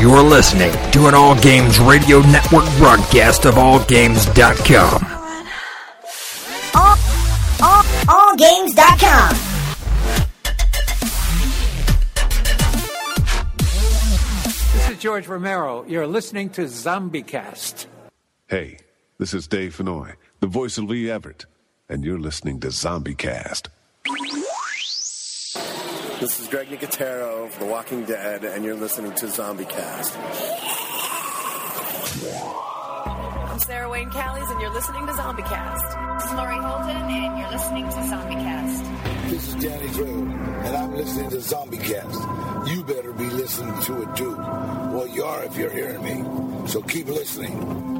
You're listening to an All Games Radio Network broadcast of AllGames.com. All, all, allgames.com. This is George Romero. You're listening to ZombieCast. Hey, this is Dave Fennoy, the voice of Lee Everett, and you're listening to ZombieCast. This is Greg Nicotero of The Walking Dead, and you're listening to ZombieCast. I'm Sarah Wayne Callies, and you're listening to ZombieCast. This is Laurie Holden, and you're listening to ZombieCast. This is Danny Trejo, and I'm listening to ZombieCast. You better be listening to it too. Well, you are if you're hearing me. So keep listening.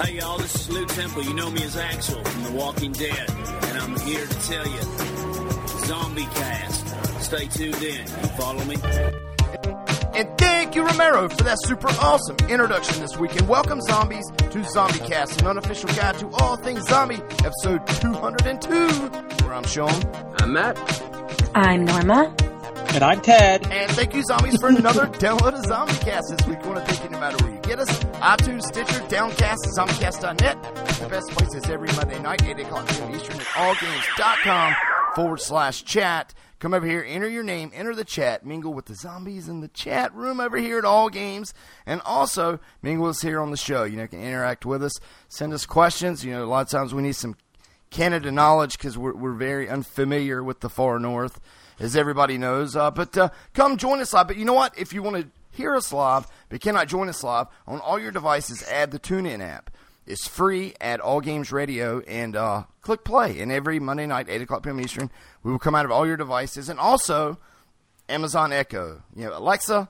Hey y'all, this is Lew Temple. You know me as Axel from The Walking Dead, and I'm here to tell you, Zombie Cast. Stay tuned in. You follow me? And thank you, Romero, for that super awesome introduction this week. And welcome, zombies, to Zombie Cast, an unofficial guide to all things zombie, episode 202, where I'm Sean. I'm Matt. I'm Norma. And I'm Ted. And thank you, zombies, for another download of Zombie Cast this week. We want to thank you no matter where you get us. iTunes, Stitcher, Downcast, ZombieCast.net. The best places every Monday night, 8 o'clock p.m. Eastern at allgames.com forward slash chat. Come over here, enter your name, enter the chat, mingle with the zombies in the chat room over here at All Games, and also mingle with us here on the show. You know, you can interact with us, send us questions. You know, a lot of times we need some Canada knowledge because we're, we're very unfamiliar with the far north, as everybody knows. Uh, but uh, come join us live. But you know what? If you want to hear us live but cannot join us live, on all your devices, add the TuneIn app. It's free at All Games Radio and uh, click play. And every Monday night, 8 o'clock p.m. Eastern, we will come out of all your devices. And also, Amazon Echo. You know, Alexa,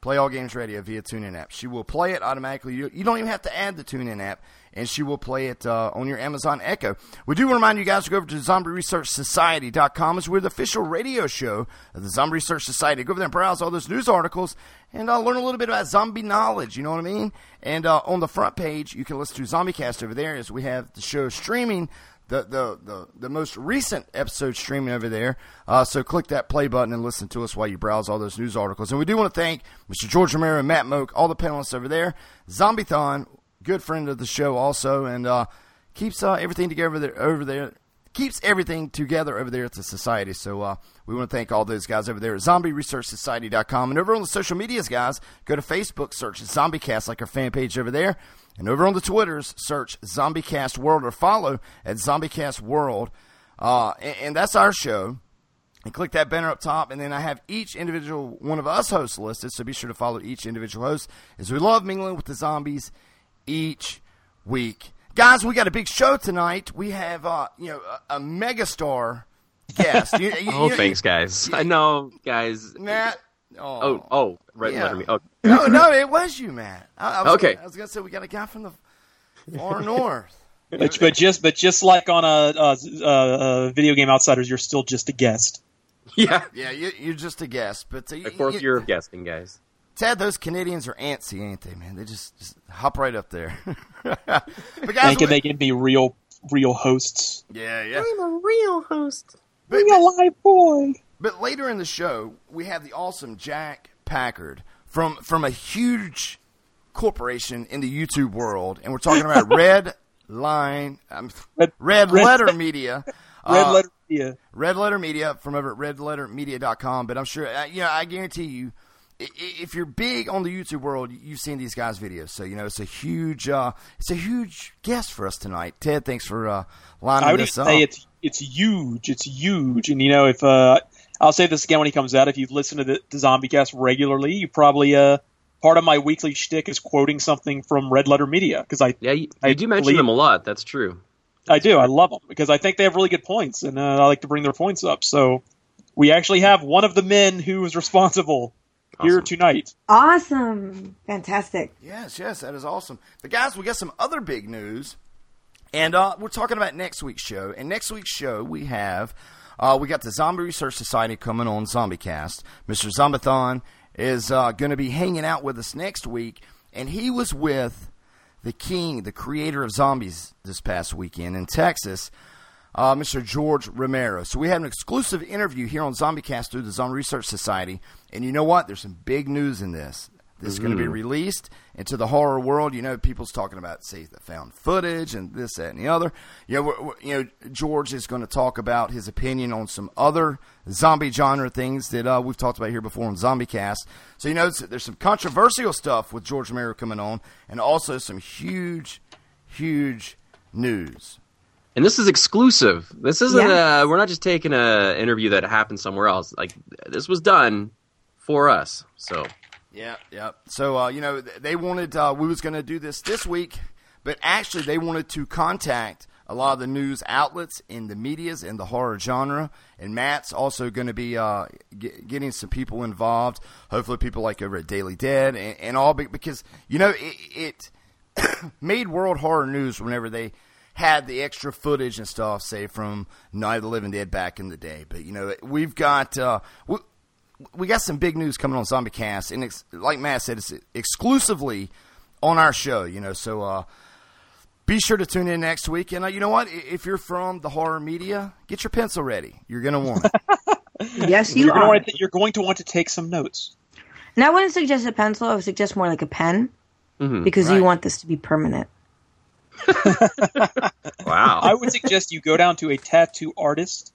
play All Games Radio via TuneIn app. She will play it automatically. You, you don't even have to add the TuneIn app, and she will play it uh, on your Amazon Echo. We do want to remind you guys to go over to ZombieResearchSociety.com. as we're the official radio show of the Zombie Research Society. Go over there and browse all those news articles and uh, learn a little bit about zombie knowledge. You know what I mean? And uh, on the front page, you can listen to ZombieCast over there as we have the show streaming the, the, the, the most recent episode streaming over there. Uh, so click that play button and listen to us while you browse all those news articles. And we do want to thank Mr. George Romero and Matt Mogk, all the panelists over there. Zombiethon, good friend of the show also, and uh, keeps uh, everything together there, over there. Keeps everything together over there at the society. So uh, we want to thank all those guys over there at ZombieResearchSociety.com. And over on the social medias, guys, go to Facebook, search ZombieCast like our fan page over there. And over on the Twitters, search ZombieCast World or follow at ZombieCast World. Uh, and, and, that's our show. And click that banner up top. And then I have each individual one of us hosts listed. So be sure to follow each individual host as we love mingling with the zombies each week. Guys, we got a big show tonight. We have, uh, you know, a, a megastar guest. You, you, oh, you, thanks, guys. I know, guys. Matt. Oh, oh, oh right, yeah. me. Oh. no, no, it was you, Matt. I, I was, okay. I was gonna say we got a guy from the far north. but, but just but just like on a, a, a, a video game outsiders, you're still just a guest. Yeah, yeah, you, you're just a guest. But uh, My fourth you- year of guesting, guys. Ted, those Canadians are antsy, ain't they, man? They just, just hop right up there. but guys, Thinking they can be real real hosts. yeah, yeah. I'm a real host. Real life boy. But later in the show, we have the awesome Jack Packard from from a huge corporation in the YouTube world, and we're talking about Red Line, um, Red, Red- Letter Media. Red Uh, letter media. Red Letter Media from over at redlettermedia.com. But I'm sure, uh, you know, I guarantee you, i- i- if you're big on the YouTube world, you've seen these guys' videos. So you know, it's a huge, uh, it's a huge guest for us tonight. Ted, thanks for uh, lining I would this up. say it's it's huge. It's huge. And you know, if uh, I'll say this again when he comes out, if you've listened to the, the Zombie Cast regularly, you probably uh, part of my weekly shtick is quoting something from Red Letter Media because I Yeah, you, I you do mention believe- them a lot. That's true. I do. I love them because I think they have really good points, and uh, I like to bring their points up. So we actually have one of the men who is responsible here tonight. Awesome. Fantastic. Yes, yes, that is awesome. But guys, we got some other big news, and uh, we're talking about next week's show. And next week's show, we have uh, we got the Zombie Research Society coming on ZombieCast. Mr. Zombathon is uh, going to be hanging out with us next week, and he was with the king, the creator of zombies, this past weekend in Texas. Uh, Mr. George Romero. So we had an exclusive interview here on ZombieCast through the Zombie Research Society, and you know what? There's some big news in this. This is going to be released into the horror world. You know, people's talking about, say, the found footage and this, that, and the other. You know, we're, we're- you know George is going to talk about his opinion on some other zombie genre things that uh, we've talked about here before on ZombieCast. So, you know, there's some controversial stuff with George Romero coming on, and also some huge, huge news. And this is exclusive. This isn't. Yeah. Uh, we're not just taking a interview that happened somewhere else. Like this was done for us. So Yeah, yeah. So uh, you know, they wanted uh, we was going to do this this week, but actually they wanted to contact a lot of the news outlets in the media's in the horror genre, and Matt's also going to be uh, get, getting some people involved. Hopefully, people like over at Daily Dead and, and all, because you know it, it made World Horror News whenever they had the extra footage and stuff, say from Night of the Living Dead back in the day. But you know, we've got uh, we, we got some big news coming on Zombie Cast, and it's, like Matt said, it's exclusively on our show. You know, so uh, be sure to tune in next week. And uh, you know what? If you're from the horror media, get your pencil ready. You're gonna want it. Yes, you you're gonna are. want to, you're going to want to take some notes. And I wouldn't suggest a pencil. I would suggest more like a pen Mhm. because Right. you want this to be permanent. Wow. I would suggest you go down to a tattoo artist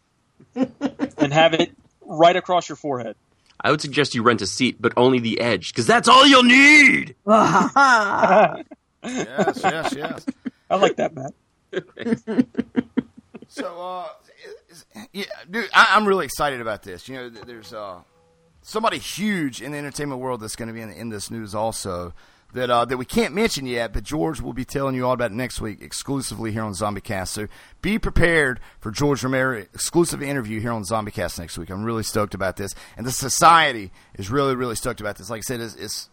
and have it right across your forehead. I would suggest you rent a seat, but only the edge, because that's all you'll need. yes, yes, yes. I like that, Matt. So, uh, is- yeah, dude, I, I'm really excited about this. You know, th- there's uh, somebody huge in the entertainment world that's going to be in, in this news also that uh, that we can't mention yet, but George will be telling you all about next week exclusively here on ZombieCast. So be prepared for George Romero exclusive interview here on ZombieCast next week. I'm really stoked about this, and the society is really, really stoked about this. Like I said, it's, it's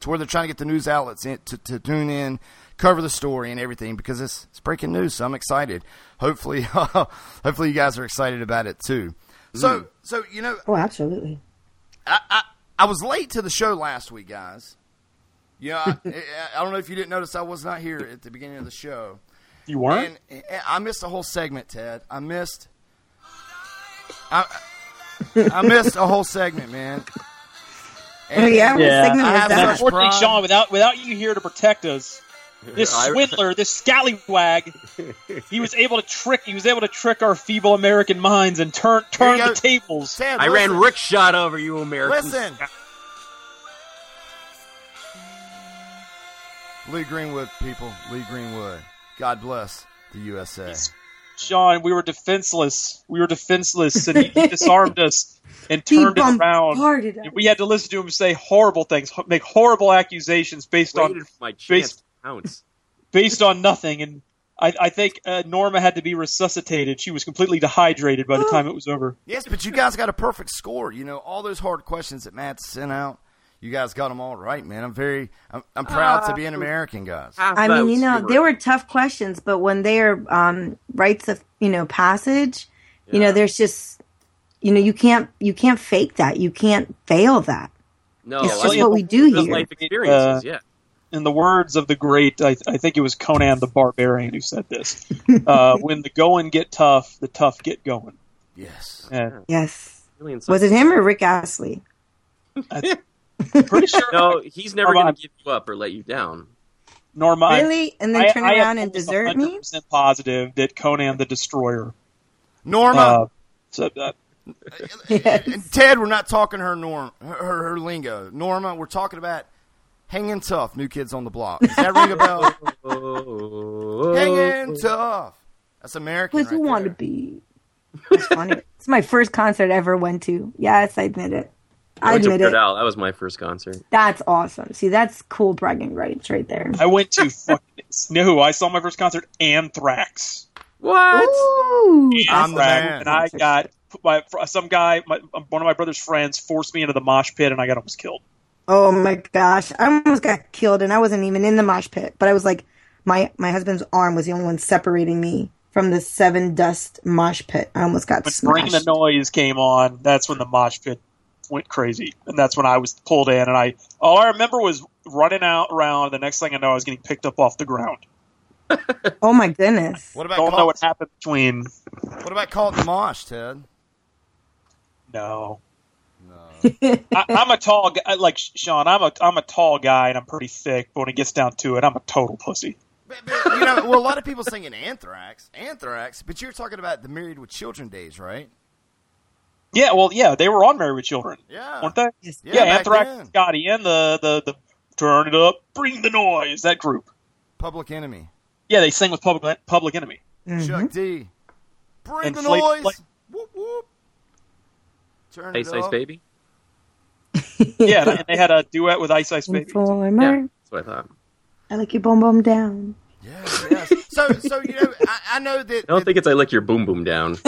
to where they're trying to get the news outlets in, to, to tune in, cover the story and everything because it's, it's breaking news. So I'm excited. Hopefully, hopefully you guys are excited about it too. So, so you know, Oh, absolutely. I, I I was late to the show last week, guys. Yeah, I, I, eh, eh, I don't know if you didn't notice I was not here at the beginning of the show. You weren't? And, and I missed a whole segment, Ted. I missed. I, I missed a whole segment, man. Oh, yeah? What segment I was have that? such Unfortunately, pride. Sean, without without you here to protect us, this swindler, this scallywag, he was able to trick. He was able to trick our feeble American minds and turn turn the tables. Ted, I ran listen. rickshot over you, Americans. Listen. Lee Greenwood, people. Lee Greenwood. God bless the USA. Sean, we were defenseless. We were defenseless, and he, he disarmed us and He turned it around. us. And we had to listen to him say horrible things, make horrible accusations based on my based to based on nothing. And I, I think uh, Norma had to be resuscitated. She was completely dehydrated by the time it was over. Yes, but you guys got a perfect score. You know, all those hard questions that Matt sent out, You guys got them all right, man. I'm very, I'm, I'm proud to be Uh, an American, guys. I mean, you know, they were tough questions, but when they're um, rites of you know passage, you know, there's just you know you can't you can't fake that. You can't fail that. No, It's I just mean, what we do here. life experiences, Uh, yeah. In the words of the great, I, I think it was Conan the Barbarian who said this: uh, "When the going get tough, the tough get going." Yes. And Yes. Was it him or Rick Astley? Pretty sure. No, he's never going to give you up or let you down. Norma, I- Really? And then I- turn I am around and almost desert me? 100% positive that Conan the Destroyer. Norma. Uh, said that. And Ted, we're not talking her norm, her, her, her lingo. Norma, we're talking about hanging tough. New kids on the block. Does that ring a bell? hanging tough. That's American. What right you want to be? It's funny. it's my first concert I ever went to. Yes, I admit it. I I went to admit it. Al. That was my first concert. That's awesome. See, that's cool bragging rights right there. I went to fucking. You know who I saw my first concert? Anthrax. What? Ooh, I'm the Anthrax, man. and I got my some guy, my, one of my brother's friends, forced me into the mosh pit, and I got almost killed. Oh my gosh, I almost got killed, and I wasn't even in the mosh pit. But I was like, my my husband's arm was the only one separating me from the Sevendust mosh pit. I almost got When Bring the Noise came on, that's when the mosh pit went crazy, and that's when I was pulled in, and I all I remember was running out around. The next thing I know, I was getting picked up off the ground. Oh my goodness! What about Don't know what happened between. what about Colton Mosh, Ted? No. I, I'm a tall guy, like Sean. I'm a I'm a tall guy and I'm pretty thick, but when it gets down to it, I'm a total pussy. You know, well, a lot of people singing Anthrax, Anthrax, but you're talking about the Married with Children days, right? Yeah, well, yeah, they were on Married with Children, Yeah. weren't they? Yeah, Yeah, Anthrax, then. Scotty, and the, the the Turn It Up, Bring the Noise. That group. Public Enemy. Yeah, they sing with Public Public Enemy. Mm-hmm. Chuck D. Bring And the Fla- noise. Fla- whoop, whoop. Turn Ice it Ice up. Baby? yeah, and they had a duet with Ice Ice Baby. Informer, Yeah, that's what I thought. I like your boom boom down. Yes, yes. So, so you know, I, I know that. I don't think it's I like your boom boom down.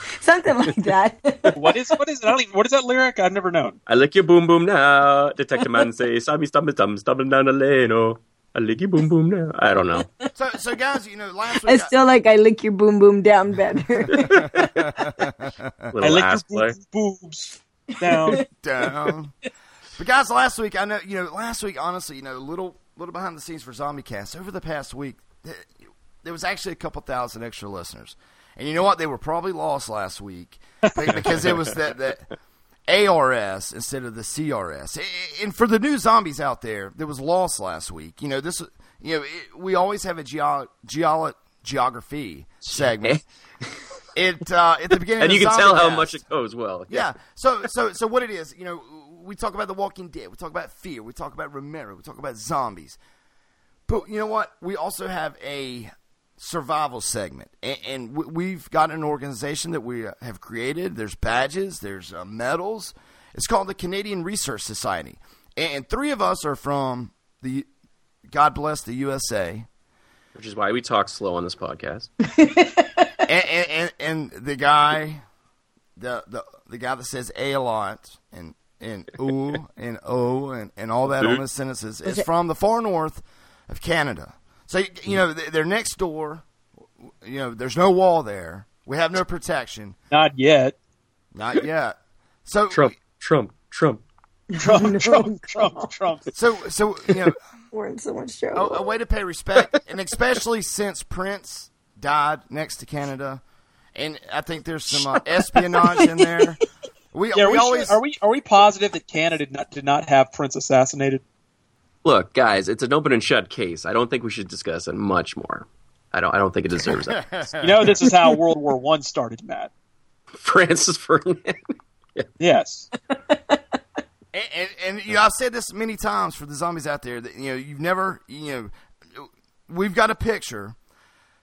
Something like that. what is what is it? I don't even, what is that lyric? I've never known. I lick your boom boom now. Detective man say, "Sammy stumbling, stumbling, stumbling down the lane." Oh, I lick your boom boom now. I don't know. So, so guys, you know, last week I week. still like I lick your boom boom down better. Little I lick ass your play. boobs, boobs down. down. But guys, last week I know you know last week honestly you know little little behind the scenes for Zombie Cast over the past week there was actually a couple thousand extra listeners, and you know what they were probably lost last week because it was that that ARS instead of the CRS. And for the new zombies out there, that was lost last week. You know this you know it, we always have a geo- geolo- geography segment. It uh, at the beginning, And you can tell how much it goes well. Yeah. So so so what it is, you know, we talk about The Walking Dead, we talk about Fear, we talk about Romero, we talk about zombies. But you know what? We also have a survival segment, and, and we- we've got an organization that we uh, have created. There's badges, there's uh, medals. It's called the Canadian Research Society, and three of us are from the God bless the USA. Which is why we talk slow on this podcast. and, and, and, and the guy, the, the the guy that says a a lot and and ooh and oh and, and all that on his sentences is from the far north of Canada. So you, you know they- they're next door. You know, there's no wall there. We have no protection. Not yet. Not yet. So Trump, Trump, Trump. Trump, Trump, Trump, Trump. So so you know We're in so much a, trouble. a way to pay respect, and especially since Prince died next to Canada, and I think there's some uh, espionage in there. We, Yeah, are we we, always sure, are we are we positive that Canada did not did not have Prince assassinated? Look, guys, it's an open and shut case. I don't think we should discuss it much more. I don't. I don't think it deserves that. You know, this is how World War One started, Matt. Francis Ferdinand. Yes. And, and, and you know, I've said this many times for the zombies out there that you know you've never you know we've got a picture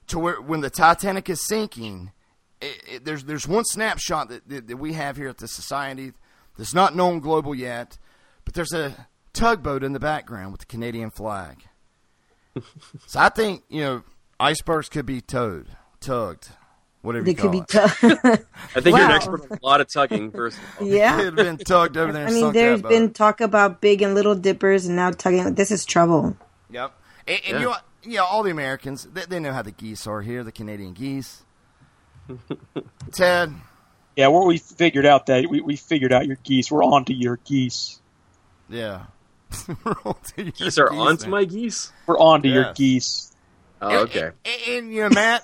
to where when the Titanic is sinking, it, it, there's there's one snapshot that, that that we have here at the society that's not known global yet, but there's a tugboat in the background with the Canadian flag. so I think you know icebergs could be towed, tugged, whatever They you could call be. tugged. I think you're an expert on a lot of tugging. First, of all. yeah. It had been tugged over there. I and mean, sunk there's that been talk about big and little dippers, and now tugging. This is trouble. Yep. And, and Yeah. you know, yeah, all the Americans, they, they know how the geese are here, the Canadian geese. Ted, Yeah, well, we figured out that we, we figured out your geese. We're on to your geese. yeah. Geese are onto my geese. We're on to your geese. Oh, okay. And, and, you know, Matt,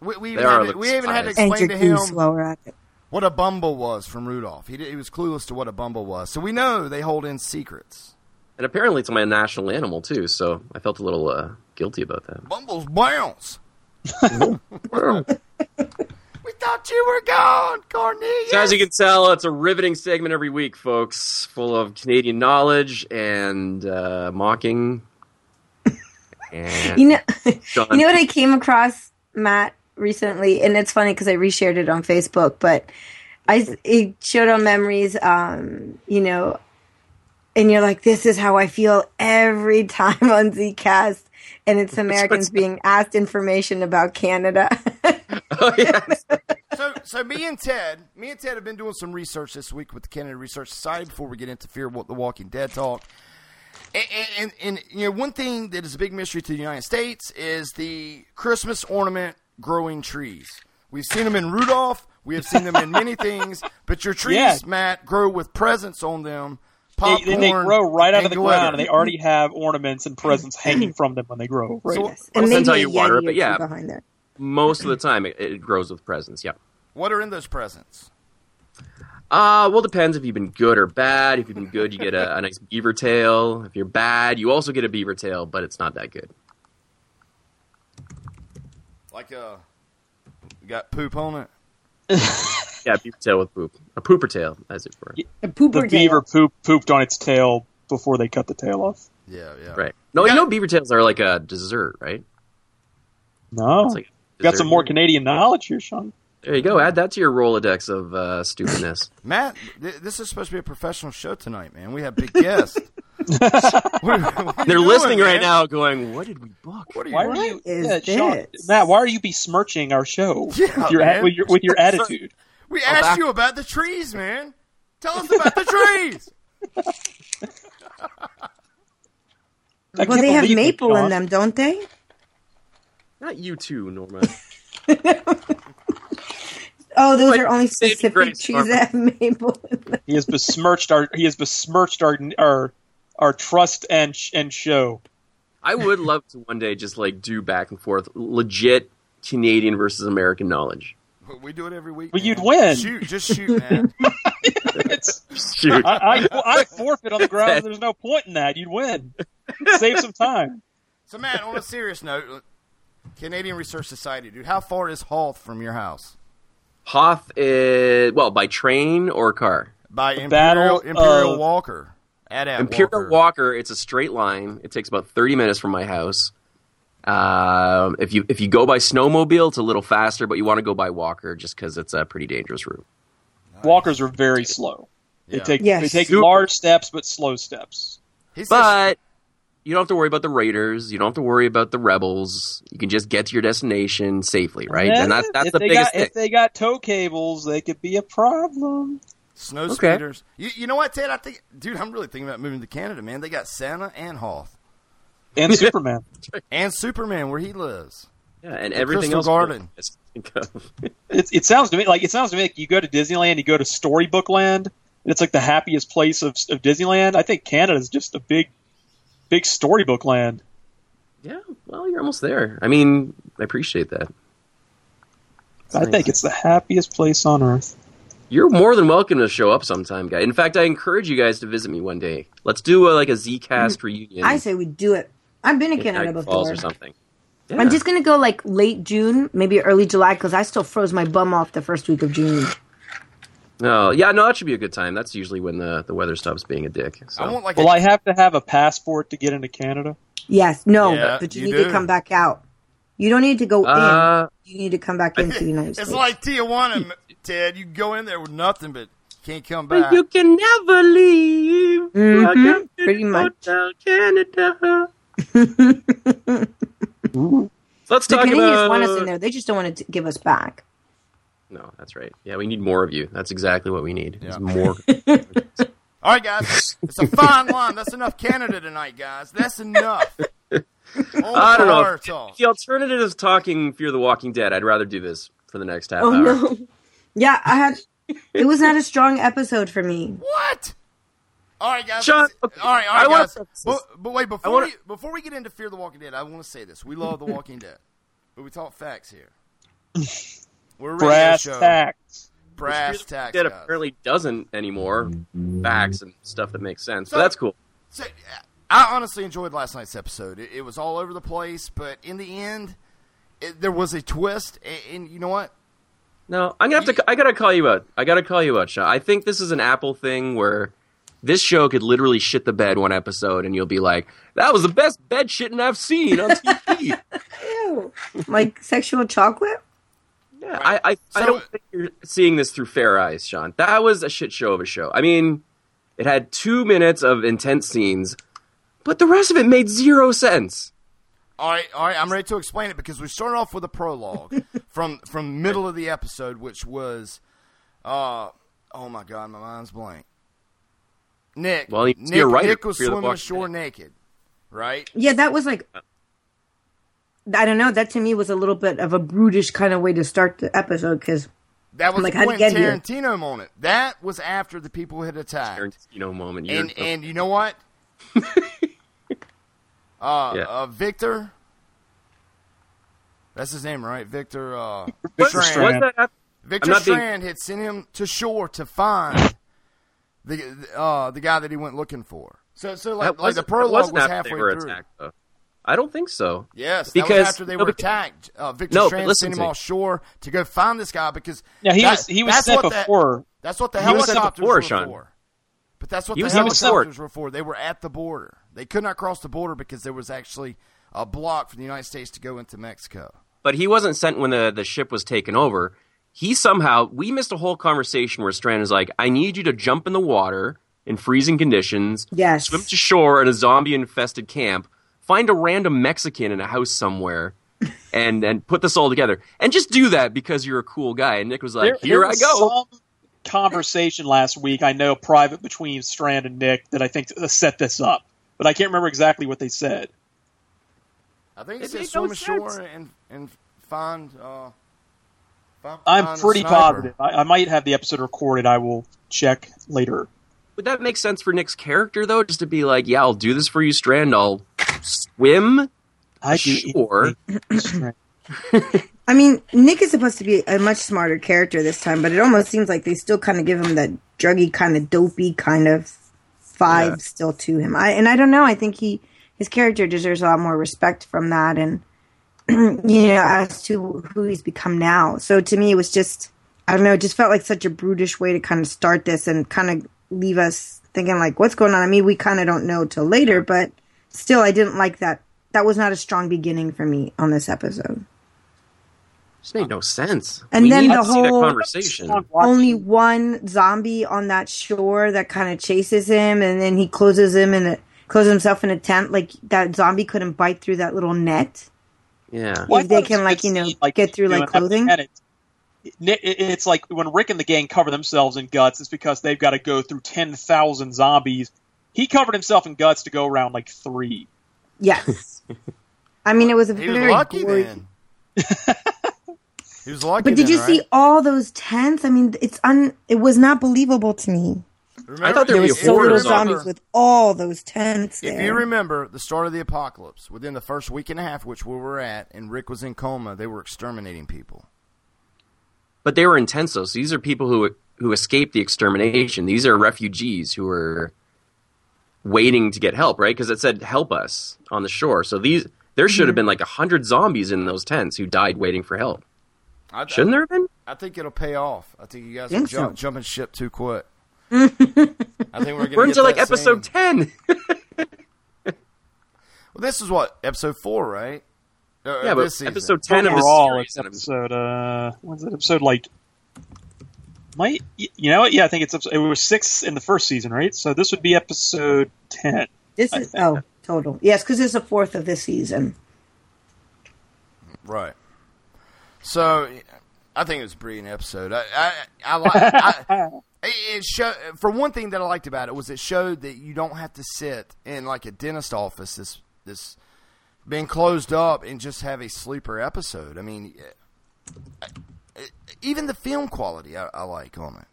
we, we, even had to, we even had to explain to him goose while we're at it. what a bumble was from Rudolph. He, did, he was clueless to what a bumble was. So we know they hold in secrets. And apparently, it's my national animal too. So I felt a little uh, guilty about that. Bumbles bounce. We thought you were gone, Cornelius. So as you can tell, it's a riveting segment every week, folks, full of Canadian knowledge and uh, mocking. And You know, John- you know what I came across, Matt, recently, and it's funny because I reshared it on Facebook, but I it showed on memories, um, you know, and you're like, this is how I feel every time on Zcast, and it's Americans being asked information about Canada. oh, yes. so, so me and Ted, me and Ted have been doing some research this week with the Canada Research Society before we get into Fear What the Walking Dead talk. And, and, and you know, one thing that is a big mystery to the United States is the Christmas ornament growing trees. We've seen them in Rudolph. We have seen them in many things, but your trees, Yeah. Matt, grow with presents on them. They, Popcorn they, they grow right out of the glitter. ground, and they already have ornaments and presents hanging from them when they grow. Right? So- and Depends maybe how you water it, Yeti but yeah. behind there. Most of the time, it, it grows with presents. Yeah. What are in those presents? Uh, well, depends if you've been good or bad. If you've been good, you get a, a nice beaver tail. If you're bad, you also get a beaver tail, but it's not that good. Like uh, got poop on it. Yeah, beaver tail with poop. A pooper tail, as it were. A pooper The beaver poop, pooped on its tail before they cut the tail off. Yeah, yeah. Right. No, you know beaver tails are like a dessert, right? No, It's like a got some more Canadian knowledge here, Sean. There you go. Add that to your Rolodex of uh, stupidness. Matt, th- this is supposed to be a professional show tonight, man. We have big guests. What are- what are They're you listening doing, right now, going, "What did we book?" What are you Why doing? are you, is yeah, Sean. Matt? Why are you besmirching our show Yeah, with, your, with your with your attitude? We asked back- you about the trees, man. Tell us about the trees. Well, they have believe it, maple in them, don't they? Not you too, Norma. Oh, those Like, are only specific grace, trees Barbara. that have maple. He has besmirched our he has besmirched our our our trust and sh- and show. I would love to one day just like do back and forth, legit Canadian versus American knowledge. we do it every week. Well, man. you'd win. Shoot, just shoot, man. Shoot. I, I, I forfeit on the ground. There's no point in that. You'd win. Save some time. so, man, on a serious note, Canadian Research Society, dude, how far is Hoth from your house? Hoth is well by train or car. By The Imperial Imperial of- Walker. At at Imperial Walker. Walker. it's a straight line. It takes about thirty minutes from my house. Um, if you if you go by snowmobile, it's a little faster, but you want to go by Walker just because it's a pretty dangerous route. Walkers are very slow. They take Yes. they take Super- large steps but slow steps. He says- But you don't have to worry about the raiders. You don't have to worry about the rebels. You can just get to your destination safely, right? Yeah, and that's that's the biggest got, thing. If they got tow cables, they could be a problem. Snow Okay. speeders. You, you know what, Ted? I think, dude, I'm really thinking about moving to Canada, man. They got Santa and Hoth And Superman. and Superman where he lives. Yeah, and The everything Crystal else. Garden. Just think of. It, it sounds to me like it sounds to me like you go to Disneyland, you go to Storybook Land, and it's like the happiest place of, of Disneyland. I think Canada is just a big, big storybook land. Yeah, well, you're almost there. I mean, I appreciate that. I think it's the happiest place on earth. You're more than welcome to show up sometime, guy. In fact, I encourage you guys to visit me one day. Let's do a, like a Zcast mm-hmm. reunion. I say we do it. I've been to in Canada Niagara Falls before. or something. I'm just gonna go like late June, maybe early July, because I still froze my bum off the first week of June. Oh, yeah, no, that should be a good time. That's usually when the, the weather stops being a dick. So. I want like Will a, I have to have a passport to get into Canada? Yes, no, Yeah, but you, you need do. to come back out. You don't need to go Uh, in. You need to come back into the United States. It's like Tijuana, Ted. You go in there with nothing, but can't come But back. you can never leave. Mhm, pretty much. Hotel Canada. Let's talk about. the talk Canadians about. want us in there. They just don't want to give us back. No, that's right. Yeah, we need more of you. That's exactly what we need. Yeah. Is more. All right, guys. It's a fine line. That's enough Canada tonight, guys. That's enough. I don't know. Talk. the alternative is talking Fear the Walking Dead, I'd rather do this for the next half Oh hour. no. Yeah, I had. It was not a strong episode for me. What? All right, guys. Sean, let's- okay, all right, all I guys. But, but wait, before wanna- we before we get into Fear the Walking Dead, I want to say this: we love The Walking Dead, but we talk facts here. We're a radio Brass show. tacks. Brass tacks, Dead guys. apparently doesn't anymore. Facts and stuff that makes sense. So that's cool. So, I honestly enjoyed last night's episode. It, it was all over the place, but in the end, it, there was a twist. And, and you know what? No, I'm gonna have to. I gotta call you out. I gotta call you out, Sean. I think this is an Apple thing where this show could literally shit the bed one episode, and you'll be like, "That was the best bed shitting I've seen on TV." Ew. Like sexual chocolate? Yeah, I, I, I don't think you're seeing this through fair eyes, Sean. That was a shit show of a show. I mean, it had two minutes of intense scenes, but the rest of it made zero sense. All right, all right. I'm ready to explain it because we started off with a prologue from from middle of the episode, which was, uh, oh my god, my mind's blank. Nick, Well, he's Nick, your writer Nick was swimming Walking ashore naked, right? Yeah, that was like. I don't know. That to me was a little bit of a brutish kind of way to start the episode because That was like, the how'd he Quentin get here? Moment. That was after the people had attacked. Tarantino moment. You're- And and you know what? uh, Yeah. uh, Victor. That's his name, right? Victor. Uh, Was- Strand. was that- Victor I'm being- Strand had sent him to shore to find the uh, the guy that he went looking for. So so like, like the prologue wasn't was after halfway through. attacked, though. I don't think so. Yes, because that was after they no, were because- attacked. Uh, Victor No, Strand listen sent him to me. offshore to go find this guy because Yeah, he that- was he was that's sent what the- before. that's what the He was sent helicopters before, were Sean. for. But that's what He the was sent before. helicopters were for. They were at the border. They could not cross the border because there was actually a block for the United States to go into Mexico. But he wasn't sent when the, the ship was taken over. He somehow we missed a whole conversation where Strand is like, "I need you to jump in the water in freezing conditions, Yes. swim to shore in a zombie infested camp, find a random Mexican in a house somewhere, and and put this all together, and just do that because you're a cool guy." And Nick was like, There- "Here there I was go." Some conversation last week, I know, private between Strand and Nick, that I think set this up, but I can't remember exactly what they said. I think It it said swim no ashore and and find. Uh, find I'm pretty positive. I, I might have the episode recorded. I will check later. Would that make sense for Nick's character though? Just to be like, "Yeah, I'll do this for you, Strand. I'll swim." I sure. I mean, Nick is supposed to be a much smarter character this time, but it almost seems like they still kind of give him that druggy, kind of dopey kind of vibe Yeah. still to him. I and I don't know. I think he his character deserves a lot more respect from that, and you know, as to who he's become now. So to me, it was just I don't know. It just felt like such a brutish way to kind of start this and kind of leave us thinking like, what's going on? I mean, we kind of don't know till later, but still, I didn't like that. That was not a strong beginning for me on this episode. Just made no sense. And We then need the to see that whole conversation. only one zombie on that shore that kind of chases him, and then he closes him in a closes himself in a tent. Like that zombie couldn't bite through that little net. Yeah. Well, if they can, like you know, scene, like, get through like clothing. and it- Nick- it- It's like when Rick and the gang cover themselves in guts, it's because they've got to go through 10,000 zombies. He covered himself in guts to go around like three. Yes, I mean it was a He was very lucky gory. then. he was lucky. But did then, you see all those tents? I mean, it's un. It was not believable to me. I thought there There was so little hordes of zombies with all those tents If there. you remember the start of the apocalypse, within the first week and a half, which we were at, and Rick was in coma, they were exterminating people. But they were intensos. These are people who who escaped the extermination. These are refugees who were waiting to get help, right? Because it said "help us" on the shore. So these there should have been like a hundred zombies in those tents who died waiting for help. I, Shouldn't there have been? I think it'll pay off. I think you guys Think are jump, so. jumping ship too quick. I think we're going We're into like episode ten. Well, this is what episode four, right? Uh, Yeah, but this episode 10 of the Overall, series. it's episode, uh, when's it episode like? Might you know what? Yeah, I think it's it was six in the first season, right? So this would be episode ten. This is oh total yes, because it's the fourth of this season. Right. So, I think it was a brilliant episode. I, I, I, li- I it show for one thing that I liked about it was it showed that you don't have to sit in like a dentist office this this being closed up and just have a sleeper episode. I mean, even the film quality I, I like on it.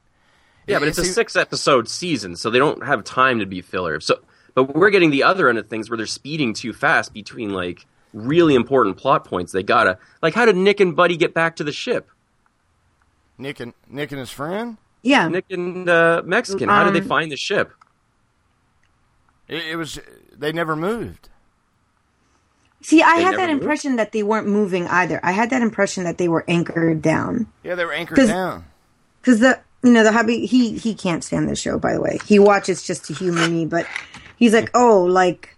Yeah, but it's a six episode season, so they don't have time to be filler. So, but we're getting the other end of things where they're speeding too fast between like really important plot points. They gotta like, how did Nick and Buddy get back to the ship? Nick and Nick and his friend. Yeah, Nick and uh, Mexican. How did they Um, find the ship? It, it was they never moved. See, I had that moved? impression that they weren't moving either. I had that impression that they were anchored down. Yeah, they were anchored 'Cause- down. Because the you know the hubby he he can't stand the show. By the way, he watches just to humor me, but he's like, oh, like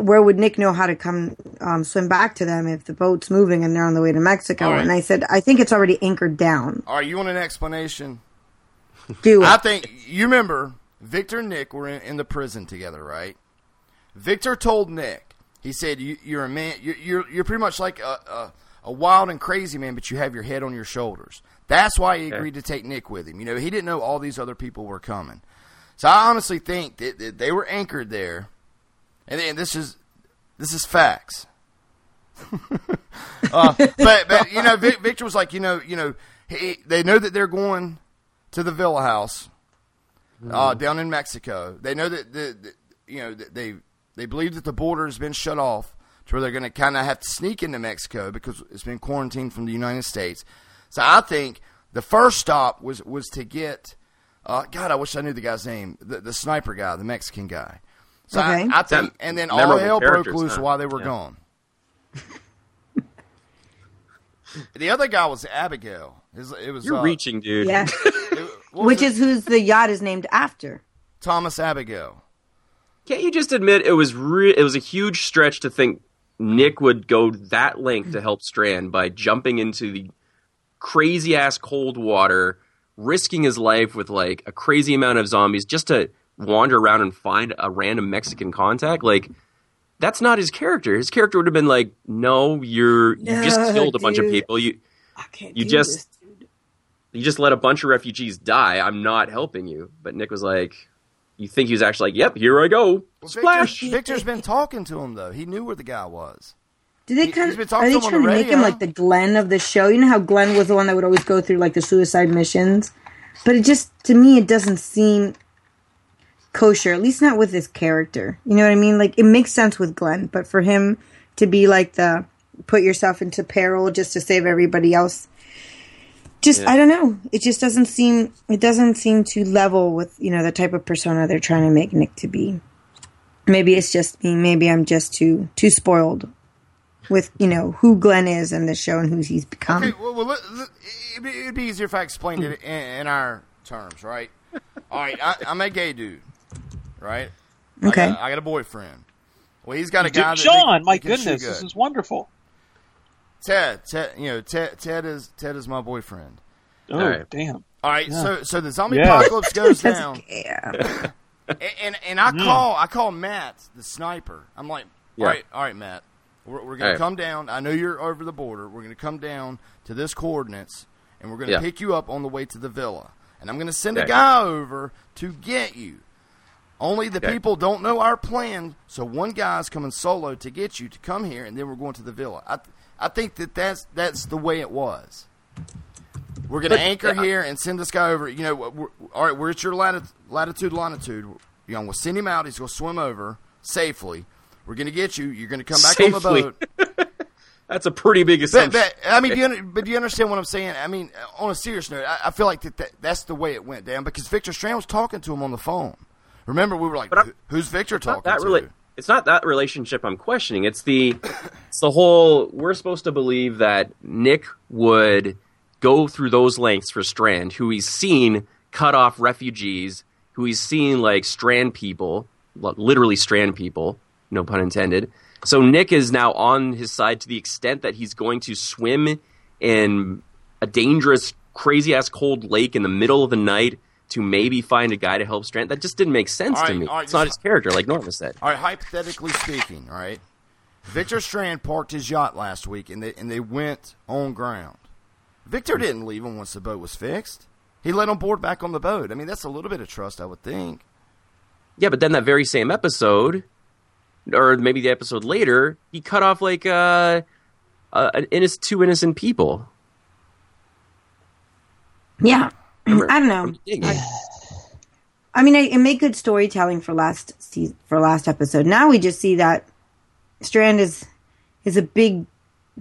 where would Nick know how to come um, swim back to them if the boat's moving and they're on the way to Mexico? Right. And I said, I think it's already anchored down. All right, you want an explanation? Do it. I think you remember Victor and Nick were in, in the prison together, right? Victor told Nick, he said, you, "You're a man. You're, you're you're pretty much like a, a a wild and crazy man, but you have your head on your shoulders." That's why he Okay. agreed to take Nick with him. You know, he didn't know all these other people were coming. So I honestly think that, that they were anchored there, and, and this is this is facts. uh, but but you know, Vic, Victor was like, you know, you know, he, they know that they're going to the Villa House uh, down in Mexico. They know that the, the you know that they they believe that the border has been shut off to where they're going to kind of have to sneak into Mexico because it's been quarantined from the United States. So I think the first stop was was to get. Uh, God, I wish I knew the guy's name. The, the sniper guy, the Mexican guy. So Okay. I, think, Them- and then all hell broke loose huh? while they were Yeah. gone. the other guy was Abigail. It was, it was You're uh, reaching, dude. Yeah, what was which it? is who's the yacht is named after. Thomas Abigail. Can't you just admit it was re- it was a huge stretch to think Nick would go that length to help Strand by jumping into the crazy ass cold water, risking his life with like a crazy amount of zombies just to wander around and find a random Mexican contact? Like that's not his character. His character would have been like, "No, you're you just killed a bunch of people. You I can't you just this. you just let a bunch of refugees die. I'm not helping you." But Nick was like, "You think he was actually like, yep, here I go." Well, Splash. Victor, Victor's been talking to him though. He knew where the guy was. Do they He- kind he's been of are they to trying the to make him like the Glenn of the show? You know how Glenn was the one that would always go through like the suicide missions, but it just to me it doesn't seem kosher. At least not with this character. You know what I mean? Like it makes sense with Glenn, but for him to be like the put yourself into peril just to save everybody else. Just Yeah. I don't know. It just doesn't seem it doesn't seem to level with you know the type of persona they're trying to make Nick to be. Maybe it's just me. Maybe I'm just too too spoiled with you know who Glenn is in the show and who he's become. Okay, well, well let, let- it'd, be, easier if I explained it in, in our terms, right? All right, I, I'm a gay dude, right? I Okay. got, I got a boyfriend. Well, he's got a Dude, guy. That Sean, that my can goodness, good. this is wonderful. Ted. Ted, you know, Ted. Ted is Ted is my boyfriend. Oh, All right. damn. All right, Yeah. so so the zombie Yeah. apocalypse goes down, yeah. and and, and I Mm. call I call Matt the sniper. I'm like, Yeah. all right, all right, Matt, we're, we're gonna All right. come down. I know you're over the border. We're gonna come down to this coordinates, and we're gonna Yeah. pick you up on the way to the villa. And I'm gonna send a guy over to get you. Only the Okay. people don't know our plan, so one guy's coming solo to get you to come here, and then we're going to the villa. I, I think that that's that's the way it was. We're going to anchor yeah. here and send this guy over. You know, we're, all right, we're at your lati- latitude, longitude. You know, we'll send him out. He's going to swim over safely. We're going to get you. You're going to come back Safely. on the boat. That's a pretty big assumption. but I mean, do you, but do you understand what I'm saying? I mean, on a serious note, I, I feel like that, that that's the way it went down because Victor Strand was talking to him on the phone. Remember, we were like, But I- "Who- "Who's Victor talking that to?" rela- it's not that relationship I'm questioning. It's the it's the whole we're supposed to believe that Nick would go through those lengths for Strand, who he's seen cut off refugees, who he's seen like strand people, literally strand people, no pun intended. So Nick is now on his side to the extent that he's going to swim in a dangerous, crazy ass cold lake in the middle of the night to maybe find a guy to help Strand. That just didn't make sense All to me. all right, it's not his character, like Norma said. All right, hypothetically speaking, all right, Victor Strand parked his yacht last week, and they and they went on ground. Victor didn't leave him once the boat was fixed. He let him board back on the boat. I mean, that's a little bit of trust, I would think. Yeah, but then that very same episode, or maybe the episode later, he cut off like uh, uh an innocent, two innocent people. Yeah, I don't know. I, I mean, it, it made good storytelling for last season, for last episode. Now we just see that Strand is is a big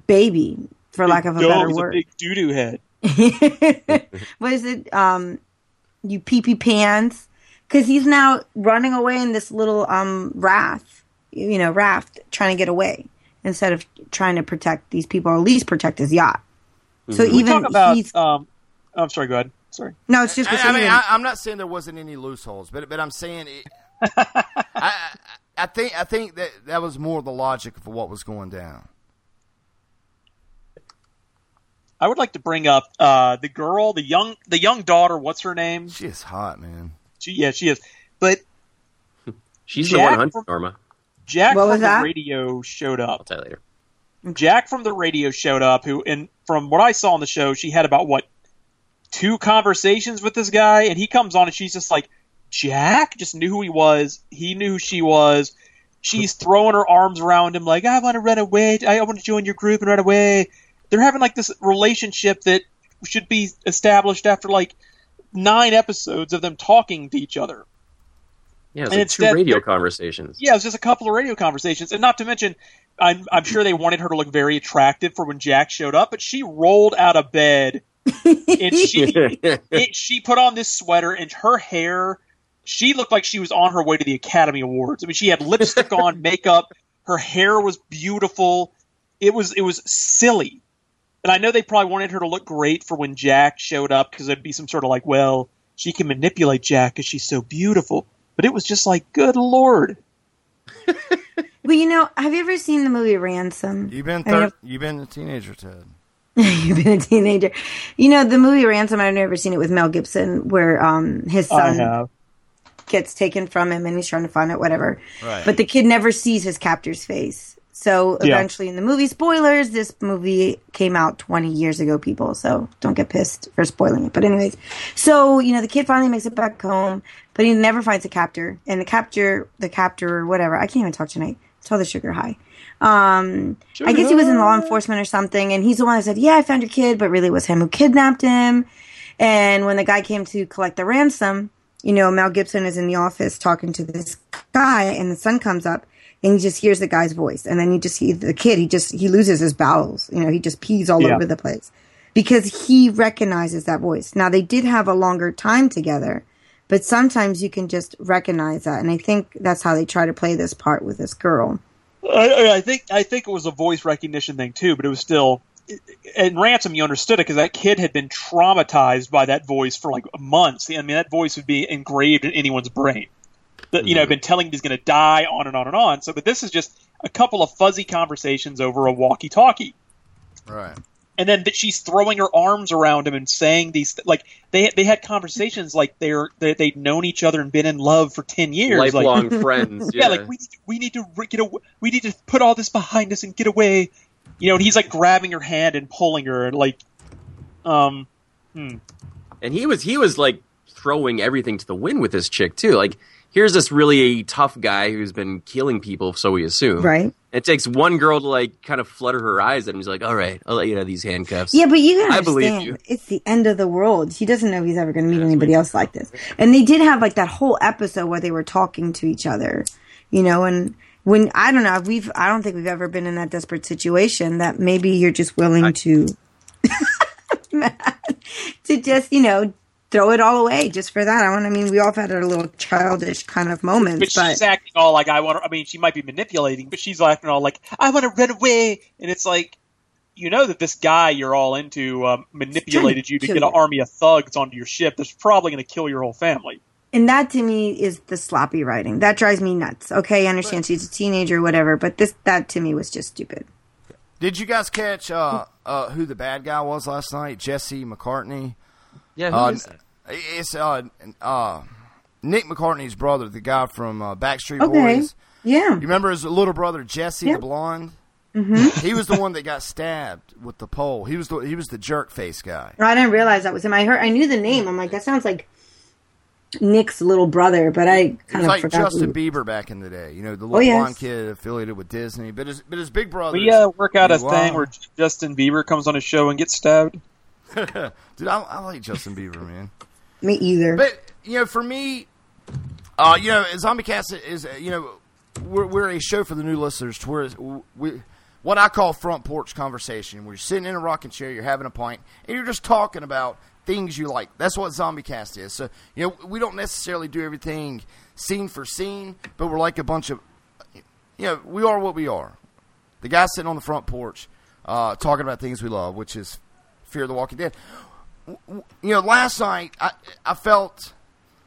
baby, for lack of a better word. a big doo doo head. what is it? Um, you pee pee pants. Because he's now running away in this little um raft, you know, raft, trying to get away instead of trying to protect these people or at least protect his yacht. So we even talk about. he's Um, I'm sorry. Go ahead. Sorry. no, it's just I, I mean, I, I'm not saying there wasn't any loose holes, but but I'm saying it, I, I I think I think that that was more the logic of what was going down. I would like to bring up uh, the girl, the young, the young daughter. What's her name? She is hot, man. She, yeah, she is. But She's Jack the one hundred, from- Norma. Jack What from was the that? radio showed up. I'll tell you later. Jack from the radio showed up. Who, and from what I saw on the show, she had about what two conversations with this guy, and he comes on and she's just like, Jack just knew who he was. He knew who she was. She's throwing her arms around him like, I want to run away. I want to join your group and run away. They're having like this relationship that should be established after like nine episodes of them talking to each other. Yeah, it's And like instead two radio conversations. Yeah, it was just a couple of radio conversations, and not to mention, I'm I'm sure they wanted her to look very attractive for when Jack showed up, but she rolled out of bed and she it, she put on this sweater and her hair. She looked like she was on her way to the Academy Awards. I mean, she had lipstick on, makeup. Her hair was beautiful. It was it was silly, and I know they probably wanted her to look great for when Jack showed up because there'd be some sort of like, well, she can manipulate Jack because she's so beautiful. But it was just like, good lord. Well, you know, have you ever seen the movie Ransom? You've been I mean, thir- you've been a teenager, Ted. You've been a teenager. You know, the movie Ransom, I've never seen it with Mel Gibson, where um his son gets taken from him and he's trying to find out whatever. Right. But the kid never sees his captor's face. So Yeah. eventually in the movie, spoilers, this movie came out 20 years ago, people. So don't get pissed for spoiling it. But anyways, so, you know, the kid finally makes it back home, but he never finds the captor. And the captor, the captor or whatever, I can't even talk tonight. Tell the sugar high. Um, I guess he was in law enforcement or something, and he's the one that said, "Yeah, I found your kid," but really it was him who kidnapped him. And when the guy came to collect the ransom, you know, Mel Gibson is in the office talking to this guy, and the son comes up, and he just hears the guy's voice, and then you just see the kid. He just he loses his bowels. You know, he just pees all Yeah. over the place because he recognizes that voice. Now they did have a longer time together, but sometimes you can just recognize that, and I think that's how they try to play this part with this girl. I, I- think I think it was a voice recognition thing too, but it was still. In ransom, you understood it because that kid had been traumatized by that voice for like months. I mean, that voice would be engraved in anyone's brain. That you know, mm-hmm. been telling him he's going to die, on and on and on. So, but this is just a couple of fuzzy conversations over a walkie-talkie. Right. And then that she's throwing her arms around him and saying these like they they had conversations like they're they, they'd known each other and been in love for 10 years Lifelong like, friends, yeah. yeah. like we need, to, we need to get away, we need to put all this behind us and get away you know and he's like grabbing her hand and pulling her and like um hmm. and he was he was like throwing everything to the wind with this chick too. Like here's this really tough guy who's been killing people, so we assume. Right. It takes one girl to like kind of flutter her eyes at him. He's like, "All right, I'll let you have these handcuffs." Yeah, but you gotta I believe understand, you. it's the end of the world. He doesn't know if he's ever going to meet anybody else like this. And they did have like that whole episode where they were talking to each other, you know, and when I don't know, we've I don't think we've ever been in that desperate situation that maybe you're just willing to to just you know throw it all away just for that. I want. I mean, we all had our little childish kind of moments, but but, she's acting all like I want to, I mean she might be manipulating but she's acting all like I want to run away and it's like you know that this guy you're all into um, manipulated you to kill get an you. army of thugs onto your ship that's probably going to kill your whole family and that to me is the sloppy writing. That drives me nuts. Okay, I understand she's a teenager, or whatever, but this that to me was just stupid. Did you guys catch uh, uh, who the bad guy was last night? Jesse McCartney. Yeah, who uh, is that? It's uh, uh, Nick McCartney's brother, the guy from uh, Backstreet Okay. Boys. Yeah. You remember his little brother Jesse, Yeah. the blonde? Mhm. He was the one that got stabbed with the pole. He was the he was the jerk face guy. I didn't realize that was him. I heard, I knew the name. I'm like, that sounds like Nick's little brother, but I He kind was of like forgot. Justin who- Bieber back in the day. You know, the Oh, little yes. blonde kid affiliated with Disney. But his but his big brother. We uh, work out a thing where Justin Bieber comes on a show and gets stabbed. Dude, I, I like Justin Bieber, man. Me either. But you know, for me, uh, you know, Zombie Cast is uh, you know we're, we're a show for the new listeners to where we what I call front porch conversation, where you're sitting in a rocking chair, you're having a pint, and you're just talking about things you like. That's what Zombie Cast is. So you know, we don't necessarily do everything scene for scene, but we're like a bunch of you know, we are what we are. The guy sitting on the front porch, uh, talking about things we love, which is Fear the Walking Dead. You know, last night I I felt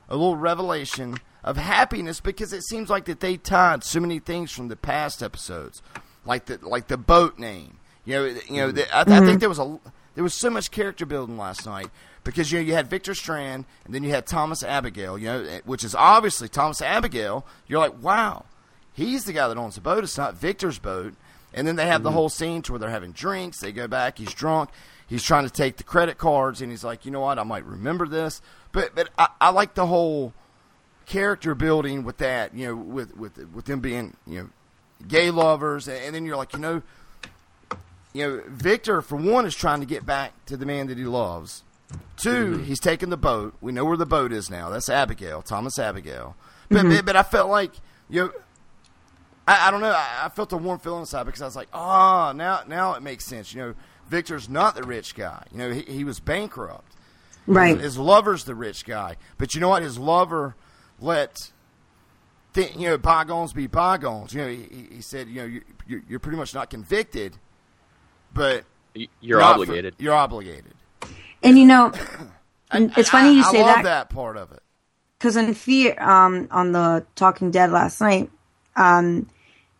a little revelation of happiness because it seems like that they tied so many things from the past episodes, like the like the boat name. You know, you know. The, I, I Mm-hmm. think there was a there was so much character building last night because you know you had Victor Strand and then you had Thomas Abigail. You know, which is obviously Thomas Abigail. You're like, wow, he's the guy that owns the boat. It's not Victor's boat. And then they have the Mm-hmm. whole scene to where they're having drinks. They go back. He's drunk. He's trying to take the credit cards, and he's like, you know what? I might remember this. But but I, I like the whole character building with that. You know, with with with them being you know gay lovers, and, and then you're like, you know, you know, Victor for one is trying to get back to the man that he loves. 2 he's taking the boat. We know where the boat is now. That's Abigail, Thomas Abigail. But Mhm. but, I felt like you know. I, I don't know. I, I felt a warm feeling inside because I was like, ah, now now it makes sense. You know, Victor's not the rich guy. You know, he, he was bankrupt. Right. His, his lover's the rich guy, but you know what? His lover let th- you know bygones be bygones. You know, he, he- he said, you know, you, you're, you're pretty much not convicted, but Y- You're not for- obligated. you're obligated. And you know, it's funny you I, say I love that that part of it. because in Fear, um, on the Talking Dead last night, um,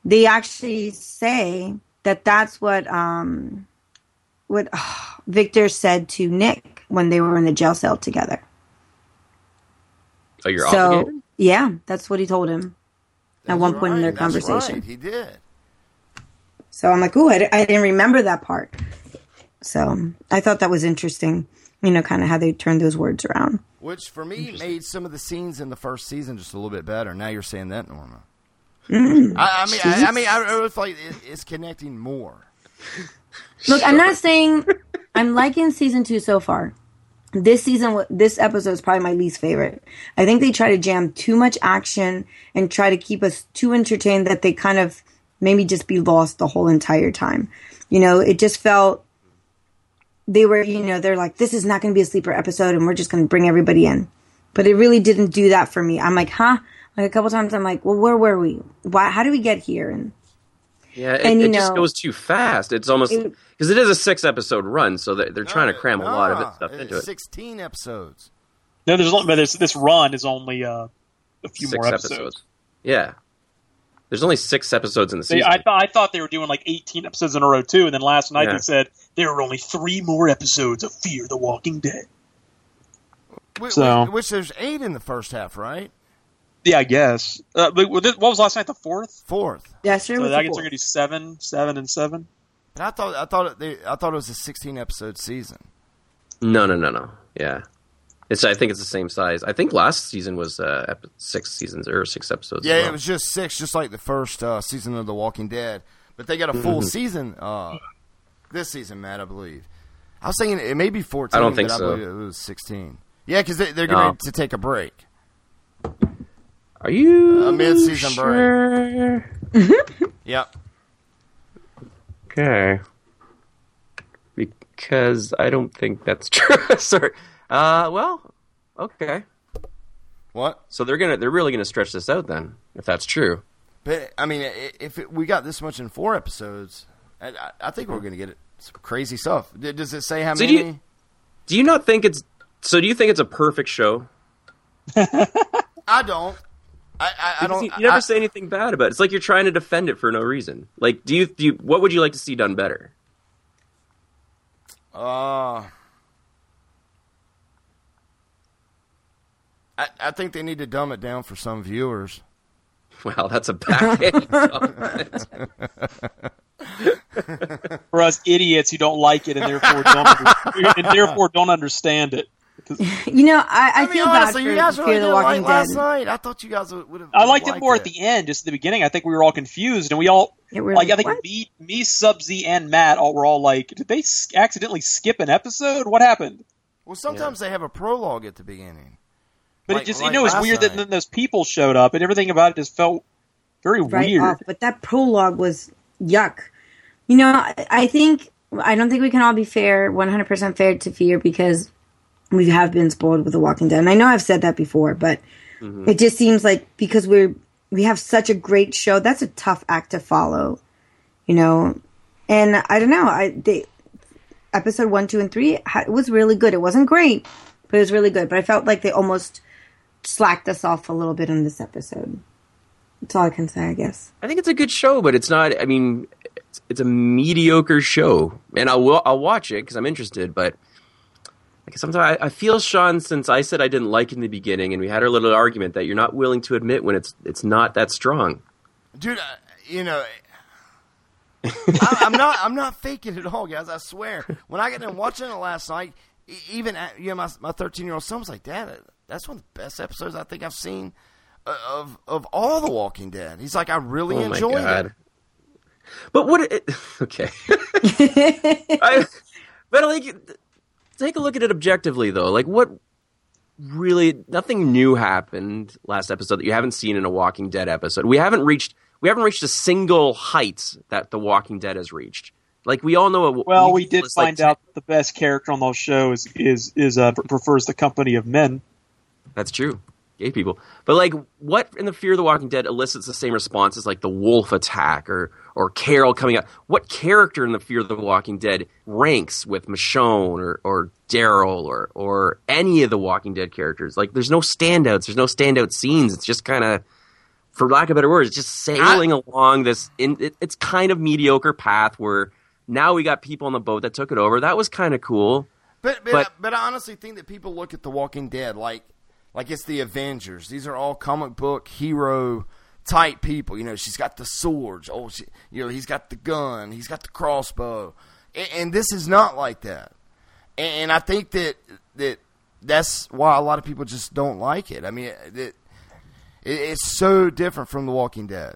they actually say that that's what um, what Victor said to Nick when they were in the jail cell together. Oh, you're so obligated. yeah, that's what he told him at one point in their That's conversation. right, he did. So I'm like, ooh, I, I didn't remember that part. So I thought that was interesting. You know, kind of how they turned those words around. Which for me made some of the scenes in the first season just a little bit better. Now you're saying that, Norma. Mm. I, I mean, I, I mean, I really feel like it, it's connecting more. Look, I'm not saying I'm liking season two so far. This season, this episode is probably my least favorite. I think they try to jam too much action and try to keep us too entertained that they kind of maybe just be lost the whole entire time. You know, it just felt they were, you know, they're like, this is not going to be a sleeper episode and we're just going to bring everybody in. But it really didn't do that for me. I'm like, huh? Like a couple times I'm like, well, where were we? Why, how do we get here? And Yeah, it, And, you it just goes too fast. It's almost It- because it is a six episode run, so they're, they're trying to cram a lot of Ah, it stuff into it. Sixteen episodes. No, there's only- but this this run is only uh, a few Six more episodes. Yeah, there's only six episodes in the They, season. I thought I thought they were doing like 18 episodes in a row too, and then last night Yeah. they said there were only three more episodes of Fear the Walking Dead. Wh- So- wh- which there's eight in the first half, right? Yeah, I guess. Uh, but what what was last night? The fourth. Fourth. Yesterday So was I the guess fourth. they're gonna do seven, seven, and seven. And I thought I thought it, they, I thought it was a 16 episode season. no, no, no, no. Yeah, it's. I think it's the same size. I think last season was uh, ep- six seasons or six episodes. Yeah, well. it was just six, just like the first uh, season of The Walking Dead. But they got a full Mhm. season uh, this season, Matt. I believe. I was thinking it may be 14. I don't think but so. I believe it was 16. Yeah, because they, they're going No. to take a break. Are you A mid-season sure? Yep. Okay. Because I don't think that's true. Sorry. Uh, well, okay. What? So they're gonna they're really gonna stretch this out then, if that's true. But I mean, if it, we got this much in four episodes, I, I- I think we're going to get it, some crazy stuff. Does it say how So many? do you, do you not think it's so? Do you think it's a perfect show? I don't. I, I, I don't. You, you never I- say anything bad about it. It's like you're trying to defend it for no reason. Like, do you do you, what would you like to see done better? Uh, I, I think they need to dumb it down for some viewers. Well, that's a backhand compliment. For us idiots who don't like it and therefore don't and therefore don't understand it. You know, I, I, I mean, feel honestly, bad for you guys Fear really the Walking like last night. I thought you guys would have. I liked it more at the end, just at the beginning. I think we were all confused, and we all Yeah, we're like. I think what? me, me, Sub Z, and Matt all were all like, "Did they s- accidentally skip an episode? What happened?" Well, sometimes they have a prologue at the beginning. But Like- it just like you know it was last weird that then those people showed up, and everything about it just felt very right weird. off. But that prologue was yuck. You know, I, I think I don't think we can all be fair, one hundred percent fair to Fear because we have been spoiled with The Walking Dead. And I know I've said that before, but Mm-hmm. it just seems like because we're we have such a great show, that's a tough act to follow. You know, and I don't know. I they episode one, two, and three it was really good. It wasn't great, but it was really good. But I felt like they almost slacked us off a little bit in this episode. That's all I can say, I guess. I think it's a good show, but it's not. I mean, it's, it's a mediocre show, and I will. I'll watch it because I'm interested. But like sometimes I, I feel Sean, since I said I didn't like it in the beginning, and we had our little argument that you're not willing to admit when it's it's not that strong. dude. Uh, you know, I, I'm not. I'm not faking it at all, guys. I swear. When I got in watching it last night, even at, you know, my my 13 year old son was like, "Dad, that's one of the best episodes I think I've seen uh, of of all the Walking Dead." He's like, "I really oh my enjoyed god! it." But what? It, okay. I, but like, take a look at it objectively, though. Like, what really? Nothing new happened last episode that you haven't seen in a Walking Dead episode. We haven't reached. We haven't reached a single height that the Walking Dead has reached. Like we all know. A, Well, we did it's like find out the best character on those shows is is uh, prefers the company of men. That's true. Gay people. But like what in the Fear of the Walking Dead elicits the same response as like the wolf attack or or Carol coming up. What character in the Fear of the Walking Dead ranks with Michonne or, or Daryl or or any of the Walking Dead characters? Like there's no standouts, there's no standout scenes. It's just kind of for lack of better words, it's just sailing along this in it, it's kind of mediocre path where now we got people on the boat that took it over. That was kind of cool. But but, But- but I honestly think that people look at The Walking Dead like like it's the Avengers. These are all comic book hero type people. You know, she's got the swords. Oh, she, you know, he's got the gun. He's got the crossbow. And, and this is not like that. And, and I think that that that's why a lot of people just don't like it. I mean, it, it, it's so different from The Walking Dead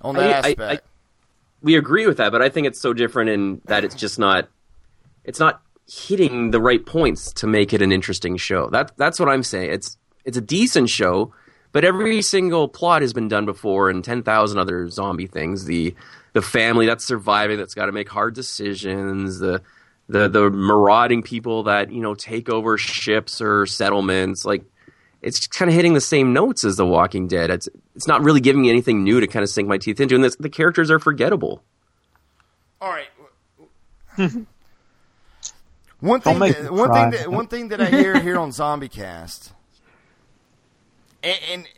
on that I- I- aspect. I- we agree with that, but I think it's so different in that it's just not it's not hitting the right points to make it an interesting show. That that's what I'm saying. It's it's a decent show, but every single plot has been done before and 10,000 other zombie things. The the family that's surviving that's got to make hard decisions, the the the marauding people that, you know, take over ships or settlements like it's kind of hitting the same notes as The Walking Dead. It's it's not really giving me anything new to kind of sink my teeth into, and this, the characters are forgettable. All right. One thing, that, one cry. thing, that, one thing that I hear here on ZombieCast, and, and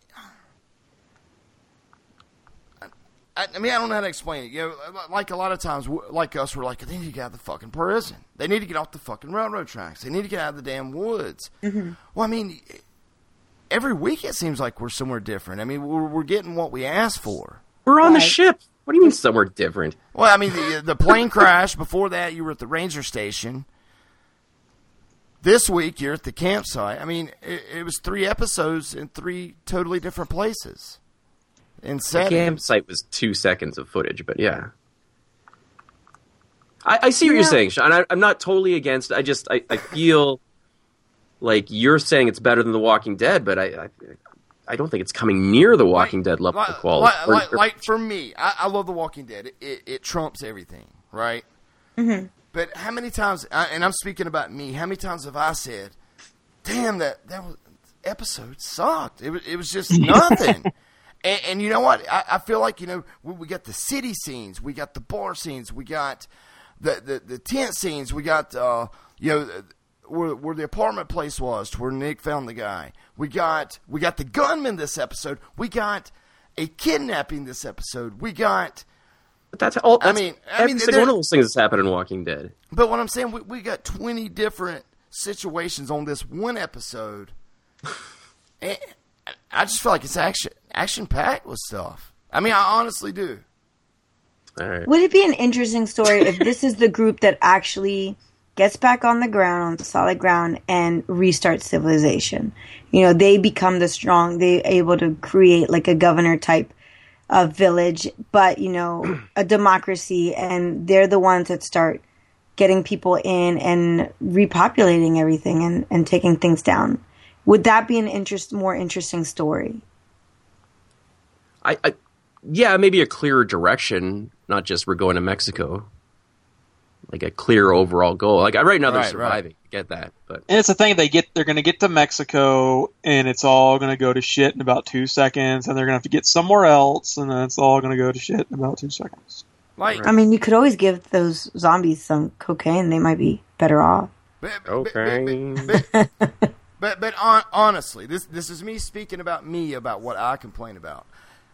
I, I mean, I don't know how to explain it. You know, like a lot of times, like us, we're like, they need to get out of the fucking prison. They need to get off the fucking railroad tracks. They need to get out of the damn woods. Mm-hmm. Well, I mean, every week it seems like we're somewhere different. I mean, we're, we're getting what we asked for. We're on the ship. What do you mean somewhere different? Well, I mean, the, the plane crash. Before that, you were at the ranger station. This week, you're at the campsite. I mean, it, it was three episodes in three totally different places. In The campsite was two seconds of footage, but yeah. I, I see what you're saying, Sean. I, I'm not totally against. I just I, I feel like you're saying it's better than The Walking Dead, but I I, I don't think it's coming near The Walking Dead level of quality. like, Or- like, or- like for me, I, I love The Walking Dead. It, it, it trumps everything, right? Mm-hmm. But how many times, and I'm speaking about me, how many times have I said, damn, that, that was, episode sucked. It, was- it was just nothing. and, and you know what? I, I feel like, you know, we, we got the city scenes, we got the bar scenes, we got the, the, the tent scenes, we got, uh, you know, where, where the apartment place was, to where Nick found the guy. We got we got the gunman this episode. We got a kidnapping this episode. We got but that's all. I mean- I every mean, single one of those things that's happened in Walking Dead. But what I'm saying, we, we got 20 different situations on this one episode. and, I just feel like it's action action packed with stuff. I mean, I honestly do. All right. Would it be an interesting story if this is the group that actually gets back on the ground, on solid ground, and restarts civilization? You know, they become the strong, they able to create like a governor type of village, but you know, a democracy, and they're the ones that start getting people in and repopulating everything and, and taking things down. Would that be an interest more interesting story? I, I yeah, maybe a clearer direction, not just we're going to Mexico. Like a clear overall goal. Like I right now they're Right, right. surviving. I Get that, but And it's the thing they get. They're going to get to Mexico, and it's all going to go to shit in about two seconds, and they're going to have to get somewhere else, and then it's all going to go to shit in about two seconds. Like I mean, you could always give those zombies some cocaine; they might be better off. okay. But but on, honestly, this this is me speaking about me about what I complain about.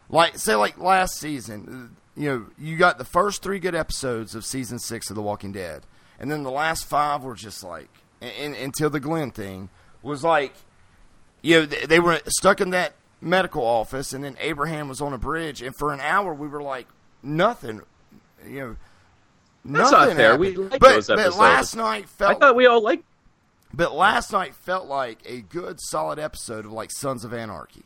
Like say like last season, you know, you got the first three good episodes of season six of The Walking Dead, and then the last five were just like, and, until the Glenn thing was like, you know, they, they were stuck in that medical office, and then Abraham was on a bridge, and for an hour we were like nothing, you know. That's nothing not fair. happened. We like but, those but last night felt I thought we all liked. but last night felt like a good, solid episode of like Sons of Anarchy.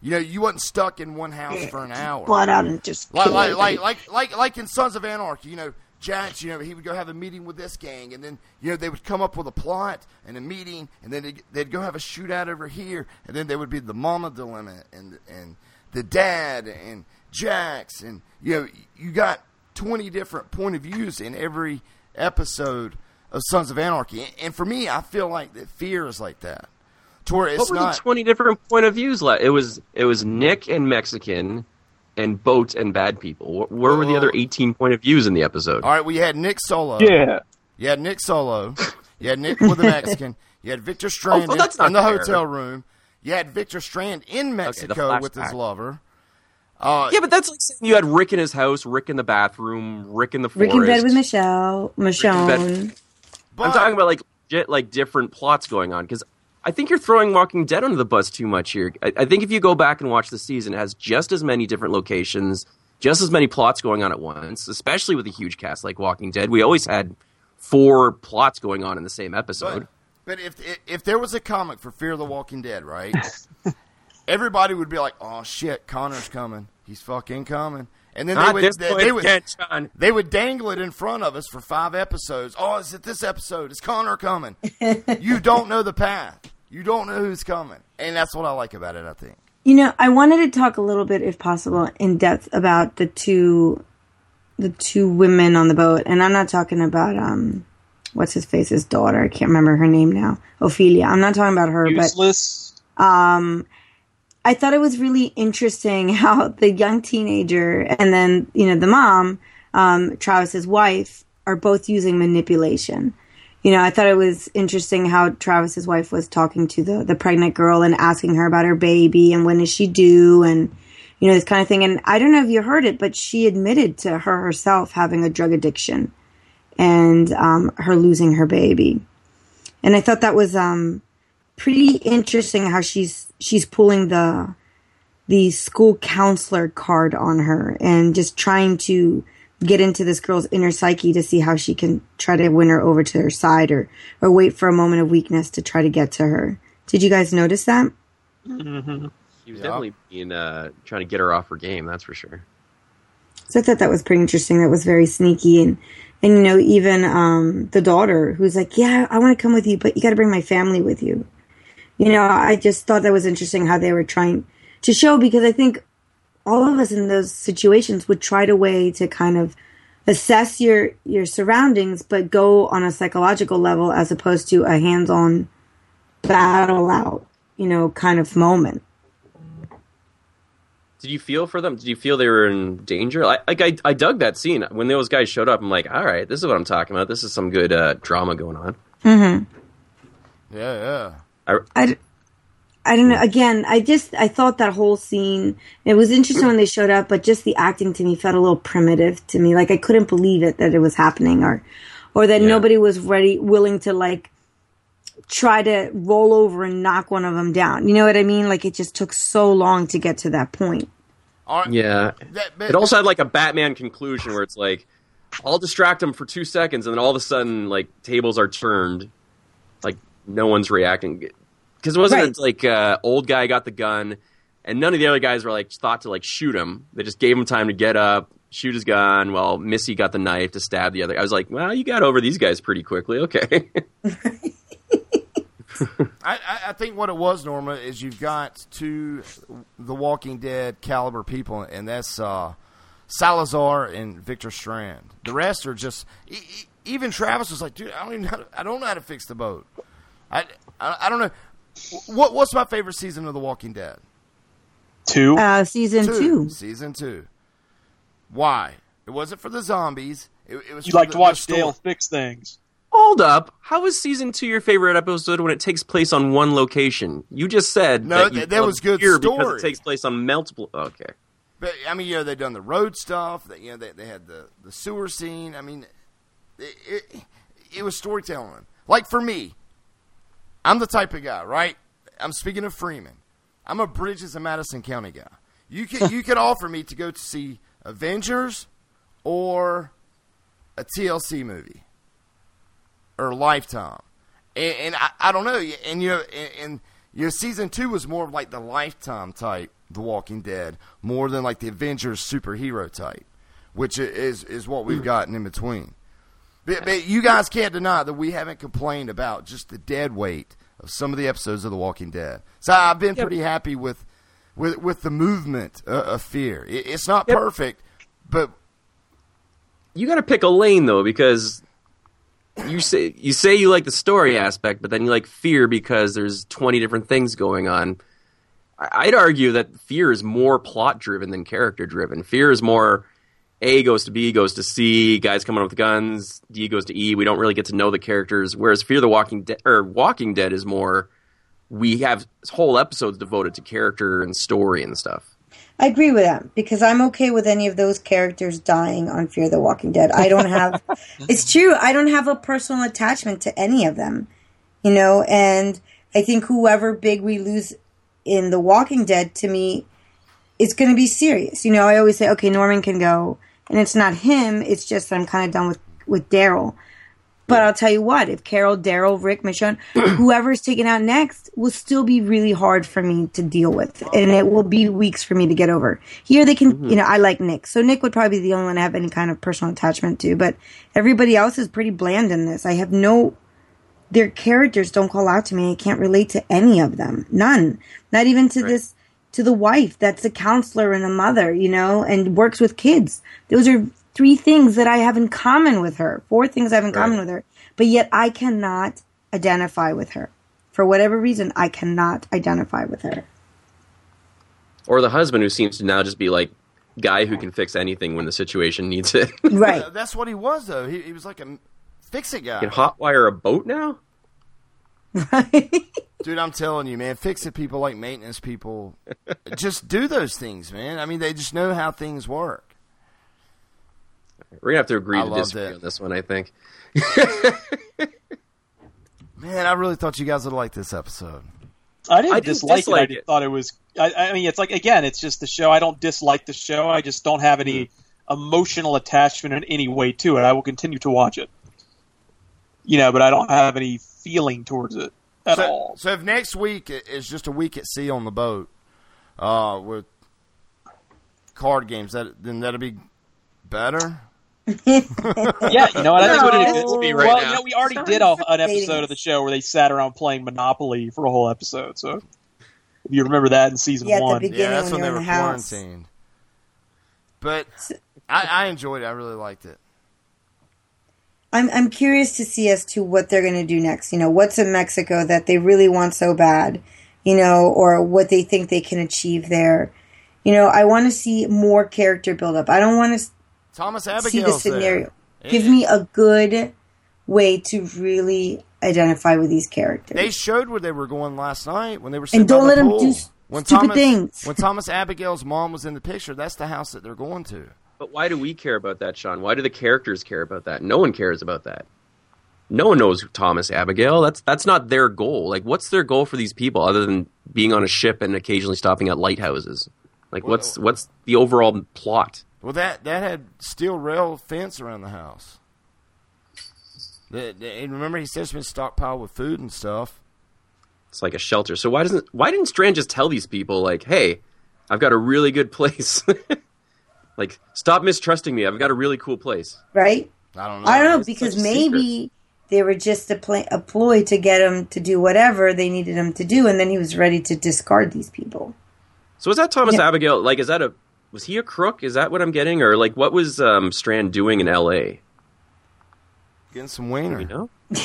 You know, you wasn't stuck in one house for an hour. Blood out and just like like, like like like like in Sons of Anarchy. You know, Jax. You know, he would go have a meeting with this gang, and then you know they would come up with a plot and a meeting, and then they'd, they'd go have a shootout over here, and then there would be the mama dilemma and and the dad and Jax, and you know you got twenty different point of views in every episode of Sons of Anarchy, and for me, I feel like that fear is like that. To where it's what were not. the twenty different point of views? Like it was it was Nick and Mexican, and boat and bad people. Wh- Where were the other eighteen point of views in the episode? All right, we had Nick Solo. Yeah. You had Nick Solo. You had Nick with the Mexican. You had Victor Strand Oh, in, in the fair. hotel room. You had Victor Strand in Mexico with his lover. Uh, yeah, but that's like saying you had Rick in his house, Rick in the bathroom, Rick in the Rick in bed with Michelle, Michonne. I'm talking about like legit, like different plots going on because I think you're throwing Walking Dead under the bus too much here. I, I think if you go back and watch the season, it has just as many different locations, just as many plots going on at once. Especially with a huge cast like Walking Dead, we always had four plots going on in the same episode. But if, if if there was a comic for Fear of the Walking Dead, right? everybody would be like, "Oh shit, Connor's coming. He's fucking coming." And then they Not would they, they would yet, they would dangle it in front of us for five episodes. Oh, is it this episode? Is Connor coming? you don't know the path. You don't know who's coming, and that's what I like about it. I think. You know, I wanted to talk a little bit, if possible, in depth about the two, the two women on the boat, and I'm not talking about um, what's his face's daughter. I can't remember her name now. Ofelia. I'm not talking about her, Useless. but um, I thought it was really interesting how the young teenager and then you know the mom, um, Travis's wife, are both using manipulation. You know, I thought it was interesting how Travis's wife was talking to the the pregnant girl and asking her about her baby and when is she due and you know this kind of thing. And I don't know if you heard it, but she admitted to her herself having a drug addiction and um, her losing her baby. And I thought that was um, pretty interesting how she's she's pulling the the school counselor card on her and just trying to get into this girl's inner psyche to see how she can try to win her over to her side or or wait for a moment of weakness to try to get to her. Did you guys notice that? Mm-hmm. He was definitely being uh, trying to get her off her game. That's for sure. So I thought that was pretty interesting. That was very sneaky and and you know even um the daughter who's like, "Yeah, I want to come with you, but you got to bring my family with you." You know, I just thought that was interesting how they were trying to show because I think all of us in those situations would try to way to kind of assess your your surroundings but go on a psychological level as opposed to a hands-on battle out, you know, kind of moment. Did you feel for them? Did you feel they were in danger? I, like I, I dug that scene when those guys showed up. I'm like, all right, this is what I'm talking about. This is some good uh, drama going on. Mhm. Yeah, yeah. I, I, I don't know. Again, I just I thought that whole scene. It was interesting when they showed up, but just the acting to me felt a little primitive to me. Like I couldn't believe it that it was happening, or or that nobody was ready, willing to like try to roll over and knock one of them down. You know what I mean? Like it just took so long to get to that point. Yeah. it also had like a Batman conclusion where it's like, I'll distract him for two seconds, and then all of a sudden, like tables are turned, like no one's reacting. Because it wasn't Right. like uh, old guy got the gun, and none of the other guys were like thought to like shoot him. They just gave him time to get up, shoot his gun, while Missy got the knife to stab the other. I was like, well, you got over these guys pretty quickly. Okay. I, I, I think what it was, Norma, is you've got two The Walking Dead caliber people, and that's uh, Salazar and Victor Strand. The rest are just. E- e- even Travis was like, "Dude, I don't even know how to, I don't know how to fix the boat. I, I, I don't know. What What's my favorite season of The Walking Dead? Two. Uh, season two. Season two. Why? It wasn't for the zombies. It, it was. You like the, to watch. Dale fix things. Hold up. How is season two your favorite episode when it takes place on one location? You just said No, that th- that was good Fear because story. it takes place on multiple. Okay. But I mean, you know, they done the road stuff. That you know, they, they had the, the sewer scene. I mean, it, it it was storytelling. Like for me, I'm the type of guy, right? I'm speaking of Freeman. I'm a Bridges and Madison County guy. You could you could offer me to go to see Avengers or a TLC movie or Lifetime, and, and I, I don't know. And you know, and, and you know, season two was more of like the Lifetime type, The Walking Dead, more than like the Avengers superhero type, which is is what we've hmm. gotten in between. But, but you guys can't deny that we haven't complained about just the dead weight of some of the episodes of The Walking Dead. So I've been pretty happy with with with the movement uh, of fear. It, it's not perfect, but You got to pick a lane though, because you say you say you like the story aspect, but then you like fear because there's 20 different things going on. I'd argue that fear is more plot driven than character driven. Fear is more A goes to B goes to C, guys coming up with guns. D goes to E. We don't really get to know the characters. Whereas Fear the Walking Dead or Walking Dead is more we have whole episodes devoted to character and story and stuff. I agree with that because I'm okay with any of those characters dying on Fear the Walking Dead. I don't have, it's true, I don't have a personal attachment to any of them, you know, and I think whoever big we lose in The Walking Dead to me, it's going to be serious. You know, I always say, okay, Norman can go, and it's not him, it's just I'm kind of done with, with Daryl. But I'll tell you what, if Carol, Daryl, Rick, Michonne, whoever's taken out next will still be really hard for me to deal with. And it will be weeks for me to get over. Here they can, mm-hmm. you know, I like Nick. So Nick would probably be the only one I have any kind of personal attachment to. But everybody else is pretty bland in this. I have no, their characters don't call out to me. I can't relate to any of them. None. Not even to this, to the wife that's a counselor and a mother, you know, and works with kids. Those are three things that I have in common with her. Four things I have in common with her. But yet I cannot identify with her. For whatever reason, I cannot identify with her. Or the husband who seems to now just be like guy who can fix anything when the situation needs it. Right. that's what he was though. He, he was like a fix it guy. Can hotwire a boat now? Dude, I'm telling you, man, fix it people like maintenance people just do those things, man. I mean, they just know how things work. We're gonna have to agree I to disagree it. on this one. I think. Man, I really thought you guys would like this episode. I didn't, I didn't dislike, dislike it. I thought it was. I, I mean, it's like again, it's just the show. I don't dislike the show. I just don't have any mm-hmm. emotional attachment in any way to it. I will continue to watch it. You know, but I don't have any feeling towards it at so, all. So if next week is just a week at sea on the boat, uh, with card games, that then that'll be better. yeah, you know what? I think what it No. is. It's me right well, now. you know, we already Sorry did a, an episode of the show where they sat around playing Monopoly for a whole episode. So, if you remember that in season Yeah, at the one, yeah, that's when when they were the quarantined. But I, I enjoyed it. I really liked it. I'm I'm curious to see as to what they're going to do next. You know, what's in Mexico that they really want so bad, you know, or what they think they can achieve there. You know, I want to see more character build up. I don't want to Thomas see the scenario. there. Give me a good way to really identify with these characters. They showed where they were going last night when they were sitting And don't by the let 'em pool. do when stupid Thomas, things. When Thomas Abigail's mom was in the picture, that's the house that they're going to. But why do we care about that, Sean? Why do the characters care about that? No one cares about that. no one knows Thomas Abigail. That's that's not their goal. Like, what's their goal for these people other than being on a ship and occasionally stopping at lighthouses? Like, what's what's the overall plot? Well, that that had steel rail fence around the house. The, the, and remember, he said it's been stockpiled with food and stuff. It's like a shelter. So why doesn't why didn't Strand just tell these people like, "Hey, I've got a really good place." like, stop mistrusting me. I've got a really cool place. right? I don't know. I don't know It's because maybe they were just a, pla a ploy to get him to do whatever they needed him to do, and then he was ready to discard these people. So is that Thomas Yeah. Abigail? Like, is that a was he a crook? Is that what I'm getting, or like what was um, Strand doing in L.A.? Getting some wiener. You know?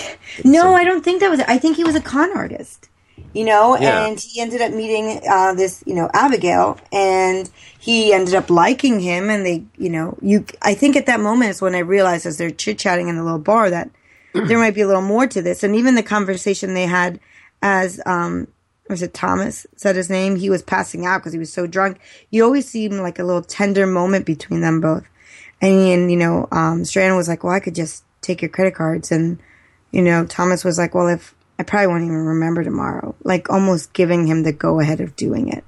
No, I don't think that was. I think he was a con artist. You know, Yeah. and he ended up meeting uh, this, you know, Abigail, and he ended up liking him. And they, you know, you. I think at that moment is when I realized, as they're chit chatting in the little bar, that there might be a little more to this. And even the conversation they had, as um, was it Thomas said his name? He was passing out because he was so drunk. You always seem like a little tender moment between them both. And, and you know, um, Strand was like, "Well, I could just take your credit cards," and you know, Thomas was like, "Well, if I probably won't even remember tomorrow," like almost giving him the go ahead of doing it.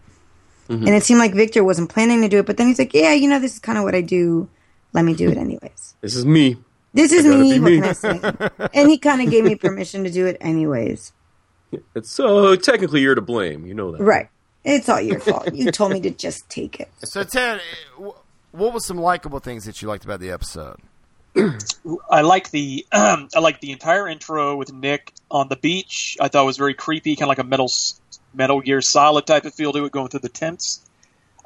Mhm. And it seemed like Victor wasn't planning to do it, but then he's like, "Yeah, you know, this is kind of what I do. Let me do it anyways. This is me. This is me. What me. can I say?" and he kind of gave me permission to do it anyways. It's so technically you're to blame. You know that, Right? It's all your fault. You told me to just take it. So, Ted, what was some likable things that you liked about the episode? I like the I like the entire intro with Nick on the beach. I thought it was very creepy, kind of like a metal Metal Gear Solid type of feel to it, going through the tents.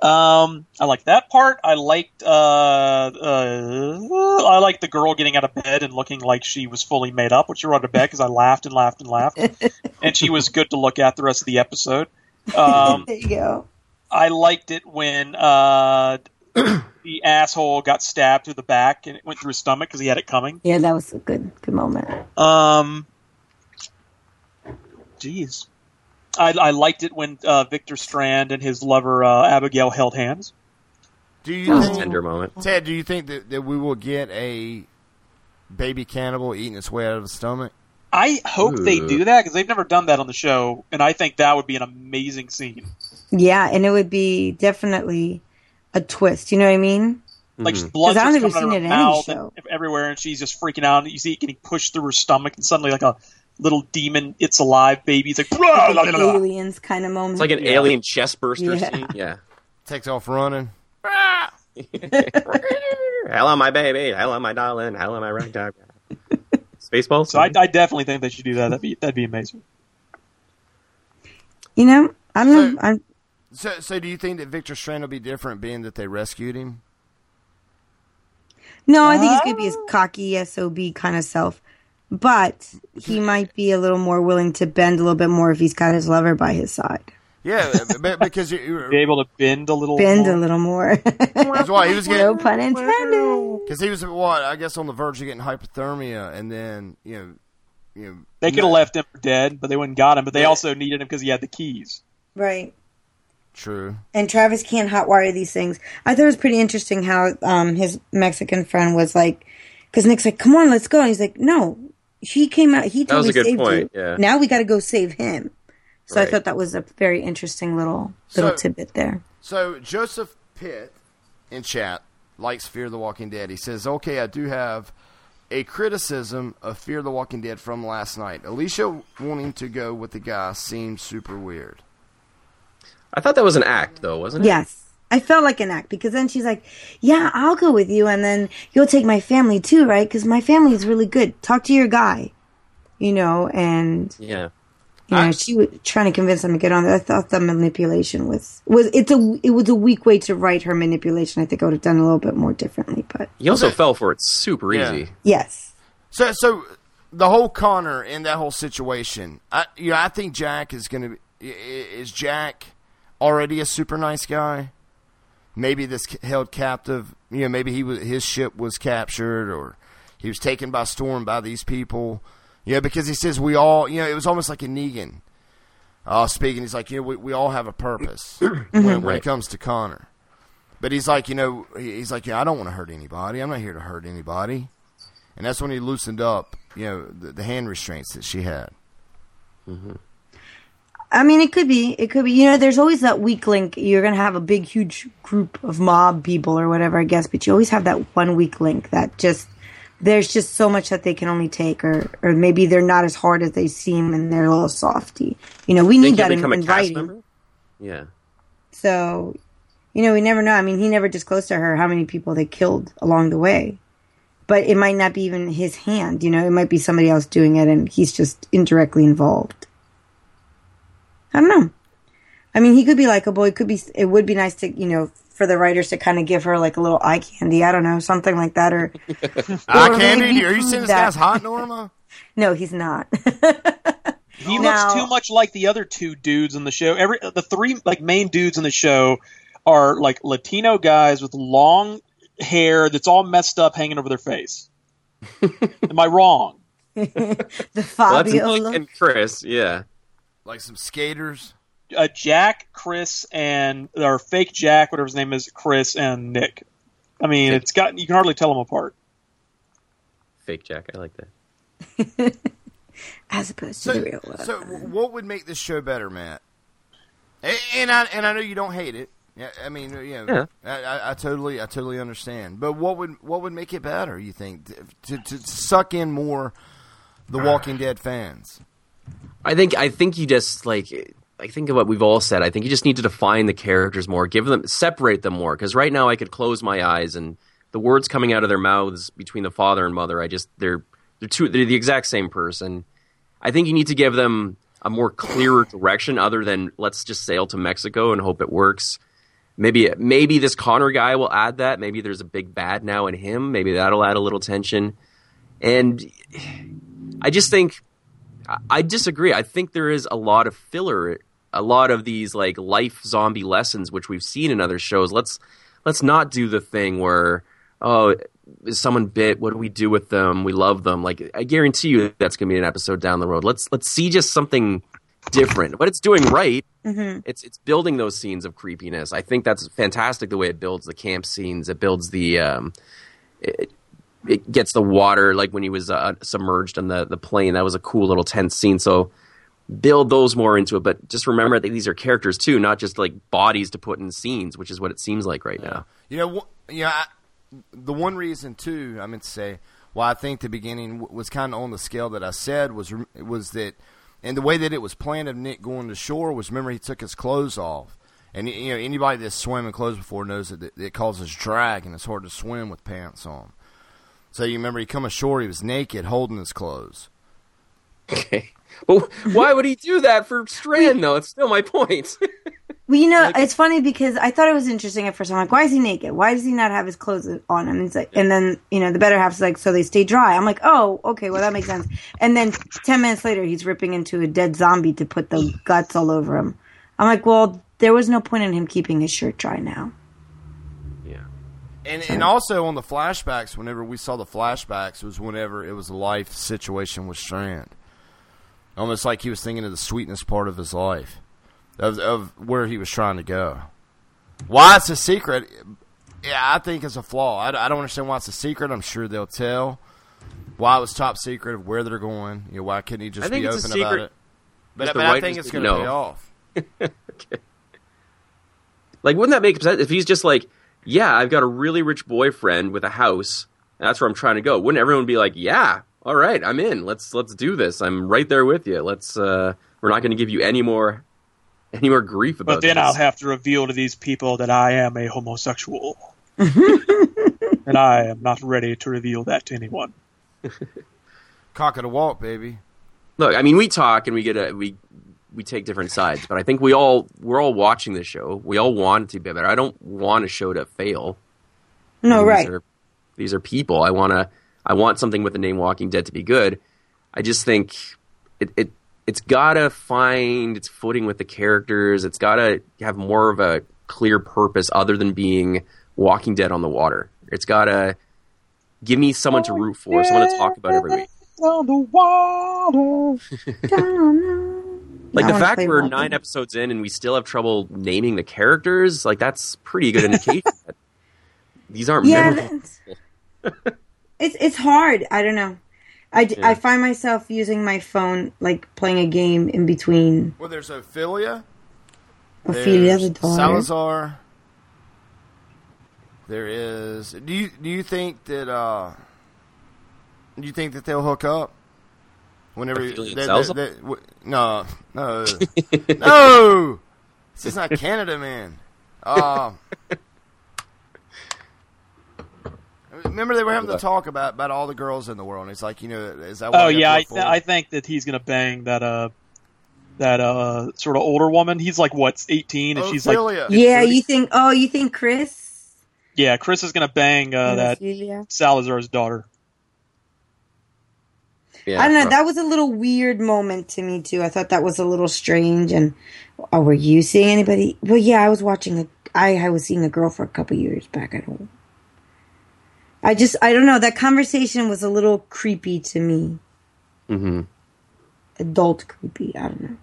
Um, I like that part. I liked uh, uh, I liked the girl getting out of bed and looking like she was fully made up when she went out of bed because I laughed and laughed and laughed, and she was good to look at the rest of the episode. Um, there you go. I liked it when uh, the asshole got stabbed through the back and it went through his stomach because he had it coming. Yeah, that was a good good moment. Um, jeez, I, I liked it when uh, Victor Strand and his lover uh, Abigail held hands. Do you That was a think, tender moment. Ted? Do you think that, that we will get a baby cannibal eating its way out of the stomach? I hope they do that because they've never done that on the show, and I think that would be an amazing scene. Yeah, and it would be definitely a twist. You know what I mean? Like Mm-hmm. blood I don't just ever coming out seen of it her in any mouth show. and everywhere, and she's just freaking out. You see it getting pushed through her stomach, and suddenly like a little demon, it's alive baby. It's like blah, blah, blah, blah. aliens kind of moment. It's like an Yeah. alien chest burster Yeah. scene. Yeah. Takes off running. Hello, my baby. Hello, my darling. Hello, my ragdoll. Spaceballs. So I, I definitely think they should do that. That'd be that'd be amazing. You know, I don't know. I'm, So, so do you think that Victor Strand will be different, being that they rescued him? no, I think he's gonna be his uh. cocky sob kind of self, but he might be a little more willing to bend a little bit more if he's got his lover by his side. Yeah, b- because you, you Be able to bend a little. Bend more. a little more. That's why he was getting no pun intended. because he was what I guess on the verge of getting hypothermia, and then you know, you know, They could have left him for dead, but they wouldn't got him. But they also needed him because he had the keys. Right. True. and Travis can't hotwire these things. I thought it was pretty interesting how um, his Mexican friend was like, because Nick's like, "Come on, let's go," and he's like, "No." He came out. He That was totally saved point, you. yeah. Now we got to go save him. So I thought that was a very interesting little little So- tidbit there. So Joseph Pitt in chat likes Fear the Walking Dead. He says, "Okay, I do have a criticism of Fear the Walking Dead from last night. Alicia wanting to go with the guy seemed super weird. I thought that was an act, though, wasn't it? Yes. I felt like an act because then she's like, "Yeah, I'll go with you, and then you'll take my family too, right? Because my family is really good. Talk to your guy, you know." And Yeah. you know, she was trying to convince him to get on. there. I thought the manipulation was was it's a it was a weak way to write her manipulation. I think I would have done a little bit more differently, but He also fell for it super Yeah. easy. yes, So, so the whole Connor in that whole situation, I, you know, I think Jack is going to. Is Jack already a super nice guy? Maybe this held captive. You know, maybe he was his ship was captured, or he was taken by storm by these people. Yeah, because he says we all. You know, it was almost like a Negan uh, speaking. He's like, you know, we, we all have a purpose when, when it comes to Connor. But he's like, you know, he's like, yeah, I don't want to hurt anybody. I'm not here to hurt anybody. And that's when he loosened up you know the, the hand restraints that she had. Mm-hmm. I mean, it could be. It could be. You know, there's always that weak link. You're going to have a big, huge group of mob people or whatever, I guess, but you always have that one weak link that just, there's just so much that they can only take, or, or maybe they're not as hard as they seem and they're a little softy. You know, we need that in, in writing. Yeah. So, you know, we never know. I mean, he never disclosed to her how many people they killed along the way. But it might not be even his hand, you know, it might be somebody else doing it and he's just indirectly involved. I don't know. I mean, he could be likable. It could be, it would be nice to, you know, for the writers to kind of give her like a little eye candy. I don't know, something like that. Or, Eye candy? Are you prove saying this that- guy's hot, Norma? No, he's not. He Now- looks too much like the other two dudes in the show. Every the three like main dudes in the show are like Latino guys with long hair that's all messed up hanging over their face. Am I wrong? the Well, that's Fabio Nick look. and Chris. Yeah. Like some skaters. Uh, Jack, Chris, and or fake Jack, whatever his name is, Chris and Nick. I mean, it's got you can hardly tell them apart. Fake Jack. I like that. As opposed So, to the real one. so what would make this show better, Matt? And, and I and I know you don't hate it. Yeah, I mean, you know, Yeah. I, I, I totally, I totally understand. But what would what would make it better? You think to, to, to suck in more the Walking Dead fans? I think I think you just like I think of what we've all said. I think you just need to define the characters more, give them separate them more. Because right now I could close my eyes and the words coming out of their mouths between the father and mother, I just they're they're two they're the exact same person. I think you need to give them a more clearer direction other than let's just sail to Mexico and hope it works. Maybe maybe this Connor guy will add that. Maybe there's a big bad now in him. Maybe that'll add a little tension. And I just think I- disagree. I think there is a lot of filler, a lot of these like life zombie lessons which we've seen in other shows. Let's let's not do the thing where oh is someone bit? What do we do with them? We love them. Like I guarantee you that's going to be an episode down the road. Let's let's see just something different. But it's doing right. Mhm. It's it's building those scenes of creepiness. I think that's fantastic the way it builds the camp scenes. It builds the um, it, it gets the water like when he was uh, submerged on the the plane. That was a cool little tense scene. So build those more into it. But just remember that these are characters too, not just like bodies to put in scenes, which is what it seems like right now. You know, wh- know, I, the one reason too, I meant to say, why I think the beginning w- was kind of on the scale that I said was was that, and the way that it was planned of Nick going to shore was remember he took his clothes off, and you know anybody that's swam in clothes before knows that it causes drag and it's hard to swim with pants on. So you remember he come ashore, he was naked, holding his clothes. Okay, but why would he do that for Strand though? It's still my point. Well, you know, it's funny because I thought it was interesting at first. I'm like, why is he naked? Why does he not have his clothes on him? And, it's like, and then, you know, the better half's like, so they stay dry. I'm like, oh, okay, well, that makes sense. And then 10 minutes later, he's ripping into a dead zombie to put the guts all over him. I'm like, well, there was no point in him keeping his shirt dry now. And and also on the flashbacks, whenever we saw the flashbacks, was whenever it was a life situation with Strand. Almost like he was thinking of the sweetness part of his life, of of where he was trying to go. Why it's a secret? Yeah, I think it's a flaw. I, I don't understand why it's a secret. I'm sure they'll tell why it was top secret of where they're going. You know, why couldn't he just be open about it? But, but I think it's going to know. pay off. Like, wouldn't that make sense if he's just like, yeah, I've got a really rich boyfriend with a house. And that's where I'm trying to go. Wouldn't everyone be like, yeah, all right, I'm in. Let's let's do this. I'm right there with you. Let's. uh We're not going to give you any more any more grief about. But then this. I'll have to reveal to these people that I am a homosexual. and I am not ready to reveal that to anyone. Cock of the walk, baby. Look, I mean, we talk and we get a we we take different sides, but I think we all we're all watching the show. We all want it to be better. I don't want a show to fail. No, These right. are- these are people. I want to. I want something with the name Walking Dead to be good. I just think it it it's gotta find its footing with the characters. It's gotta have more of a clear purpose other than being Walking Dead on the water. It's gotta give me someone to root for, someone to talk about every week. On the water. Like I the fact we're Walking nine episodes in and we still have trouble naming the characters, like that's pretty good indication. that these aren't Yeah, memorable. It's it's hard. I don't know. I I find myself using my phone, like playing a game in between. Well, there's Ofelia. Ofelia, there's the daughter. Salazar. There is. Do you do you think that? uh Do you think that they'll hook up? Whenever Ofelia and they- they- w- no, no, no. This is not Canada, man. Uh, remember they were having the talk about about all the girls in the world. And it's like you know, is that? What Oh yeah, I, th- I think that he's gonna bang that uh that uh sort of older woman. He's like what eighteen, and she's like Ofelia. Yeah, you think? Oh, you think Chris? yeah. Chris is gonna bang uh, that Salazar's daughter. Yeah, I don't know. pro- That was a little weird moment to me too. I thought that was a little strange. And oh, were you seeing anybody? Well, yeah, I was watching a. I, I was seeing a girl for a couple years back at home. I just, I don't know. That conversation was a little creepy to me. Mm-hmm. Adult creepy. I don't know.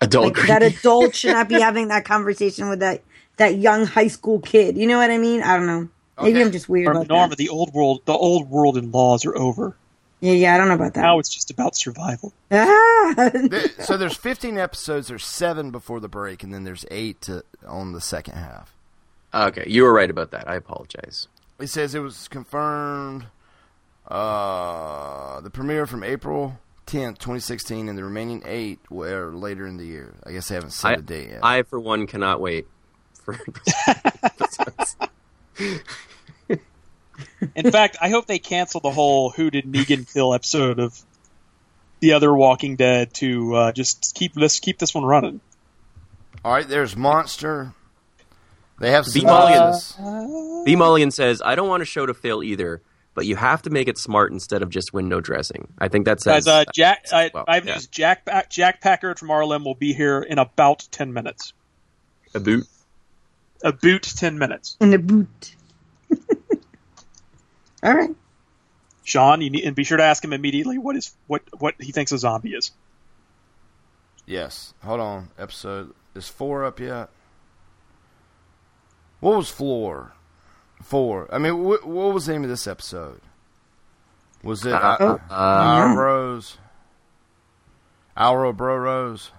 Adult like that adult should not be having that conversation with that that young high school kid. You know what I mean? I don't know. Maybe I'm just weird Norma, about Norma, the old world, the old world and laws are over. Yeah, yeah, I don't know about that. Now it's just about survival. Ah! So there's 15 episodes. There's seven before the break, and then there's eight to, on the second half. Okay, you were right about that. I apologize. It says it was confirmed. Uh, the premiere from April 10th, 2016, and the remaining eight were later in the year. I guess they haven't set I, a date yet. I, for one, cannot wait for. In fact, I hope they cancel the whole "Who did Negan kill?" episode of the other Walking Dead to uh, just keep this keep this one running. All right, there's Monster. They have B. synopsis. Mulligan, B. Mulligan says, "I don't want a show to fail either, but you have to make it smart instead of just window dressing." I think that says Guys, uh, Jack, I, well, I have yeah. news. Jack Pa- Jack Packard from RLM will be here in about ten minutes. a boot. A boot, ten minutes. In the boot. All right. Sean, you need, and be sure to ask him immediately what is what what he thinks a zombie is. Yes. Hold on. Episode is four up yet? What was floor? Four. I mean, wh- what was the name of this episode? Was it Uh, uh, uh, Our Bros? Our Bro Rose?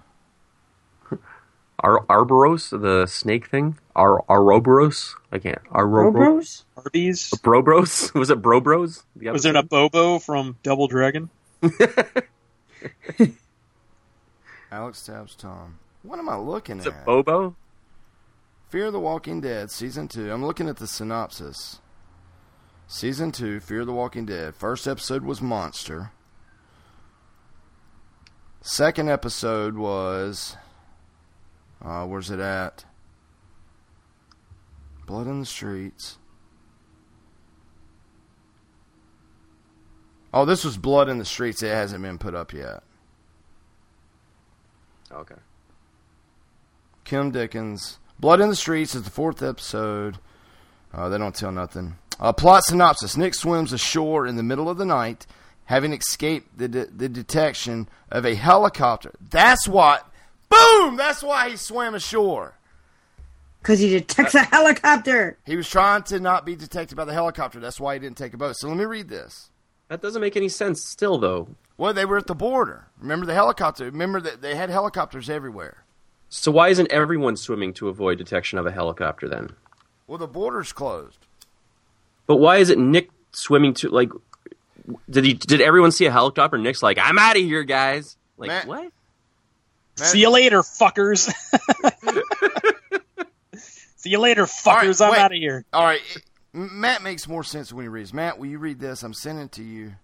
Ar- Arboros, the snake thing. Ar- Aroboros. I can't. Arobro- Robros? Arby's. Brobros. Was it Brobros? The Was it a Bobo from Double Dragon? Alex stabs Tom. What am I looking Is it at? Bobo? Fear the Walking Dead, Season 2. I'm looking at the synopsis. Season 2, Fear the Walking Dead. First episode was Monster. Second episode was. Uh, where's it at? Blood in the Streets. Oh, this was Blood in the Streets. It hasn't been put up yet. Okay. Kim Dickens. Blood in the Streets is the fourth episode. Uh, they don't tell nothing. Uh, plot synopsis Nick swims ashore in the middle of the night, having escaped the, de- the detection of a helicopter. That's what. Boom! That's why he swam ashore. Because he detects a helicopter. He was trying to not be detected by the helicopter. That's why he didn't take a boat. So let me read this. That doesn't make any sense. Still, though. Well, they were at the border. Remember the helicopter? Remember that they had helicopters everywhere. So why isn't everyone swimming to avoid detection of a helicopter then? Well, the border's closed. But why is it Nick swimming to like? Did he? Did everyone see a helicopter? Nick's like, "I'm out of here, guys." Like Matt- what? See you later, fuckers. See you later, fuckers. I'm wait. out of here. All right, Matt makes more sense when he reads. Matt, will you read this? I'm sending it to you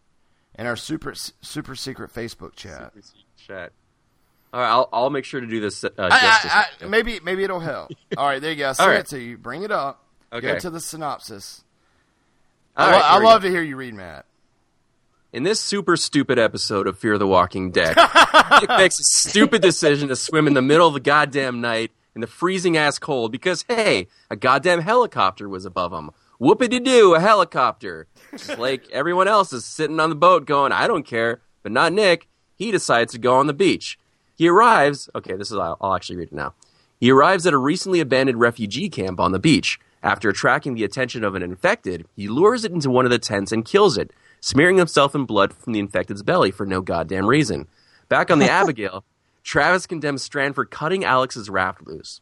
in our super super secret Facebook chat. Chat. All right, I'll I'll make sure to do this. Uh, I- justice. I- I- maybe maybe it'll help. All right, there you go. I sent right. it to you. Bring it up. Okay. Get to the synopsis. All I, right, lo- I love go. to hear you read, Matt. In this super stupid episode of Fear the Walking Dead, Nick makes a stupid decision to swim in the middle of the goddamn night in the freezing ass cold because, hey, a goddamn helicopter was above him. Whoopity doo, a helicopter. Just like everyone else is sitting on the boat going, I don't care. But not Nick. He decides to go on the beach. He arrives. Okay, this is, I'll, I'll actually read it now. He arrives at a recently abandoned refugee camp on the beach. After attracting the attention of an infected, he lures it into one of the tents and kills it. Smearing himself in blood from the infected's belly for no goddamn reason. Back on the Abigail, Travis condemns Strand for cutting Alex's raft loose.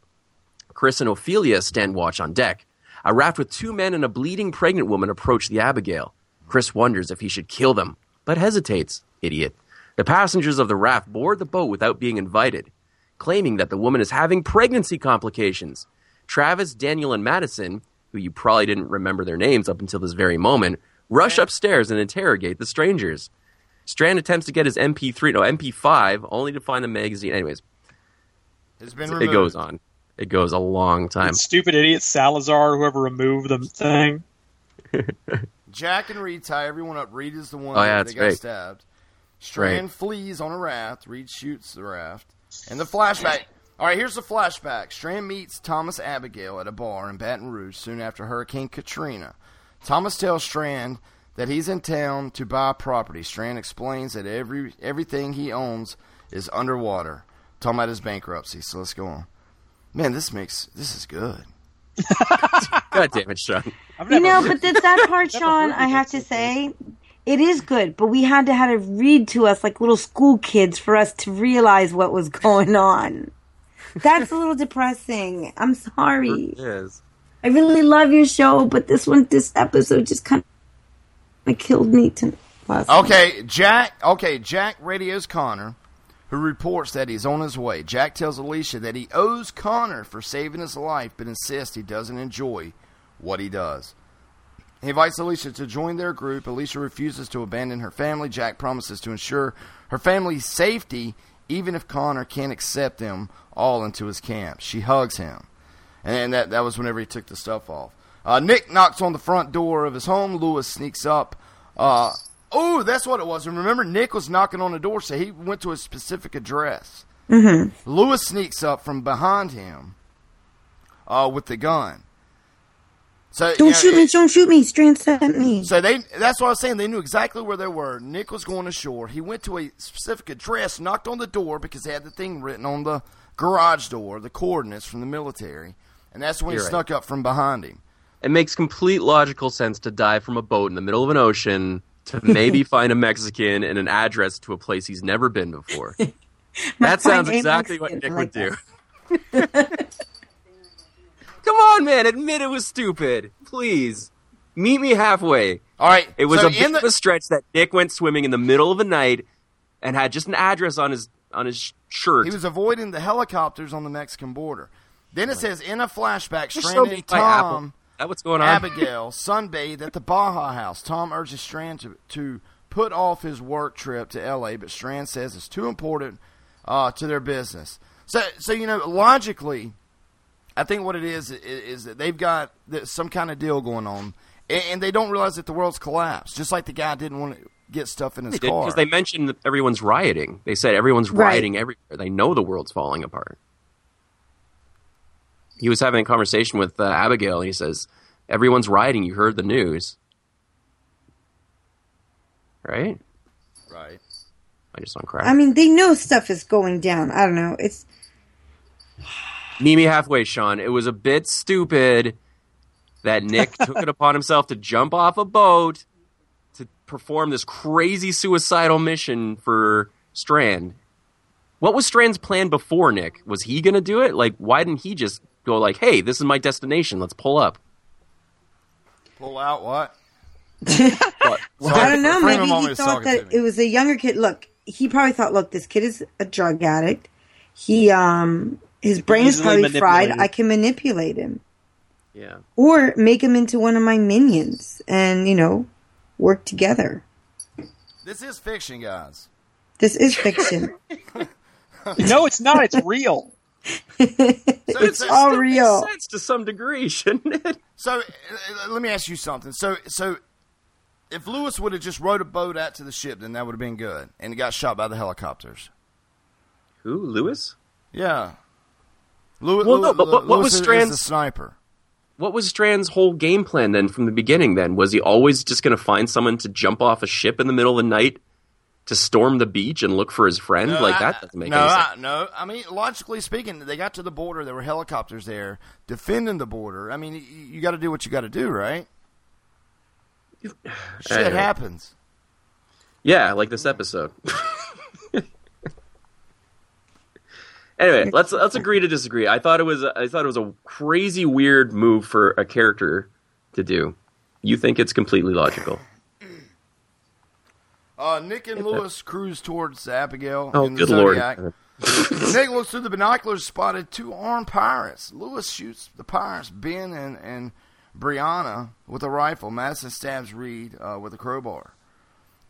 Chris and Ofelia stand watch on deck. A raft with two men and a bleeding pregnant woman approach the Abigail. Chris wonders if he should kill them, but hesitates. Idiot. The passengers of the raft board the boat without being invited, claiming that the woman is having pregnancy complications. Travis, Daniel, and Madison, who you probably didn't remember their names up until this very moment, rush upstairs and interrogate the strangers. Strand attempts to get his MP3, no, MP5, only to find the magazine. Anyways, It's been it removed. goes on. It goes a long time. Stupid idiot Salazar, whoever removed the thing. Jack and Reed tie everyone up. Reed is the one Oh, yeah, that got right. stabbed. Strand Right. flees on a raft. Reed shoots the raft. And the flashback. All right, here's the flashback. Strand meets Thomas Abigail at a bar in Baton Rouge soon after Hurricane Katrina. Thomas tells Strand that he's in town to buy property. Strand explains that every everything he owns is underwater. Talking about his bankruptcy. So let's go on. Man, this makes this is good. God damn it, Sean. You know, but that, that part, Sean, I have to say, it is good. But we had to have it read to us like little school kids for us to realize what was going on. That's a little depressing. I'm sorry. Yes. I really love your show, but this one, this episode just kind of killed me. To last night. Okay, Jack. Okay, Jack radios Connor, who reports that he's on his way. Jack tells Alicia that he owes Connor for saving his life, but insists he doesn't enjoy what he does. He invites Alicia to join their group. Alicia refuses to abandon her family. Jack promises to ensure her family's safety, even if Connor can't accept them all into his camp. She hugs him. And that, that was whenever he took the stuff off. Uh, Nick knocks on the front door of his home. Lewis sneaks up. Uh, oh, that's what it was. And remember, Nick was knocking on the door, so he went to a specific address. Mhm. Lewis sneaks up from behind him uh, with the gun. So Don't you know, shoot me! Don't shoot me! Strand sent me. so they that's what I was saying. They knew exactly where they were. Nick was going ashore. He went to a specific address, knocked on the door because they had the thing written on the garage door, the coordinates from the military, and that's when You're he right. snuck up from behind him. It makes complete logical sense to dive from a boat in the middle of an ocean to maybe find a Mexican and an address to a place he's never been before. that sounds ain't exactly what Mexican. Nick I would like do. Come on, man, admit it was stupid. Please. Meet me halfway. All right. It was so a bit the- of a stretch that Nick went swimming in the middle of the night and had just an address on his on his shirt. He was avoiding the helicopters on the Mexican border. Then it says in a flashback, Just Strand and. Tom, That what's going on? Abigail sunbathe at the Baja House. Tom urges Strand to, to put off his work trip to L.A., but Strand says it's too important uh, to their business. So, so you know, logically, I think what it is is, is that they've got some kind of deal going on, and, and they don't realize that the world's collapsed. Just like the guy didn't want to get stuff in his car. because they mentioned that everyone's rioting. They said everyone's Right. rioting everywhere. They know the world's falling apart. He was having a conversation with uh, Abigail, and he says, "Everyone's rioting. You heard the news, right?" Right. I just want to cry. I mean, they know stuff is going down. I don't know. It's Meet me halfway, Sean. It was a bit stupid that Nick took it upon himself to jump off a boat to perform this crazy suicidal mission for Strand. What was Strand's plan before Nick? Was he going to do it? Like, why didn't he just go like, "Hey, this is my destination. Let's pull up." Pull out what? What? I don't know. Maybe he thought that it was a younger kid. Look, he probably thought, look, this kid is a drug addict. He, um, his brain is probably fried. I can manipulate him Yeah. or make him into one of my minions and, you know, work together. This is fiction, guys. This is fiction. no, it's not. It's real. It's all real. sense to some degree, shouldn't it? So uh, let me ask you something. So so if Lewis would have just rowed a boat out to the ship, then that would have been good, and he got shot by the helicopters. Who, Lewis? Yeah. Lewis, Well, no, but what- what was Strand's- the sniper? What was Strand's whole game plan then from the beginning? Then was he always just going to find someone to jump off a ship in the middle of the night to storm the beach and look for his friend? No, like I- that doesn't make no, any sense. I, no. I mean, logically speaking, they got to the border. There were helicopters there defending the border. I mean, you, you got to do what you got to do, right? Shit Anyway. happens. Yeah, like this episode. anyway, let's let's agree to disagree. I thought it was I thought it was a crazy weird move for a character to do. You think it's completely logical. Uh, Nick and Lewis cruise towards Abigail Oh, in the good lord. Zodiac. Nick looks through the binoculars, spotted two armed pirates. Lewis shoots the pirates, Ben and, and Brianna, with a rifle. Madison stabs Reed uh, with a crowbar.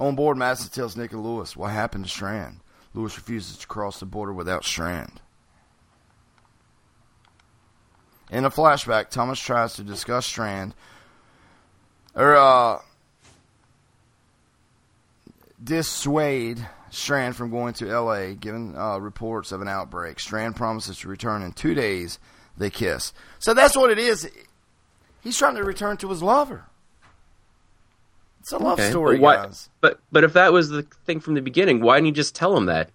On board, Madison tells Nick and Lewis what happened to Strand. Lewis refuses to cross the border without Strand. In a flashback, Thomas tries to discuss Strand, or uh, dissuade Strand from going to L.A. Given uh, reports of an outbreak, Strand promises to return in two days. They kiss. So that's what it is. He's trying to return to his lover. It's a love Okay, story, but why- guys. But but if that was the thing from the beginning, why didn't you just tell him that?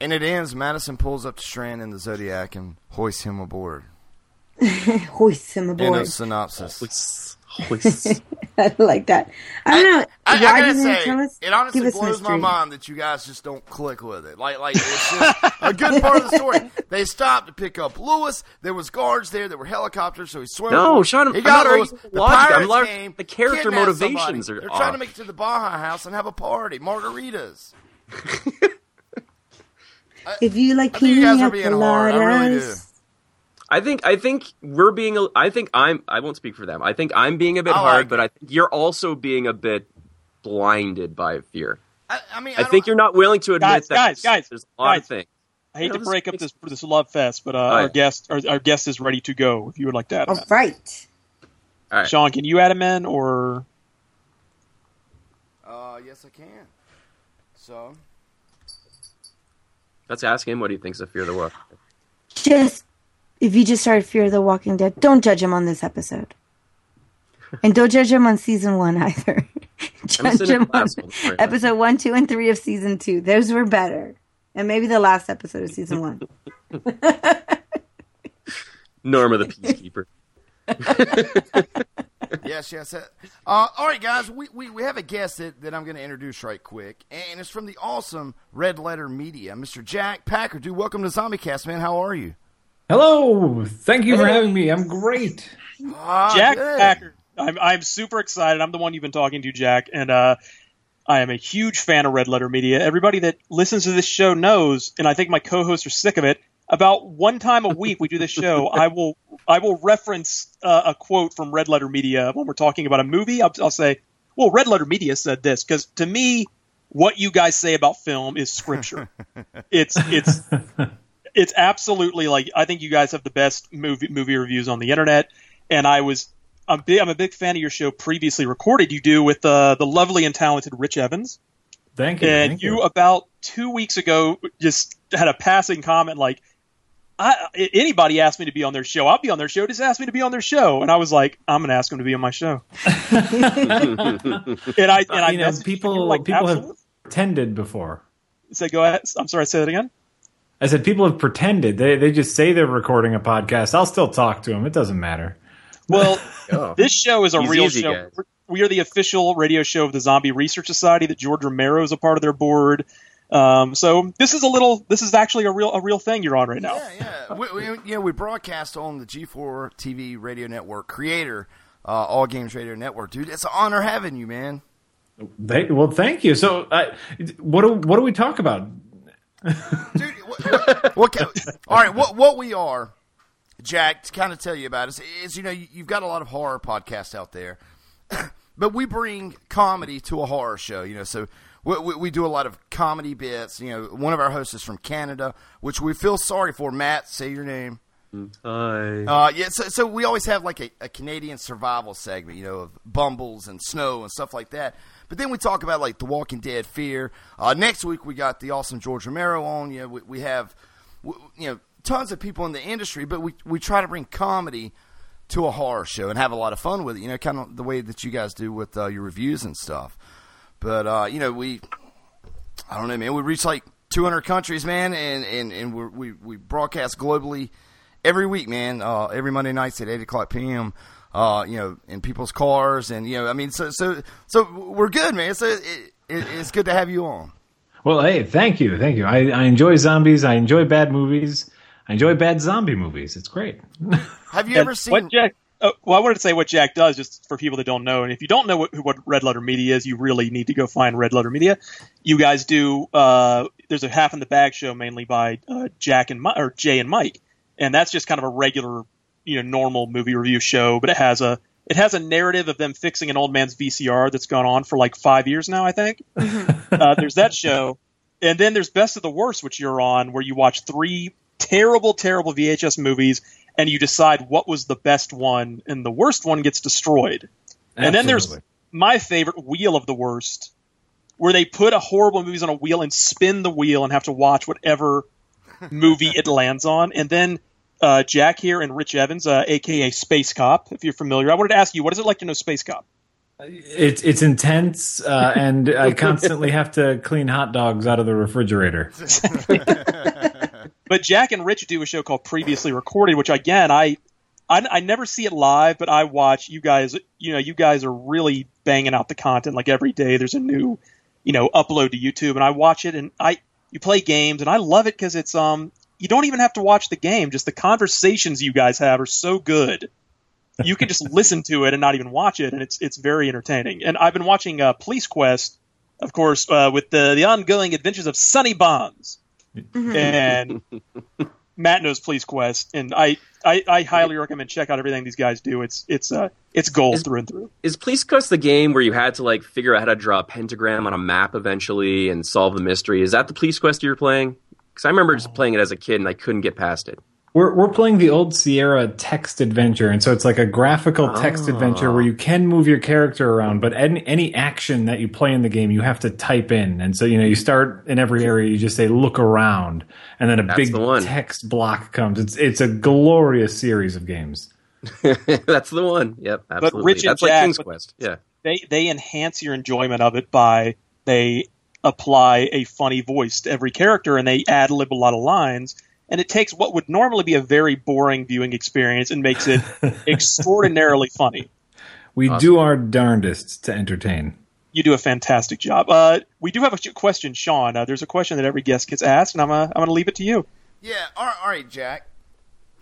And it ends. Madison pulls up to Strand in the Zodiac and hoists him aboard. Hoist him In a aboard. synopsis. I like that. I don't know. I, I Why gotta say, tell us? it honestly Give us blows my mind that you guys just don't click with it. Like, like it's just a good part of the story. They stopped to pick up Lewis. There was guards there. There were helicopters, so he swam. No, aboard. Sean, he I'm got not Lewis. The logic. Pirates lar- came, the character motivations somebody. are They're trying to make it to the Baja House and have a party, margaritas. If you like I think you guys are being hard. I really do. Coladas. I think I think we're being. a- I think I'm. I won't speak for them. I think I'm being a bit I like hard, but I think you're also being a bit blinded by fear. I, I mean, I, think you're not willing to admit Guys, that guys, guys, there's a lot guys. of things. I hate You know, to break up makes- this this love fest, but uh, Oh, our guest our, our guest is ready to go. If you would like to add, him All in. right. All right. Sean, can you add him in or? Uh, yes, I can. So, Let's ask him what he thinks of Fear the Wolf. Just if you just started Fear of the Walking Dead, don't judge him on this episode, and don't judge him on season one either. judge him on one. Episode one, two, and three of season two. Those were better, and maybe the last episode of season one. Norma the Peacekeeper. yes, yes. Uh, all right, guys, we, we, we have a guest that, that I'm going to introduce right quick, and it's from the awesome Red Letter Media, Mr. Jack Packard. Dude, welcome to ZombieCast, man. How are you? Hello. Thank you for having me. I'm great. Ah, Jack good. Packard. I'm I'm super excited. I'm the one you've been talking to, Jack, and uh, I am a huge fan of Red Letter Media. Everybody that listens to this show knows, and I think my co-hosts are sick of it. About one time a week we do this show. I will I will reference uh, a quote from Red Letter Media when we're talking about a movie. I'll, I'll say, "Well, Red Letter Media said this," because to me, what you guys say about film is scripture. it's it's it's absolutely like I think you guys have the best movie movie reviews on the internet, and I was I'm big I'm a big fan of your show previously recorded. You do with uh, the lovely and talented Rich Evans, Thank you. and thank you about two weeks ago just had a passing comment like. I, anybody asked me to be on their show, I'll be on their show. Just ask me to be on their show, and I was like, I'm going to ask them to be on my show. and I and I you know, people like, people have absolutely. pretended before. Say, go ahead. I'm sorry. Say that again. I said people have pretended. They they just say they're recording a podcast. I'll still talk to them. It doesn't matter. Well, Oh. this show is a He's real show. guys. We are the official radio show of the Zombie Research Society. That George Romero is a part of their board. Um, so this is a little. This is actually a real a real thing you're on right now. Yeah, we, we, you know, we broadcast on the G4 TV radio network, creator, uh, All Games Radio Network. Dude, it's an honor having you, man. They, well, thank you. So, uh, what do what do we talk about? What ca- all right, what what we are, Jack, to kind of tell you about is, is you know you, you've got a lot of horror podcasts out there, but we bring comedy to a horror show. You know, so we, we, we do a lot of comedy bits. You know, one of our hosts is from Canada, which we feel sorry for. Matt, say your name. Hi. Uh, yeah, so, so we always have like a, a Canadian survival segment, you know, of bumbles and snow and stuff like that. But then we talk about like The Walking Dead, Fear. Uh, next week we got the awesome George Romero on. You know, we, we have w- you know tons of people in the industry, but we we try to bring comedy to a horror show and have a lot of fun with it. You know, kind of the way that you guys do with uh, your reviews and stuff. But uh, you know, we I don't know, man. We reach like 200 countries, man, and and and we we broadcast globally every week, man. Uh, every Monday nights at 8 o'clock p.m. Uh, you know, in people's cars, and you know, I mean, so so so we're good, man. So it, it, it's good to have you on. Well, hey, thank you, thank you. I, I enjoy zombies. I enjoy bad movies. I enjoy bad zombie movies. It's great. Have you ever seen? what Jack? Uh, well, I wanted to say what Jack does, just for people that don't know. And if you don't know what, what Red Letter Media is, you really need to go find Red Letter Media. You guys do. Uh, there's a half in the bag show mainly by uh, Jack and Mi- or Jay and Mike, and that's just kind of a regular, you know, normal movie review show. But it has a it has a narrative of them fixing an old man's VCR that's gone on for like five years now, I think. uh, there's that show, and then there's Best of the Worst, which you're on, where you watch three terrible, terrible VHS movies, and you decide what was the best one, and the worst one gets destroyed. And then there's my favorite Wheel of the Worst, where they put a horrible movies on a wheel and spin the wheel and have to watch whatever movie it lands on. And then uh, Jack here and Rich Evans, uh, aka Space Cop, if you're familiar. I wanted to ask you, what is it like to know Space Cop? It's it's intense, uh, and I constantly have to clean hot dogs out of the refrigerator. But Jack and Rich do a show called Previously Recorded, which again I, I I never see it live, but I watch. You guys, you know, you guys are really banging out the content. Like every day, there's a new, you know, upload to YouTube, and I watch it, and I you play games, and I love it because it's um you don't even have to watch the game; just the conversations you guys have are so good. You can just listen to it and not even watch it, and it's it's very entertaining. And I've been watching uh, Police Quest, of course, uh, with the the ongoing adventures of Sonny Bonds and Matt knows Police Quest, and I, I, I highly recommend check out everything these guys do. It's it's uh it's gold through and through. Is Police Quest the game where you had to like figure out how to draw a pentagram on a map eventually and solve the mystery? Is that the Police Quest you're playing? Because I remember just playing it as a kid and I couldn't get past it. We're we're playing the old Sierra text adventure, and so it's like a graphical text Oh. adventure where you can move your character around, but any, any action that you play in the game, you have to type in. And so you know, you start in every area, you just say "look around," and then a That's big the one. text block comes. It's it's a glorious series of games. That's the one. Yep, absolutely. Rich and That's like Jack, King's Quest. Yeah. They they enhance your enjoyment of it by they apply a funny voice to every character, and they ad lib a lot of lines. And it takes what would normally be a very boring viewing experience and makes it extraordinarily funny. We do our darndest to entertain. You do a fantastic job. Uh, we do have a question, Sean. Uh, there's a question that every guest gets asked, and I'm uh, I'm going to leave it to you. Yeah, all right, all right Jack.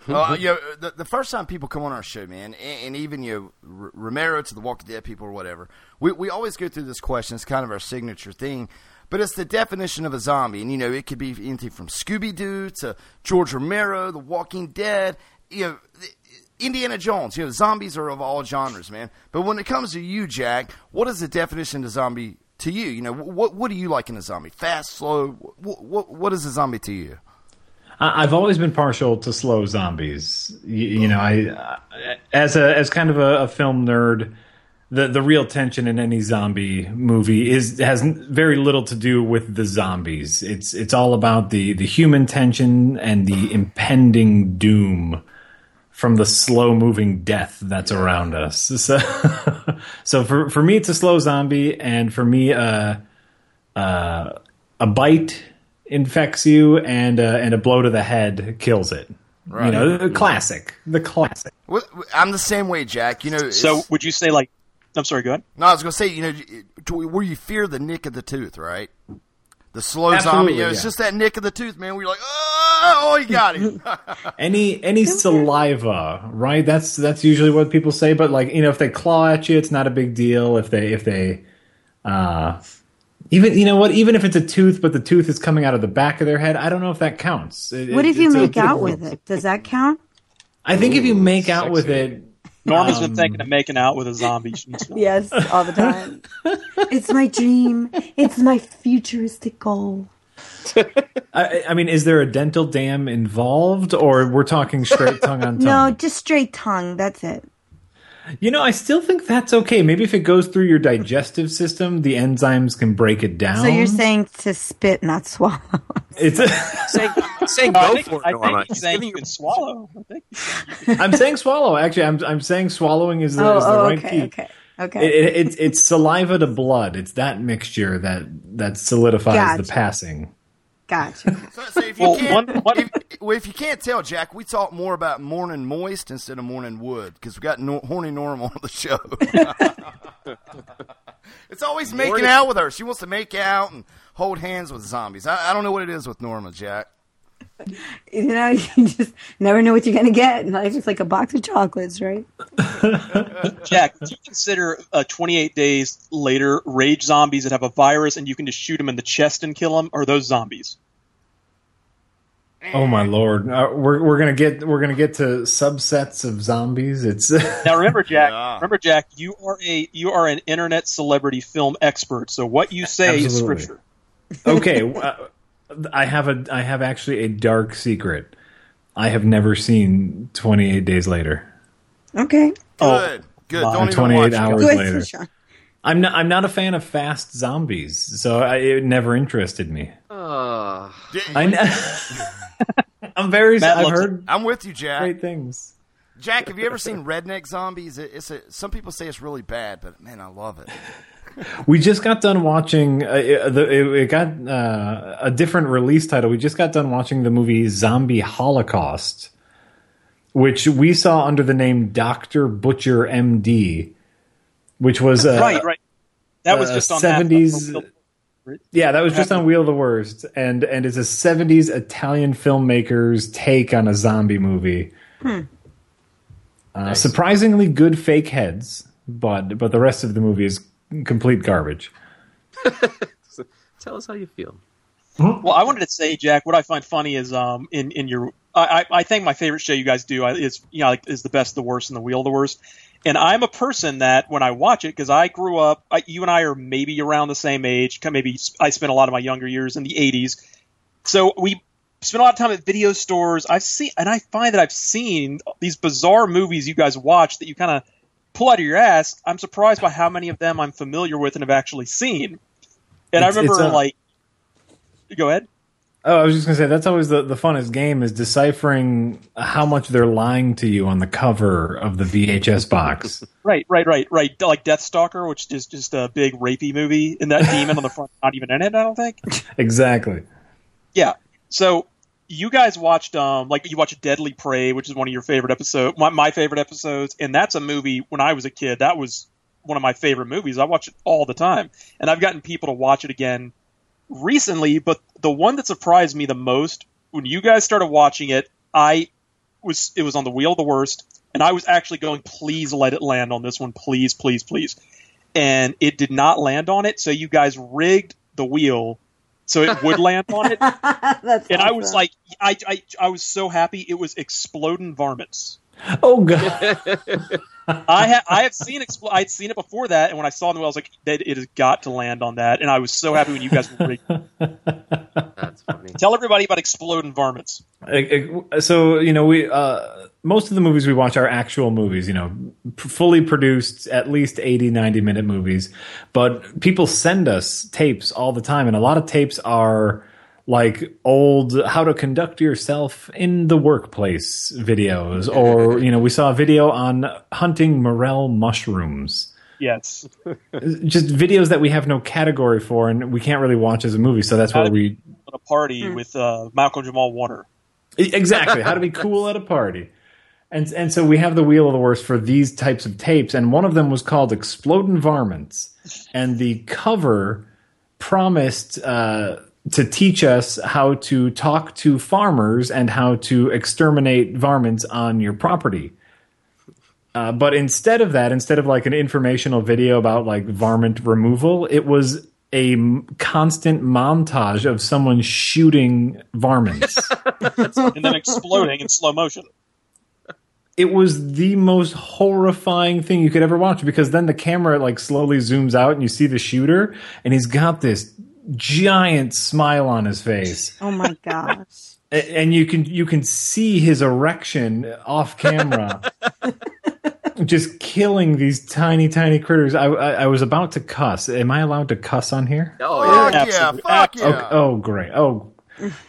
Uh, you know, the, the first time people come on our show, man, and, and even you, know, R- Romero to the Walking Dead people or whatever, we, we always go through this question. It's kind of our signature thing, but it's the definition of a zombie. And, you know, it could be anything from Scooby Doo to George Romero, The Walking Dead, you know, Indiana Jones. You know, zombies are of all genres, man. But when it comes to you, Jack, what is the definition of a zombie to you? You know, what, what do you like in a zombie? Fast, slow? What, what, what is a zombie to you? I- I've always been partial to slow zombies. You, you know, I as a as kind of a, a film nerd, the the real tension in any zombie movie is has very little to do with the zombies. It's it's all about the the human tension and the impending doom from the slow moving death that's around us. So, so for for me, it's a slow zombie, and for me, uh, uh, a bite infects you, and uh, and a blow to the head kills it. Right. You know, the classic, the classic. Well, I'm the same way, Jack. You know, So, would you say like? I'm sorry. Go ahead. no, I was going to say, you know, where you fear the nick of the tooth, right? The slow zombie, Absolutely, you know, it's yeah. just that nick of the tooth, man. Where you're like, oh, oh you got him. Any any saliva, right? That's that's usually what people say. But like you know, if they claw at you, it's not a big deal. If they if they, uh, even you know what, even if it's a tooth, but the tooth is coming out of the back of their head, I don't know if that counts. It- What if you make out with it? Does that count? I think if you make out with it, Norman's um, been thinking of making out with a zombie. Yes, all the time. it's my dream. It's my futuristic goal. I, I mean, is there a dental dam involved, or we're talking straight tongue on tongue? No, just straight tongue. That's it. You know, I still think that's okay. Maybe if it goes through your digestive system, the enzymes can break it down. So you're saying to spit, not swallow. it's a, saying, saying I go think- for I it, think Norma. he's He's saying you you can swallow. I think. I'm saying swallow. Actually, I'm I'm saying swallowing is the, Oh, is the oh, right okay, key. okay, okay. It, it, it's it's saliva to blood. It's that mixture that that solidifies Gotcha. the passing. Gotcha. so, so if you Well, can't, one- one- if, if you can't tell, Jack, we talk more about morning moist instead of morning wood because we got no, horny Norm on the show. it's always making Morning- out with her. She wants to make out and hold hands with zombies. I, I don't know what it is with Norma, Jack. You know, you just never know what you're gonna get. in Life is like a box of chocolates, right? Jack, do you consider uh, 28 days later rage zombies that have a virus and you can just shoot them in the chest and kill them? Or are those zombies? Oh my lord, uh, we're we're gonna get we're gonna get to subsets of zombies. It's Now remember, Jack. Remember, Jack. You are a you are an internet celebrity film expert. So what you say is scripture. okay. uh, I have a I have actually a dark secret. I have never seen Twenty Eight Days Later. Okay. Good, good. Or Don't even 28 watch hours Good later. for I'm not I'm not a fan of fast zombies, so I, it never interested me. Uh, I know. I'm very. Matt I've heard I'm with you, Jack. great things. Jack, have you ever seen Redneck Zombies? It, it's a, some people say it's really bad, but man, I love it. We just got done watching. Uh, it, the, it, it got uh, a different release title. We just got done watching the movie Zombie Holocaust, which we saw under the name Doctor Butcher MD, which was uh, right, right. That was uh, just on 70s That. Yeah, that was just on Wheel of the Worst, and and it's a '70s Italian filmmaker's take on a zombie movie. Hmm. Uh, Surprisingly good fake heads, but but the rest of the movie is complete garbage. tell us how you feel. Well, I wanted to say, Jack, what I find funny is um in in your I I I think my favorite show you guys do is you know like, is the best, the worst, and the wheel the worst. And I'm a person that when I watch it, because I grew up, I, you and I are maybe around the same age. Maybe I spent a lot of my younger years in the '80s, so we spent a lot of time at video stores. I've seen, and I find that I've seen these bizarre movies you guys watch that you kind of pull out of your ass. I'm surprised by how many of them I'm familiar with and have actually seen. And I remember, a- uh, like, go ahead. Oh, I was just gonna say that's always the, the funnest game is deciphering how much they're lying to you on the cover of the VHS box. Right, right, right, right. Like Deathstalker, which is just a big rapey movie, and that demon on the front not even in it. I don't think. exactly. Yeah. So you guys watched, um, like you watched Deadly Prey, which is one of your favorite episodes, my, my favorite episodes, and that's a movie. When I was a kid, that was one of my favorite movies. I watch it all the time, and I've gotten people to watch it again recently. But the one that surprised me the most when you guys started watching it, I was it was on the wheel of the worst, and I was actually going, please let it land on this one, please, please, please, and it did not land on it. So you guys rigged the wheel so it would land on it. And I was like, I, I, I was so happy. It was exploding varmints. Oh god. I have I have seen expl- I'd seen it before that, and when I saw it in the wheel, I was like, that it has got to land on that. And I was so happy when you guys were. That's funny. Tell everybody about exploding varmints. So you know we uh, most of the movies we watch are actual movies you know p- fully produced at least 80 90 minute movies but people send us tapes all the time and a lot of tapes are like old how to conduct yourself in the workplace videos or you know we saw a video on hunting morel mushrooms Yes. just videos that we have no category for and we can't really watch as a movie so that's where we At a party with uh, Malcolm Jamal Warner. Exactly. How to be cool at a party. And and so we have the wheel of the worst for these types of tapes, and one of them was called Exploding Varmints. And the cover promised uh, to teach us how to talk to farmers and how to exterminate varmints on your property. Uh, but instead of that, instead of like an informational video about like varmint removal, it was a m- constant montage of someone shooting varmints. and then exploding in slow motion. it was the most horrifying thing you could ever watch because then the camera like slowly zooms out and you see the shooter and he's got this giant smile on his face oh my gosh. And you can you can see his erection off camera just killing these tiny tiny critters I, I i was about to cuss am i allowed to cuss on here Oh Fuck yeah. yeah, fuck yeah. Oh, okay. Oh, great. Oh,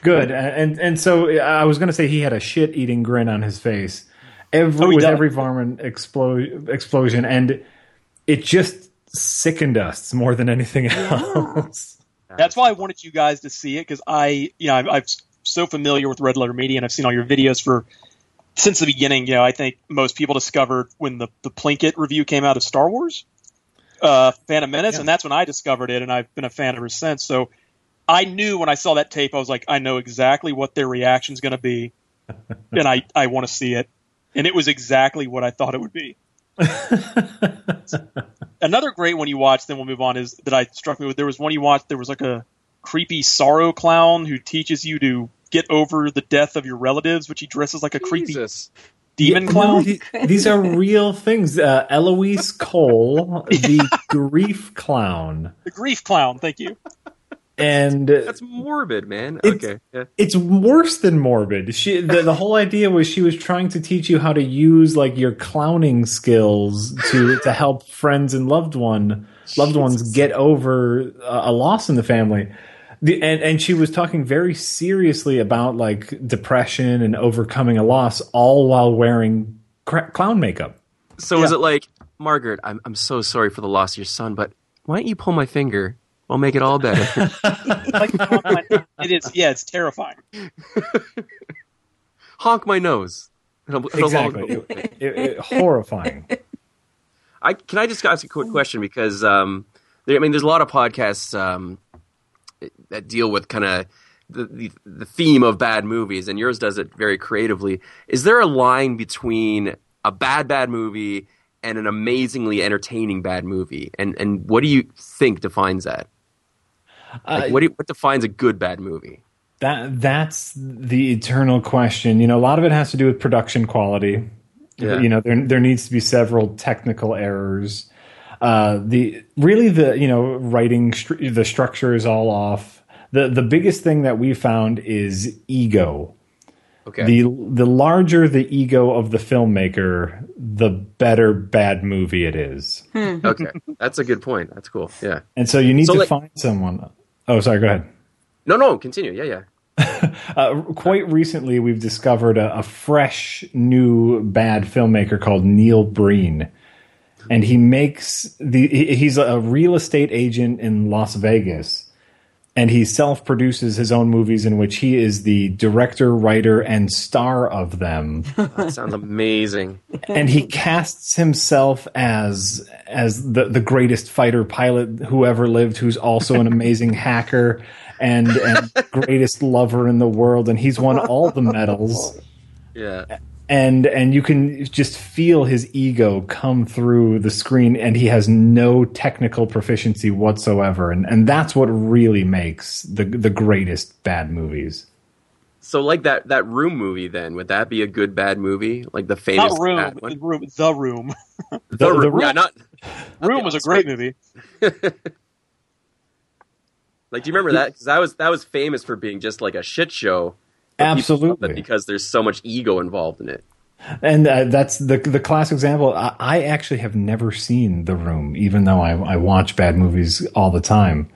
good. And and so I was going to say he had a shit eating grin on his face every Oh, with does. every varmint explo- explosion, and it just sickened us more than anything else. That's why I wanted you guys to see it because I, you know, I've, I've so familiar with Red Letter Media, and I've seen all your videos for since the beginning. You know, I think most people discovered when the the Plinkett review came out of Star Wars, uh, Phantom Menace, Yeah. and that's when I discovered it, and I've been a fan ever since. So I knew when I saw that tape, I was like, I know exactly what their reaction is going to be, and I I want to see it, and it was exactly what I thought it would be. Another great one you watched, then we'll move on, is that I struck me with. There was one you watched. There was like a creepy sorrow clown who teaches you to get over the death of your relatives, which he dresses like a creepy demon Yeah, clown. no, the- these are real things. Uh, Eloise Cole, the grief clown, the grief clown. Thank you. And uh, That's morbid, man. It's- okay. Yeah. it's worse than morbid. She the, the whole idea was she was trying to teach you how to use like your clowning skills to to help friends and loved one loved ones get over a, a loss in the family. The, and and she was talking very seriously about like depression and overcoming a loss, all while wearing cra- clown makeup. So is it like, Margaret, I'm, I'm so sorry for the loss of your son, but why don't you pull my finger? I'll make it all better. It is. Yeah, it's terrifying. Honk my nose. It'll- it'll Exactly. go It- it- it- horrifying. I can I just ask a quick question because um, there, I mean, there's a lot of podcasts um, that deal with kind of the, the the theme of bad movies, and yours does it very creatively. Is there a line between a bad bad movie and an amazingly entertaining bad movie? And and what do you think defines that? Like, Uh, what do you, what defines a good bad movie? That that's the eternal question. You know, a lot of it has to do with production quality. Yeah. You know, there there needs to be several technical errors. Uh, the really the you know writing stru- the structure is all off. The the biggest thing that we found is ego. Okay. The the larger the ego of the filmmaker, the better bad movie it is. okay, that's a good point. That's cool. Yeah. And so you need So, to like- find someone. Oh, sorry. Go ahead. No, no, continue. Yeah, yeah. Uh, quite recently, we've discovered a, a fresh, new bad filmmaker called Neil Breen, and he makes the. He's a real estate agent in Las Vegas, and he self-produces his own movies, in which he is the director, writer, and star of them. That sounds amazing. and he casts himself as as the the greatest fighter pilot who ever lived, who's also an amazing hacker and and greatest lover in the world, and he's won all the medals. Yeah. And and you can just feel his ego come through the screen, and he has no technical proficiency whatsoever, and and that's what really makes the the greatest bad movies. So, like that that Room movie, then would that be a good bad movie? Like the famous Not room, bad one? the room, the room. The, The- the Room, yeah, not Room was a great movie. like. Do you remember that? Because that was that was famous for being just like a shit show. But people love Absolutely. because there's so much ego involved in it. And uh, that's the the classic example. I, I actually have never seen The Room, even though I, I watch bad movies all the time.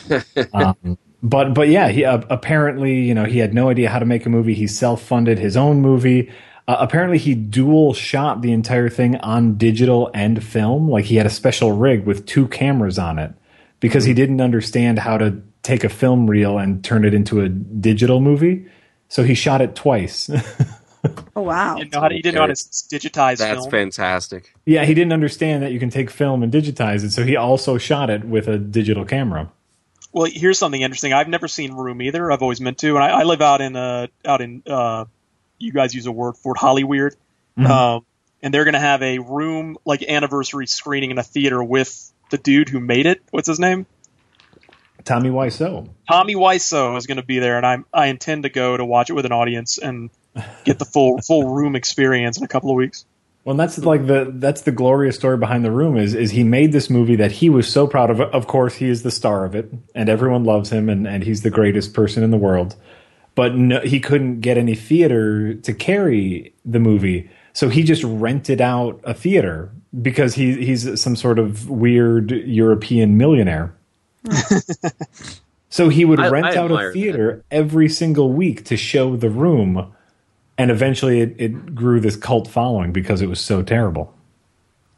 um, but but yeah, he uh, apparently you know he had no idea how to make a movie. He self funded his own movie. Uh, apparently, he dual shot the entire thing on digital and film. Like he had a special rig with two cameras on it because he didn't understand how to take a film reel and turn it into a digital movie. So he shot it twice. Oh wow! He didn't know how to, he didn't know how to digitize That's film. fantastic. Yeah, he didn't understand that you can take film and digitize it, so he also shot it with a digital camera. Well, here's something interesting. I've never seen Room either. I've always meant to, and I, I live out in uh out in uh, you guys use a word for it, Hollyweird, Mhm. um, and they're going to have a Room like anniversary screening in a theater with the dude who made it. What's his name? Tommy Wiseau. Tommy Wiseau is going to be there, and I'm I intend to go to watch it with an audience and get the full full Room experience in a couple of weeks. Well, that's like the that's the glorious story behind the room is is he made this movie that he was so proud of. Of course, he is the star of it, and everyone loves him, and, and he's the greatest person in the world. But no, he couldn't get any theater to carry the movie, so he just rented out a theater because he he's some sort of weird European millionaire. so he would I- rent I out a theater every single week to show the room and eventually it, it grew this cult following because it was so terrible.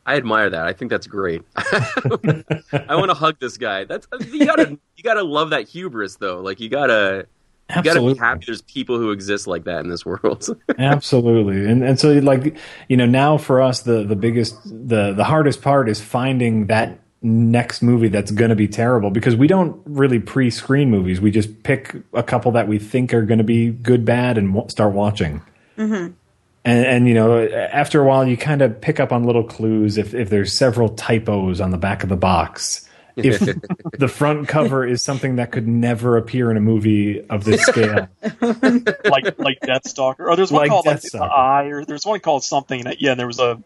I admire that. I think that's great. I want to hug this guy. That's you gotta you gotta love that hubris though. Like you gotta You gotta Absolutely. be happy there's people who exist like that in this world. Absolutely, and and so like you know now for us the the biggest the the hardest part is finding that next movie that's going to be terrible because we don't really pre-screen movies. We just pick a couple that we think are going to be good, bad, and w- start watching. Mm-hmm. And, and you know, after a while, you kind of pick up on little clues. If if there's several typos on the back of the box, if the front cover is something that could never appear in a movie of this scale, like like Deathstalker. Or there's one Like called like the Eye, or there's one called something. That, yeah, and there was a.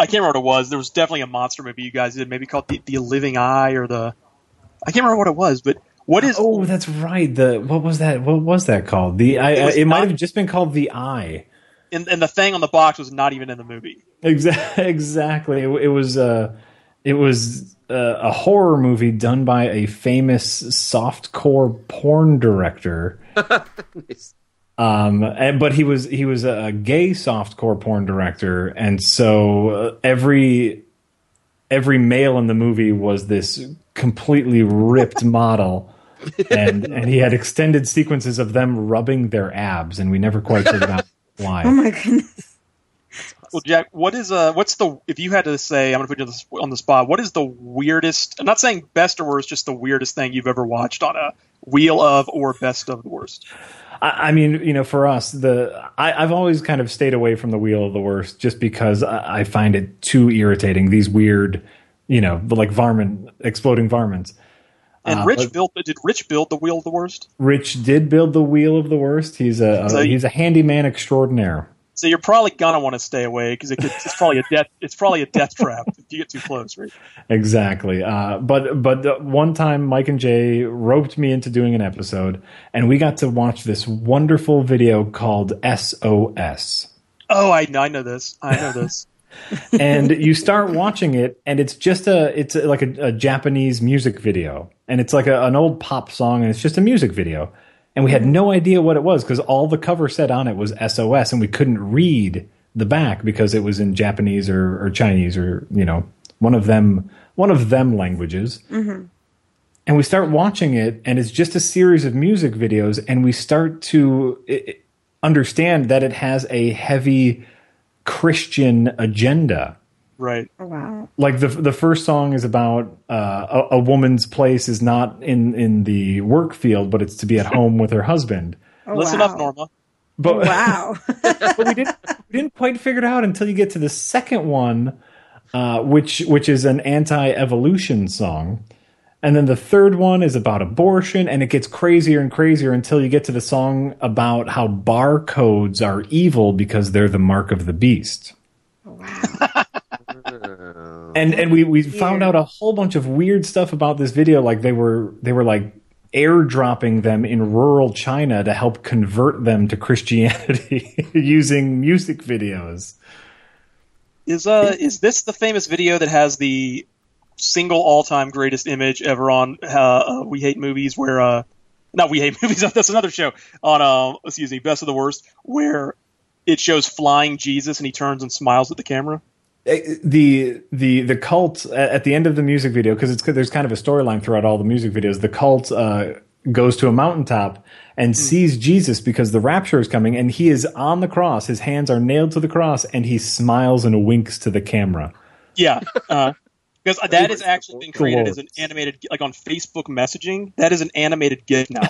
I can't remember what it was. There was definitely a monster movie you guys did, maybe called the, the Living Eye or the. I can't remember what it was, but what is? Oh, that's right. The what was that? What was that called? The I, It was it, might not- have just been called the Eye. And, and the thing on the box was not even in the movie. Exactly. Exactly. It, it was uh, it was uh, a horror movie done by a famous softcore porn director. Um, and, but he was he was a gay softcore porn director, and so uh, every every male in the movie was this completely ripped model, and and he had extended sequences of them rubbing their abs, and we never quite figured out why. Oh my goodness. Well, Jack, what is uh, what's the if you had to say, I'm going to put you on the, on the spot. What is the weirdest? I'm not saying best or worst, just the weirdest thing you've ever watched on a wheel of or best of the worst. I, I mean, you know, for us, the I, I've always kind of stayed away from the wheel of the worst, just because I, I find it too irritating. These weird, you know, like varmint, exploding varmints. And Uh, Rich built did Rich build the wheel of the worst? Rich did build the wheel of the worst. He's a, So you- he's a handyman extraordinaire. So you're probably gonna want to stay away because it it's probably a death. It's probably a death trap if you get too close, right? Exactly. Uh, but but one time Mike and Jay roped me into doing an episode, and we got to watch this wonderful video called SOS. Oh, I know, I know this. I know this. and you start watching it and it's just a it's like a, a japanese music video and it's like a, an old pop song and it's just a music video and we had no idea what it was because all the cover said on it was sos and we couldn't read the back because it was in japanese or, or chinese or you know one of them one of them languages Mm-hmm. and we start watching it and it's just a series of music videos and we start to understand that it has a heavy christian agenda Right. Oh, wow. like the the first song is about uh, a, a woman's place is not in in the work field but it's to be at home with her husband Oh, Listen wow. up, Norma. but Wow. but we didn't we didn't quite figure it out until you get to the second one, uh, which which is an anti-evolution song, and then the third one is about abortion, and it gets crazier and crazier until you get to the song about how barcodes are evil because they're the mark of the beast. and and we we found out a whole bunch of weird stuff about this video like they were they were like airdropping them in rural China to help convert them to Christianity using music videos. Is uh is this the famous video that has the single all time greatest image ever on uh, uh, We Hate Movies where uh not We Hate Movies that's another show on uh excuse me Best of the Worst where it shows flying Jesus and he turns and smiles at the camera. Eh, The the the cult at at the end of the music video because it's there's kind of a storyline throughout all the music videos. The cult uh, goes to a mountaintop and sees Jesus because the rapture is coming, and he is on the cross. His hands are nailed to the cross, and he smiles and winks to the camera. Yeah, uh, because that has actually been created as an animated, like on Facebook messaging. That is an animated GIF now.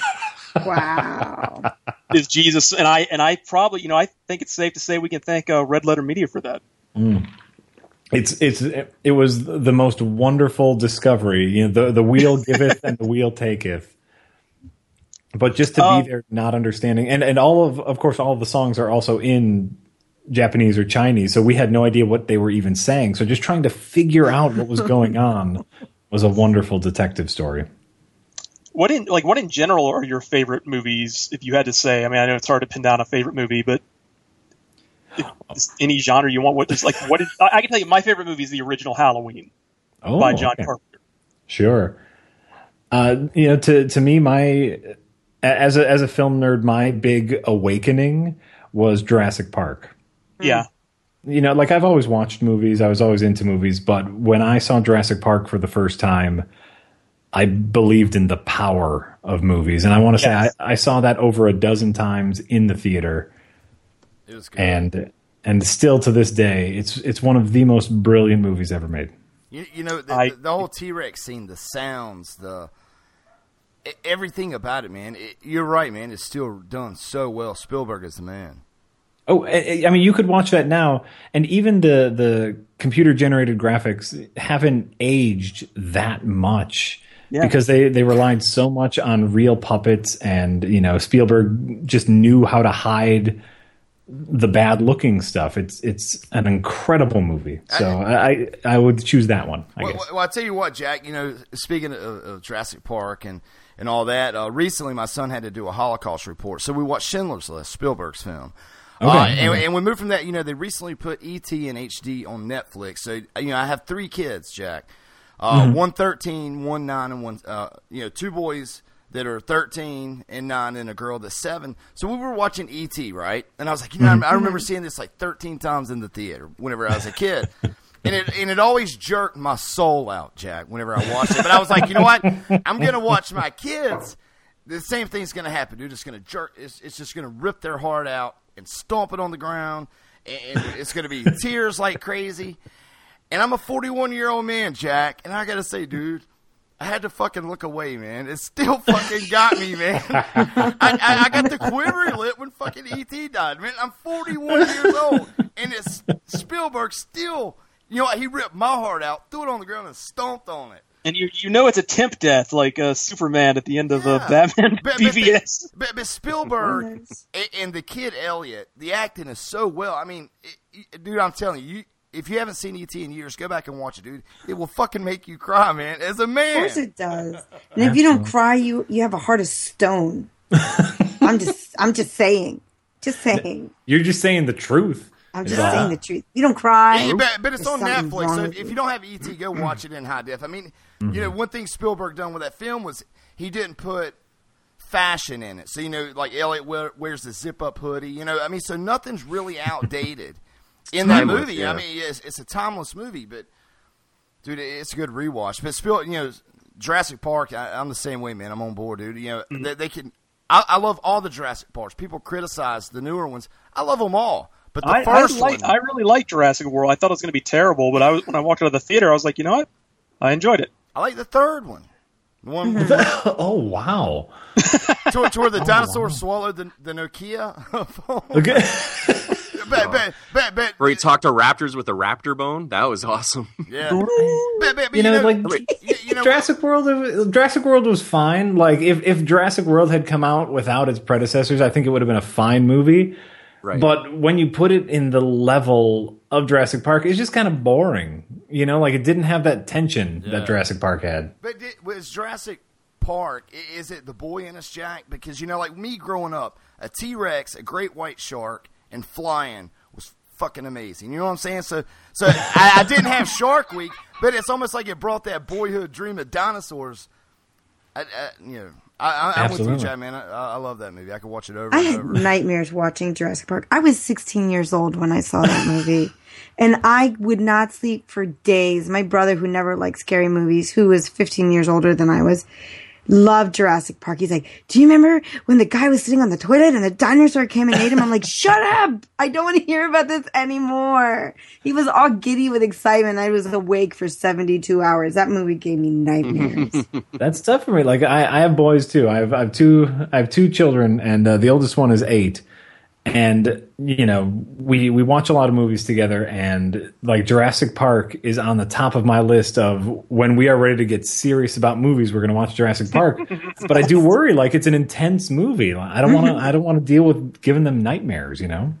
wow. Is Jesus and I and I probably you know I think it's safe to say we can thank uh, Red Letter Media for that. Mm. It's it's it was the most wonderful discovery. You know, the the wheel giveth and the wheel taketh. But just to Um, be there, not understanding, and and all of of course all of the songs are also in Japanese or Chinese, so we had no idea what they were even saying. So just trying to figure out what was going on was a wonderful detective story. What in like what in general are your favorite movies? If you had to say, I mean, I know it's hard to pin down a favorite movie, but any genre you want, what is like what is? I I can tell you, my favorite movie is the original Halloween Oh, by John okay. Carpenter. Sure. Uh, you know, to to me, my as a as a film nerd, my big awakening was Jurassic Park. Yeah, You know, like I've always watched movies, I was always into movies, but when I saw Jurassic Park for the first time, I believed in the power of movies, and I want to Yes. say I, I saw that over a dozen times in the theater, It was good. And and still to this day, it's it's one of the most brilliant movies ever made. You, you know, the, I- the, the whole T Rex scene, the sounds, the everything about it, man. It, you're right, man. It's still done so well. Spielberg is the man. Oh, I I mean, you could watch that now, and even the the computer generated graphics haven't aged that much Yeah. because they they relied so much on real puppets, and you know Spielberg just knew how to hide the bad looking stuff. It's it's an incredible movie, so I I, I would choose that one. I Well, guess. well, I tell you what, Jack. You know, speaking of, of Jurassic Park and and all that, uh, recently my son had to do a Holocaust report, so we watched Schindler's List, Spielberg's film. Okay. Uh, and, and we moved from that. You know, they recently put ET in HD on Netflix. So you know, I have three kids, Jack. Uh, Mhm. One thirteen, one nine, and one. Uh, you know, two boys that are thirteen and nine, and a girl that's seven. So we were watching ET, right? And I was like, you know, I- I mm-hmm. remember seeing this like thirteen times in the theater whenever I was a kid. And it, and it always jerked my soul out, Jack, whenever I watched it. But I was like, you know what? I'm going to watch my kids. The same thing's going to happen, dude. It's going to jerk. It's, it's just going to rip their heart out and stomp it on the ground. And and it's going to be tears like crazy. And I'm a 41 year old man, Jack. And I got to say, dude, I had to fucking look away, man. It still fucking got me, man. I, I, I got the quivering lit when fucking ET died, man. I'm 41 years old, and it's Spielberg still. You know what? He ripped my heart out, threw it on the ground, and stomped on it. And you you know it's a temp death, like uh, Superman at the end of uh, Batman But, but, BVS. but, but Spielberg and, and the kid Elliot, the acting is so well. I mean, it, it- dude, I'm telling you, you, if you haven't seen ET in years, go back and watch it, dude. It will fucking make you cry, man. As a man, Of course it does. And if you don't cry, you you have a heart of stone. I'm just I'm just saying, just saying. You're just saying the truth. I'm just Yeah. saying the truth. You don't cry. Yeah, but, but it's on Netflix. So if you. you don't have ET, go mm-hmm. watch it in high def. I mean, you know, mm-hmm. one thing Spielberg done with that film was he didn't put fashion in it. So you know, like Elliot wear, wears the zip up hoodie. You know, I mean, so nothing's really outdated in that Timeless, movie. yeah. I mean, it's, it's a timeless movie, but dude, it's a good rewatch. But Spiel, you know, Jurassic Park, I, I'm the same way, man. I'm on board, dude. You know, mm-hmm. they, they can. I, I love all the Jurassic Parks. People criticize the newer ones. I love them all. But the I, I, first like, one, I really liked Jurassic World. I thought it was going to be terrible, but I was, when I walked out of the theater, I was like, you know what? I enjoyed it. I like the third one. The one mm-hmm. oh wow! to, to where the oh, dinosaur swallowed the, the Nokia phone. Okay. But, but, but, but, Where he talked to raptors with a raptor bone. That was awesome. yeah. But, but, but, you know, like you, you know, Jurassic World. Jurassic World was fine. Like if if Jurassic World had come out without its predecessors, I think it would have been a fine movie. Right. But when you put it in the level of Jurassic Park, it's just kind of boring. You know, like it didn't have that tension Yeah. that Jurassic Park had. But did, was Jurassic Park? Is it the boy in us, Jack? Because you know, like me growing up, a T Rex, a great white shark, and flying was fucking amazing. You know what I'm saying? So, so I, I didn't have Shark Week, but it's almost like it brought that boyhood dream of dinosaurs. I, I, you know, I, I, I'm with you, Absolutely. Man. I, I love that movie. I could watch it over I and had over. nightmares watching Jurassic Park. I was 16 years old when I saw that movie. And I would not sleep for days. My brother, who never liked scary movies, who was 15 years older than I was, loved Jurassic Park. He's like, Do you remember when the guy was sitting on the toilet and the dinosaur came and ate him? I'm like, Shut up! I don't want to hear about this anymore. He was all giddy with excitement. I was awake for 72 hours. That movie gave me nightmares. That's tough for me. Like I, I have boys too. I have, I have two. I have two children, and uh, the oldest one is eight. And you know, we we watch a lot of movies together, and like Jurassic Park is on the top of my list of when we are ready to get serious about movies. We're going to watch Jurassic Park. but I do worry, like it's an intense movie. I don't want to. I don't want to deal with giving them nightmares. You know.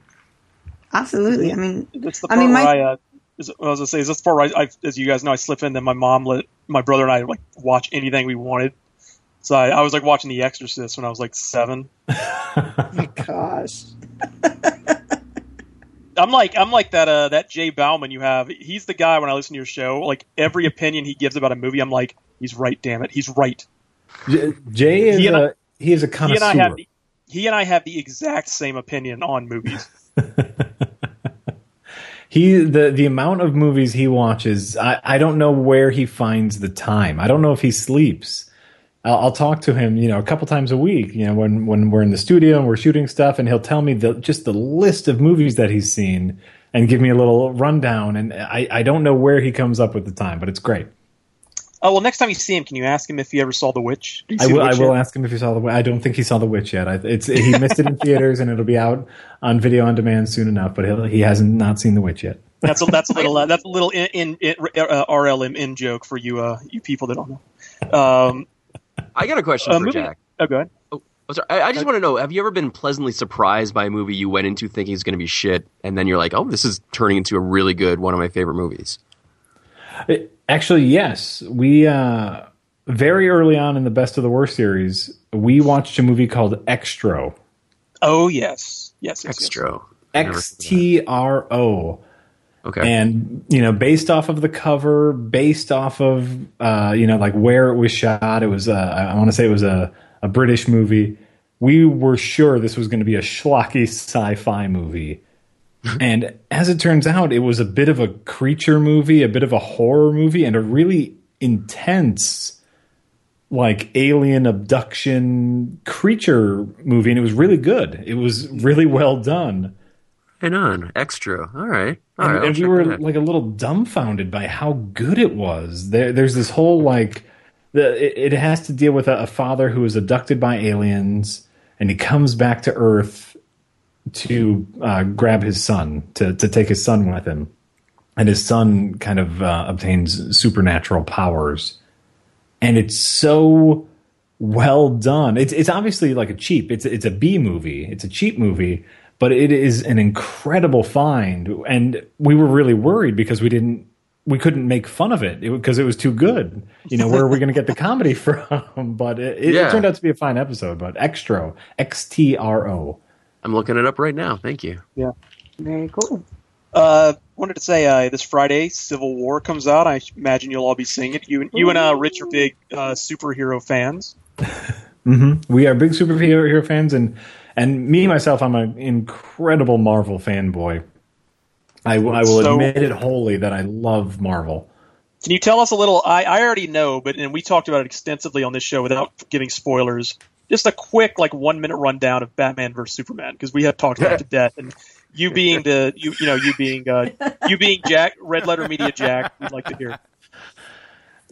Absolutely. I mean, That's the I part mean, my- I, uh, is, I was gonna say, is this the part I, I, as you guys know, I slip in. Then my mom let my brother and I like watch anything we wanted. So I, I was like watching The Exorcist when I was like seven. Gosh. I'm like I'm like that uh that Jay Bauman you have. He's the guy when I listen to your show. Like every opinion he gives about a movie, I'm like, he's right. Damn it, he's right. J- Jay is He and I- a he is a He and. I have the, he and I have the exact same opinion on movies. he the the amount of movies he watches, I, I don't know where he finds the time. I don't know if he sleeps. I'll, I'll talk to him, you know, a couple times a week. You know, when when we're in the studio and we're shooting stuff, and he'll tell me the just the list of movies that he's seen and give me a little rundown. And I I don't know where he comes up with the time, but it's great. Oh well, next time you see him, can you ask him if he ever saw The Witch? I will, The I will ask him if he saw the. I don't think he saw the witch yet. I, it's he missed it in theaters, and it'll be out on video on demand soon enough. But he'll, he hasn't not seen the witch yet. That's a that's a little uh, that's a little in, in, in uh, RLM in joke for you uh you people that don't know. Um, I got a question uh, for moving- Jack. Oh, go ahead. Oh, sorry. I, I just want to know: Have you ever been pleasantly surprised by a movie you went into thinking is going to be shit, and then you're like, "Oh, this is turning into a really good one of my favorite movies." Actually, yes, we uh, very early on in the Best of the Worst series, we watched a movie called Xtro. Oh yes, yes, yes, yes. Xtro. X T R O. Okay. And you know, based off of the cover, based off of uh, you know, like where it was shot, it was uh, I want to say it was a a British movie. We were sure this was going to be a schlocky sci-fi movie. and as it turns out, it was a bit of a creature movie, a bit of a horror movie, and a really intense like alien abduction creature movie and it was really good. It was really well done. Hang on, extra. All right, all and, right. And we were like a little dumbfounded by how good it was. There, there's this whole like, the, it, it has to deal with a, a father who is abducted by aliens, and he comes back to Earth to uh, grab his son to to take his son with him, and his son kind of uh, obtains supernatural powers, and it's so well done. It's it's obviously like a cheap. It's it's a B movie. It's a cheap movie, but it is an incredible find. And we were really worried because we didn't we couldn't make fun of it because it, was too good. You know, where are we going to get the comedy from? But it, it, Yeah. it turned out to be a fine episode. But Xtro, X T R O. I'm looking it up right now. Thank you. Yeah. Very cool. Uh, wanted to say uh, this Friday, Civil War comes out. I imagine you'll all be seeing it. You, you and uh, Rich are big uh, superhero fans. hmm We are big superhero fans, and and me myself, I'm an incredible Marvel fanboy. I will So- admit it wholly that I love Marvel. Can you tell us a little? I, I already know, but and we talked about it extensively on this show without giving spoilers. Just a quick, like one minute rundown of Batman versus Superman because we have talked about it to death. And you being the you you know you being uh, you being Jack Red Letter Media Jack, we'd like to hear.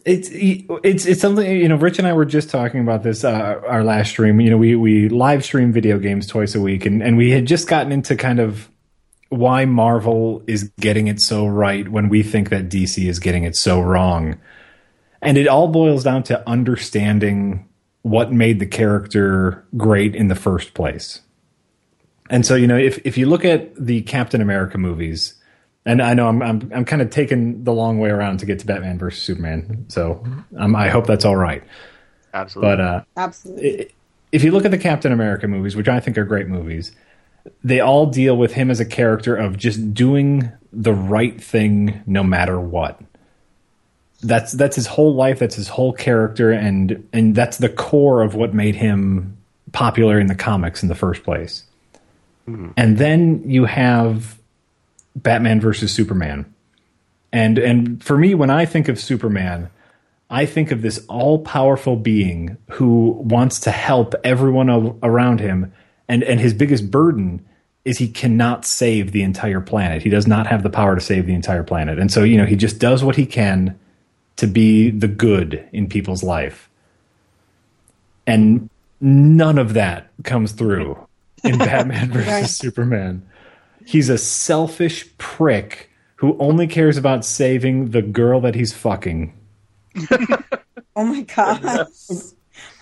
It's it's it's something you know. Rich and I were just talking about this uh, our last stream. You know, we we live stream video games twice a week, and and we had just gotten into kind of why Marvel is getting it so right when we think that DC is getting it so wrong. And it all boils down to understanding what made the character great in the first place. And so, you know, if if you look at the Captain America movies, and I know I'm I'm I'm kind of taking the long way around to get to Batman versus Superman, so um, I hope that's all right. Absolutely. But uh, Absolutely. i- if you look at the Captain America movies, which I think are great movies, they all deal with him as a character of just doing the right thing no matter what. That's that's his whole life. That's his whole character, and and that's the core of what made him popular in the comics in the first place. And then you have Batman versus Superman. And and for me when I think of Superman, I think of this all-powerful being who wants to help everyone around him and and his biggest burden is he cannot save the entire planet. He does not have the power to save the entire planet. And so, you know, he just does what he can to be the good in people's life. And none of that comes through in Batman versus. Superman. He's a selfish prick who only cares about saving the girl that he's fucking. Oh my god.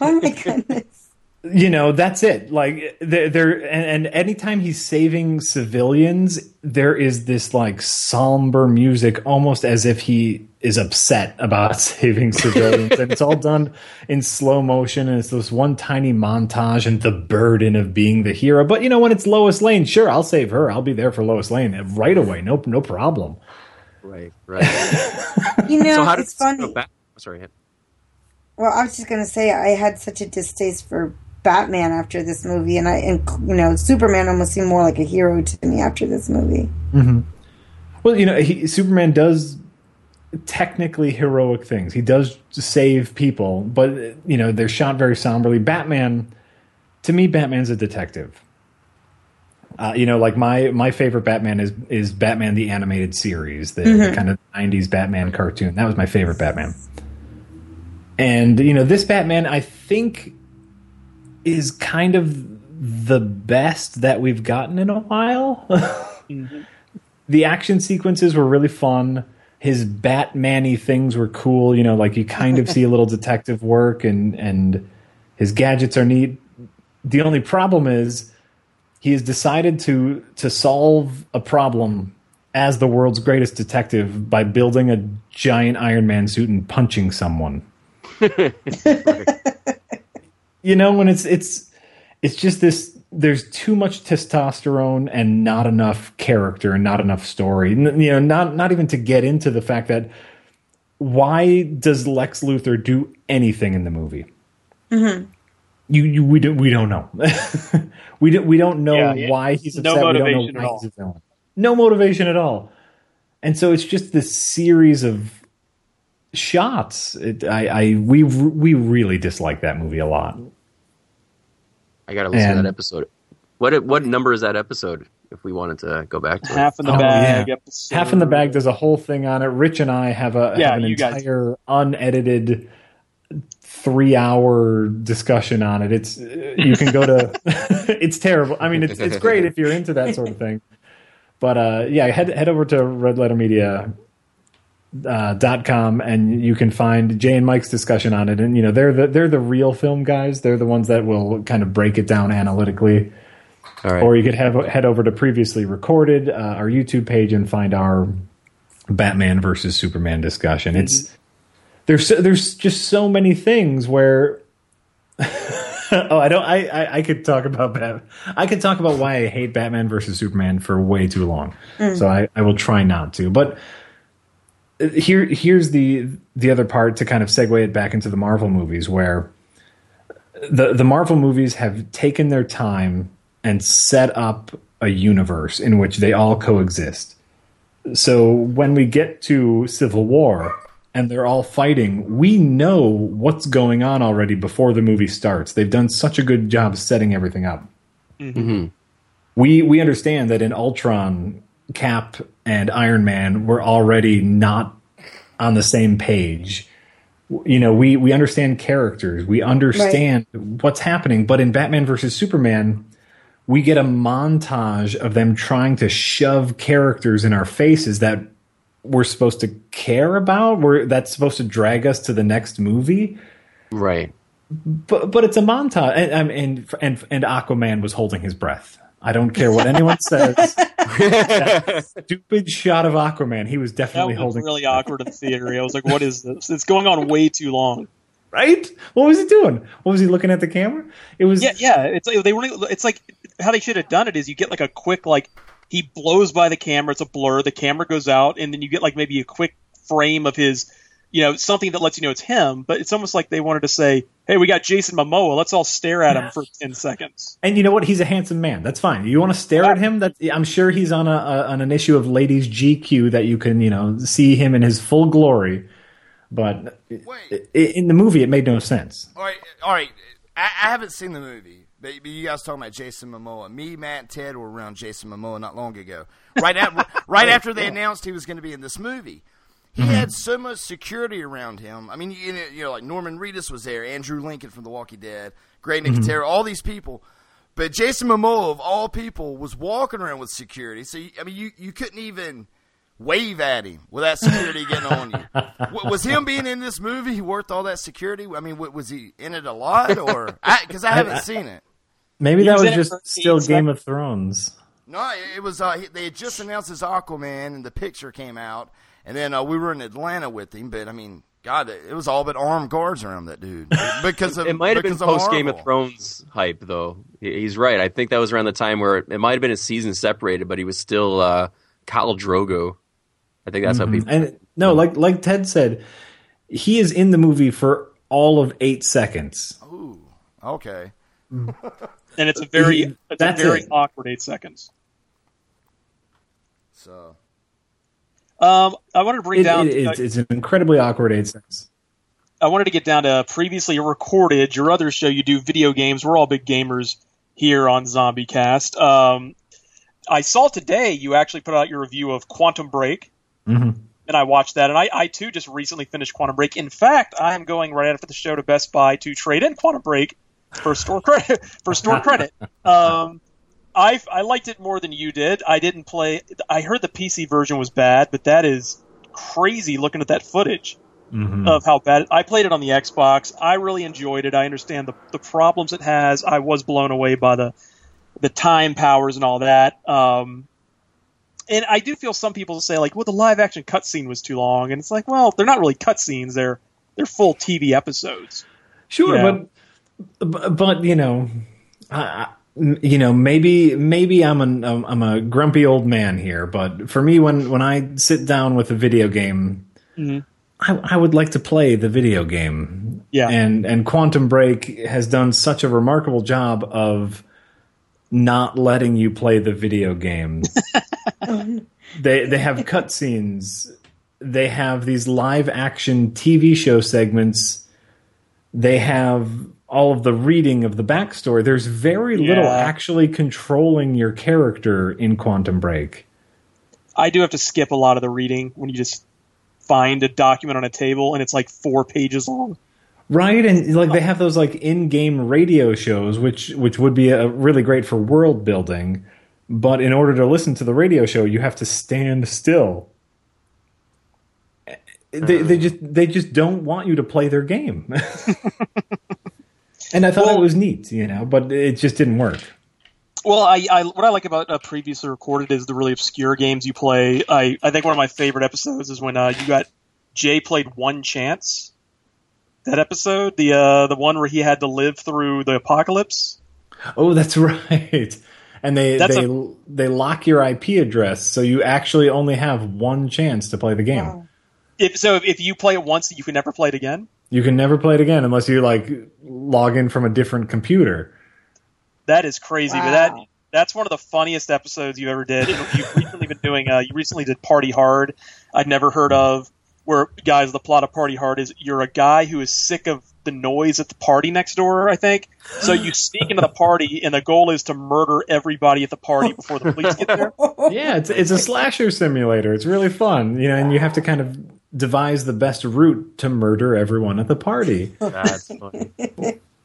Oh my goodness. You know, that's it. Like there, there and, and anytime he's saving civilians, there is this like somber music, almost as if he is upset about saving civilians, and it's all done in slow motion, and it's this one tiny montage and the burden of being the hero. But you know, when it's Lois Lane, sure, I'll save her. I'll be there for Lois Lane right away. No, no problem. Right, right. You know, so how it's funny. Go back? oh, Sorry. Well, I was just gonna say I had such a distaste for Batman after this movie, and I, and you know, Superman almost seemed more like a hero to me after this movie. Mm-hmm. Well, you know, he, Superman does technically heroic things. He does save people, but you know they're shot very somberly. Batman, to me, Batman's a detective. Uh, you know, like my my favorite Batman is is Batman the animated series, the, the Mhm. kind of '90s Batman cartoon. That was my favorite Batman. And you know, this Batman, I think, is kind of the best that we've gotten in a while. the action sequences were really fun. His Batman-y things were cool. You know, like you kind of see a little detective work, and and his gadgets are neat. The only problem is he has decided to to solve a problem as the world's greatest detective by building a giant Iron Man suit and punching someone. you know, when it's it's it's just this there's too much testosterone and not enough character and not enough story. N- You know, not not even to get into the fact that why does Lex Luthor do anything in the movie? Mm-hmm. You, you we don't we don't know. we don't we don't know Yeah, yeah. why he's No upset. we don't motivation know at why all. he's a villain. No motivation at all. And so it's just this series of shots. It, I, I we we really dislike that movie a lot. I gotta listen to that episode. What what number is that episode? If we wanted to go back to Half in the Oh, bag. yeah. episode. Half in the bag There's a whole thing on it. Rich and I have a Yeah, have an you guys- entire unedited three hour discussion on it. It's you can go to. it's terrible. I mean, it's it's great if you're into that sort of thing. But uh, yeah, head head over to Red Letter Media. Uh, dot com and you can find Jay and Mike's discussion on it and you know they're the they're the real film guys they're the ones that will kind of break it down analytically All right. or you could have head over to previously recorded uh, our YouTube page and find our Batman versus Superman discussion. It's there's so, there's just so many things where oh I don't I, I I could talk about Bat I could talk about why I hate Batman versus Superman for way too long. Mm. So I, I will try not to. But here here's the the other part to kind of segue it back into the Marvel movies where the the Marvel movies have taken their time and set up a universe in which they all coexist. So when we get to Civil War and they're all fighting, we know what's going on already before the movie starts. They've done such a good job setting everything up. Mm-hmm. We we understand that in Ultron, Cap and Iron Man were already not on the same page. You know, we we understand characters, we understand what's happening, but in Batman versus Superman, we get a montage of them trying to shove characters in our faces that we're supposed to care about. We're that's supposed to drag us to the next movie. Right. But but it's a montage, and and and, and, and Aquaman was holding his breath. I don't care what anyone says. Stupid shot of Aquaman, he was That definitely was holding. really awkward in the theater. I was like, "What is this? It's going on way too long." Right? What was he doing? What was he looking at the camera? It was Yeah, yeah. It's like they weren't. It's like how they should have done it is you get like a quick like he blows by the camera. It's a blur. The camera goes out, and then you get like maybe a quick frame of his, you know, something that lets you know it's him. But it's almost like they wanted to say, "Hey, we got Jason Momoa. Let's all stare at him for ten seconds." And you know what? He's a handsome man. That's fine. You want to stare at him? That I'm sure he's on a, a on an issue of Ladies GQ that you can you know see him in his full glory. But i- in the movie, it made no sense. All right, all right. I, I haven't seen the movie, but, but you guys talking about Jason Momoa. Me, Matt, and Ted were around Jason Momoa not long ago. Right after, right after they announced he was going to be in this movie, he had so much security around him. I mean, you know, you know, like Norman Reedus was there, Andrew Lincoln from The Walking Dead, Greg Mhm. Nicotero, all these people. But Jason Momoa, of all people, was walking around with security. So you- I mean, you you couldn't even wave at him without security getting on you. W- was him being in this movie worth all that security? I mean, w- was he in it a lot, or because I, haven't seen it? Maybe He that was was just still eight Game of Thrones. No, it- it was. Uh, they had just announced his Aquaman, and the picture came out, and then uh, we were in Atlanta with him. But I mean, God, it was all but armed guards around that dude because of it might have been post Game of Thrones hype, though. He's right. I think that was around the time where it might have been a season separated, but he was still uh, Khal Drogo. I think that's how Mhm. people. And no, like like Ted said, he is in the movie for all of eight seconds. Ooh, okay. And it's a very, it's a very it. awkward eight seconds. So, Um, I wanted to bring It- down. it- it's, it's an incredibly awkward eight cents. I wanted to get down to previously recorded your other show. You do video games. We're all big gamers here on Zombie Cast. Um, I saw today you actually put out your review of Quantum Break, Mhm. and I watched that. And I, I too just recently finished Quantum Break. In fact, I am going right after the show to Best Buy to trade in Quantum Break for store credit. For store credit. Um, I I liked it more than you did. I didn't play. I heard the PC version was bad, but that is crazy looking at that footage Mhm. of how bad I played it on the Xbox. I really enjoyed it. I understand the, the problems it has. I was blown away by the the time powers and all that. Um, and I do feel some people say like, well, the live action cutscene was too long, and it's like, well, they're not really cutscenes. They're they're full TV episodes. Sure, Yeah. but, but but you know, I, I- you know, maybe maybe I'm an I'm a grumpy old man here, but for me, when when I sit down with a video game, Mhm. I, I would like to play the video game. Yeah. and and Quantum Break has done such a remarkable job of not letting you play the video game. they they have cutscenes. They have these live action TV show segments. They have all of the reading of the backstory. There's very little actually controlling your character in Quantum Break. I do have to skip a lot of the reading when you just find a document on a table and it's like four pages long. Right, and like they have those like in-game radio shows, which which would be a, really great for world building. But in order to listen to the radio show, you have to stand still. They they hmm. just they just don't want you to play their game. and I thought it was neat, you know, but it just didn't work. Well, I, I what I like about uh, previously recorded is the really obscure games you play. I, I think one of my favorite episodes is when uh, you got Jay played One Chance. That episode, the uh, the one where he had to live through the apocalypse. Oh, that's right. And they That's they a- they lock your IP address, so you actually only have one chance to play the game. If so, if, if you play it once, you can never play it again. You can never play it again unless you like log in from a different computer. That is crazy. But that that's one of the funniest episodes you ever did. You've recently been doing. Uh, you recently did Party Hard. I'd never heard of. Where guys, the plot of Party Hard is you're a guy who is sick of the noise at the party next door. I think so. You sneak into the party, and the goal is to murder everybody at the party before the police get there. yeah, it's it's a slasher simulator. It's really fun, you know, and you have to kind of devise the best route to murder everyone at the party. That's funny.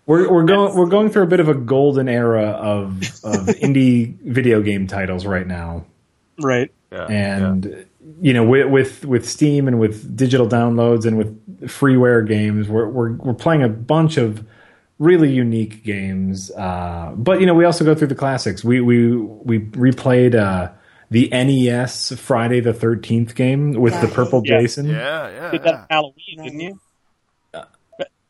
We're we're going we're going through a bit of a golden era of of indie video game titles right now. Right. and you know with, with with Steam and with digital downloads and with freeware games, we're we're we're playing a bunch of really unique games. Uh, but you know, we also go through the classics. We we we replayed uh, the NES Friday the Thirteenth game with the purple Yeah. Jason. Yeah, yeah. You did that on Halloween, didn't you? Ba-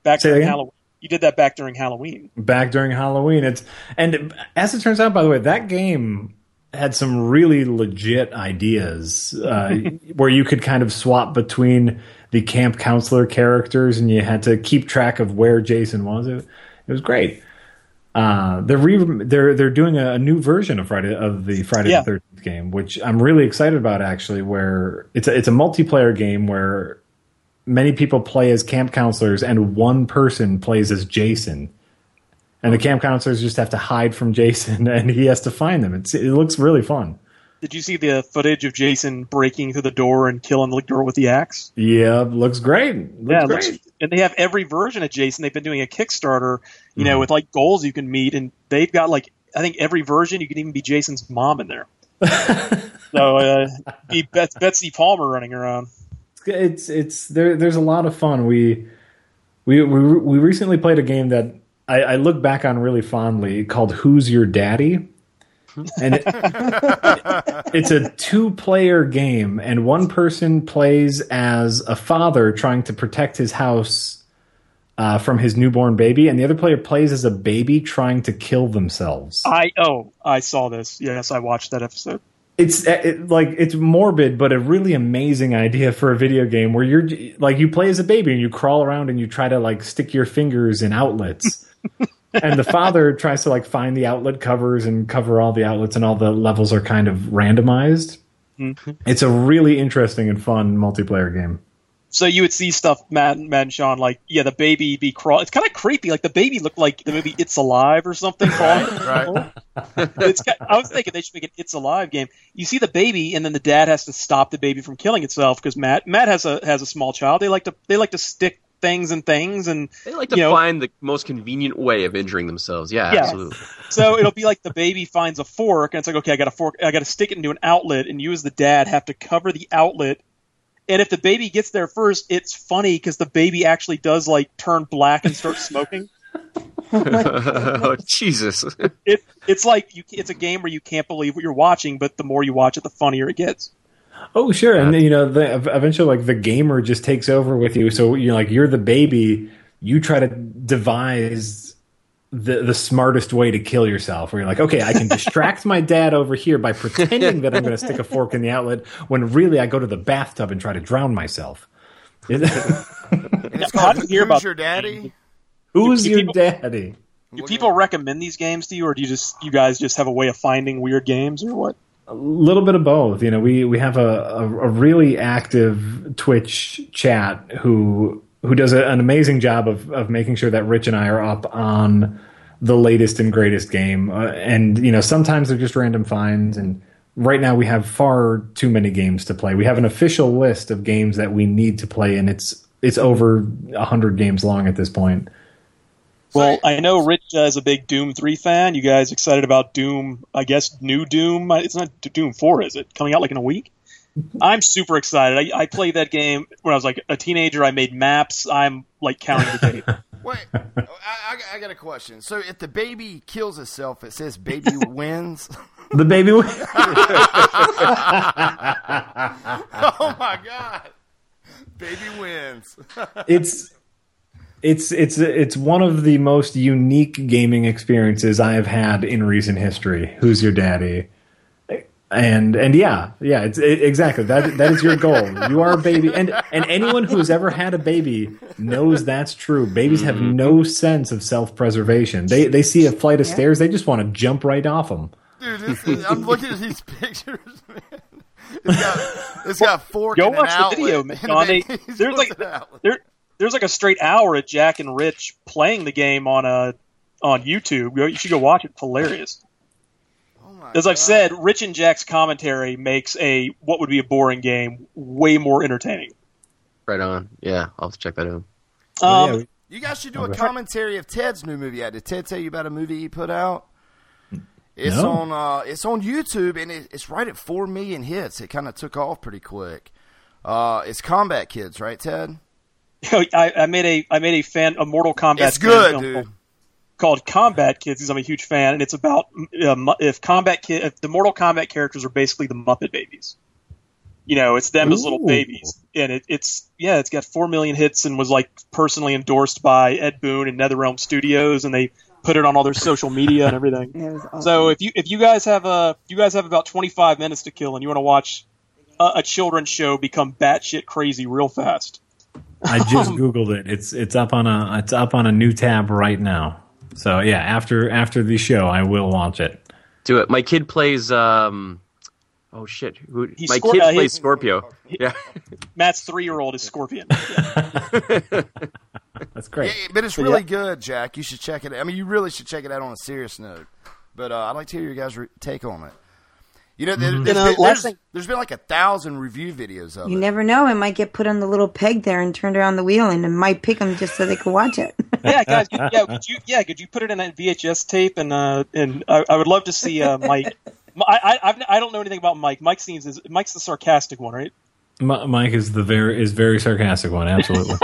Back Say during again? Halloween. You did that back during Halloween. back during Halloween. It's and as it turns out, by the way, that game had some really legit ideas uh, where you could kind of swap between the camp counselor characters, and you had to keep track of where Jason was. It, it was great. Uh, they're re- they're they're doing a, new version of Friday of the Friday Yeah. the Thirteenth game, which I'm really excited about. Actually, where it's a, it's a multiplayer game where many people play as camp counselors and one person plays as Jason. And the camp counselors just have to hide from Jason and he has to find them. It's, it looks really fun. Did you see the footage of Jason breaking through the door and killing the girl with the axe? Yeah, looks great. Looks yeah, great. looks- and they have every version of Jason. They've been doing a Kickstarter, you Mm-hmm. know, with like goals you can meet, and they've got like I think every version you can even be Jason's mom in there. so uh, be Bet- Betsy Palmer running around. it's it's there. There's a lot of fun. We we we we recently played a game that I, I look back on really fondly called Who's Your Daddy, and it, it's a two player game, and one person plays as a father trying to protect his house. Uh, from his newborn baby, and the other player plays as a baby trying to kill themselves. I oh I saw this. Yes, I watched that episode. It's eh, it, like it's morbid but a really amazing idea for a video game where you're like you play as a baby and you crawl around and you try to like stick your fingers in outlets. And the father tries to like find the outlet covers and cover all the outlets and all the levels are kind of randomized. Mm-hmm. It's a really interesting and fun multiplayer game. So you would see stuff, Matt, Matt and Sean, like yeah, the baby be crawl. It's kind of creepy. Like the baby looked like the movie It's Alive or something. right. It's, ki- I was thinking they should make an It's Alive game. You see the baby, and then the dad has to stop the baby from killing itself because Matt Matt has a has a small child. They like to they like to stick things and things, and They like to you know, find the most convenient way of injuring themselves. Yeah, Yeah. absolutely. so it'll be like the baby finds a fork, and it's like, okay, I got a fork, I got to stick it into an outlet, and you as the dad have to cover the outlet. And if the baby gets there first, it's funny because the baby actually does like turn black and start smoking. oh, Jesus. It it's like you, it's a game where you can't believe what you're watching, but the more you watch it, the funnier it gets. Oh, sure. And you know, the, eventually, like the gamer just takes over with you. So you're like you're the baby. You try to devise the the smartest way to kill yourself. Where you're like, okay, I can distract my dad over here by pretending that I'm going to stick a fork in the outlet when really I go to the bathtub and try to drown myself. It's How called do you hear Who's about- Your Daddy? Who's Do your people- daddy? Do people recommend these games to you, or do you just you guys just have a way of finding weird games, or what? A little bit of both. You know, we we have a, a, a really active Twitch chat who who does a, an amazing job of of making sure that Rich and I are up on the latest and greatest game. Uh, and you know, sometimes they're just random finds. And right now, we have far too many games to play. We have an official list of games that we need to play, and it's it's over hundred games long at this point. Well, I know Rich uh, is a big Doom 3 fan. You guys excited about Doom, I guess, new Doom? It's not Doom 4, is it? Coming out like in a week? I'm super excited. I, I played that game when I was like a teenager. I made maps. I'm like counting the days. Wait, I, I, I got a question. So if the baby kills itself, it says baby wins. The baby. Wins. oh my god, baby wins. it's it's it's it's one of the most unique gaming experiences I have had in recent history. Who's your daddy? And and yeah, yeah, it's it, exactly that. That is your goal. You are a baby, and and anyone who has ever had a baby knows that's true. Babies have mm-hmm. no sense of self preservation. They they see a flight of stairs, they just want to jump right off them. Dude, this is, I'm looking at these pictures, man. It's got, it's got fork Go and an watch the video, man. the John. They- there's like an there, there's like a straight hour of Jack and Rich playing the game on a on YouTube. You should go watch it. It's hilarious. As I've said, Rich and Jack's commentary makes a what would be a boring game way more entertaining. Right on. Yeah, I'll have to check that out. Um, You guys should do a Okay. commentary of Ted's new movie. out. Did Ted tell you about a movie he put out? It's No. on uh, it's on YouTube and it, it's right at four million hits. It kind of took off pretty quick. Uh, it's Combat Kids, right, Ted? I, I made a I made a fan a Mortal Kombat. It's good, film dude. Called, called Combat Kids because I'm a huge fan, and it's about uh, if Combat Kid if the Mortal Kombat characters are basically the Muppet Babies. You know, it's them as little babies, and it, it's yeah, it's got four million hits and was like personally endorsed by Ed Boon and NetherRealm Studios, and they put it on all their social media and everything. So if you if you guys have a you guys have about 25 minutes to kill and you want to watch a, a children's show become batshit crazy real fast, I just googled it. It's it's up on a it's up on a new tab right now. So yeah, after after the show, I will watch it. Do it. My kid plays. um Oh shit! Who, my Scor- kid uh, plays he- Scorpio. Yeah. Matt's three year old is Scorpion. That's great. Yeah, but it's really yeah. good, Jack. You should check it. out. I mean, you really should check it out on a serious note. But uh, I'd like to hear your guys' re- take on it. You know, there, Mhm. there's You know, been, last there's, thing- there's been like a thousand review videos of You it. never know; it might get put on the little peg there and turned around the wheel, and it might pick them just so they could watch it. yeah, guys. you- Yeah, could you? Yeah, could you put it in that VHS tape? And uh, and I, I would love to see uh, Mike. I, I I've, I don't know anything about Mike. Mike seems is Mike's the sarcastic one, right? M- Mike is the very is very sarcastic one. Absolutely.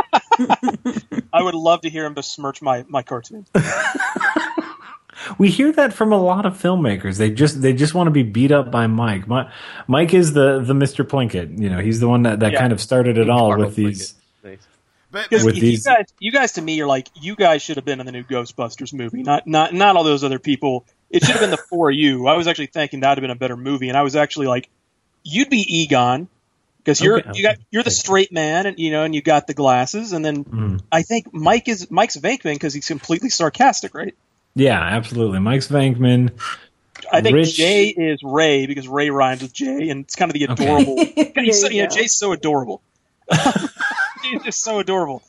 I would love to hear him besmirch my my cartoon. We hear that from a lot of filmmakers. They just they just want to be beat up by Mike. Mi- Mike is the the Mr. Plinkett. You know, he's the one that, that Yeah. kind of started it all with these. Because with you guys, you guys to me are like you guys should have been in the new Ghostbusters movie, not not not all those other people. It should have been the four of you. I was actually thinking that would have been a better movie, and I was actually like, you'd be Egon because you're Okay, you got you're the straight man, and you know, and you got the glasses, and then Mm. I think Mike is Mike's Venkman because he's completely sarcastic, right? Yeah, absolutely. Mike's Venkman. I think Rich- Jay is Ray because Ray rhymes with Jay, and it's kind of the adorable. He's so- There you you know. Jay's so adorable. He's just so adorable.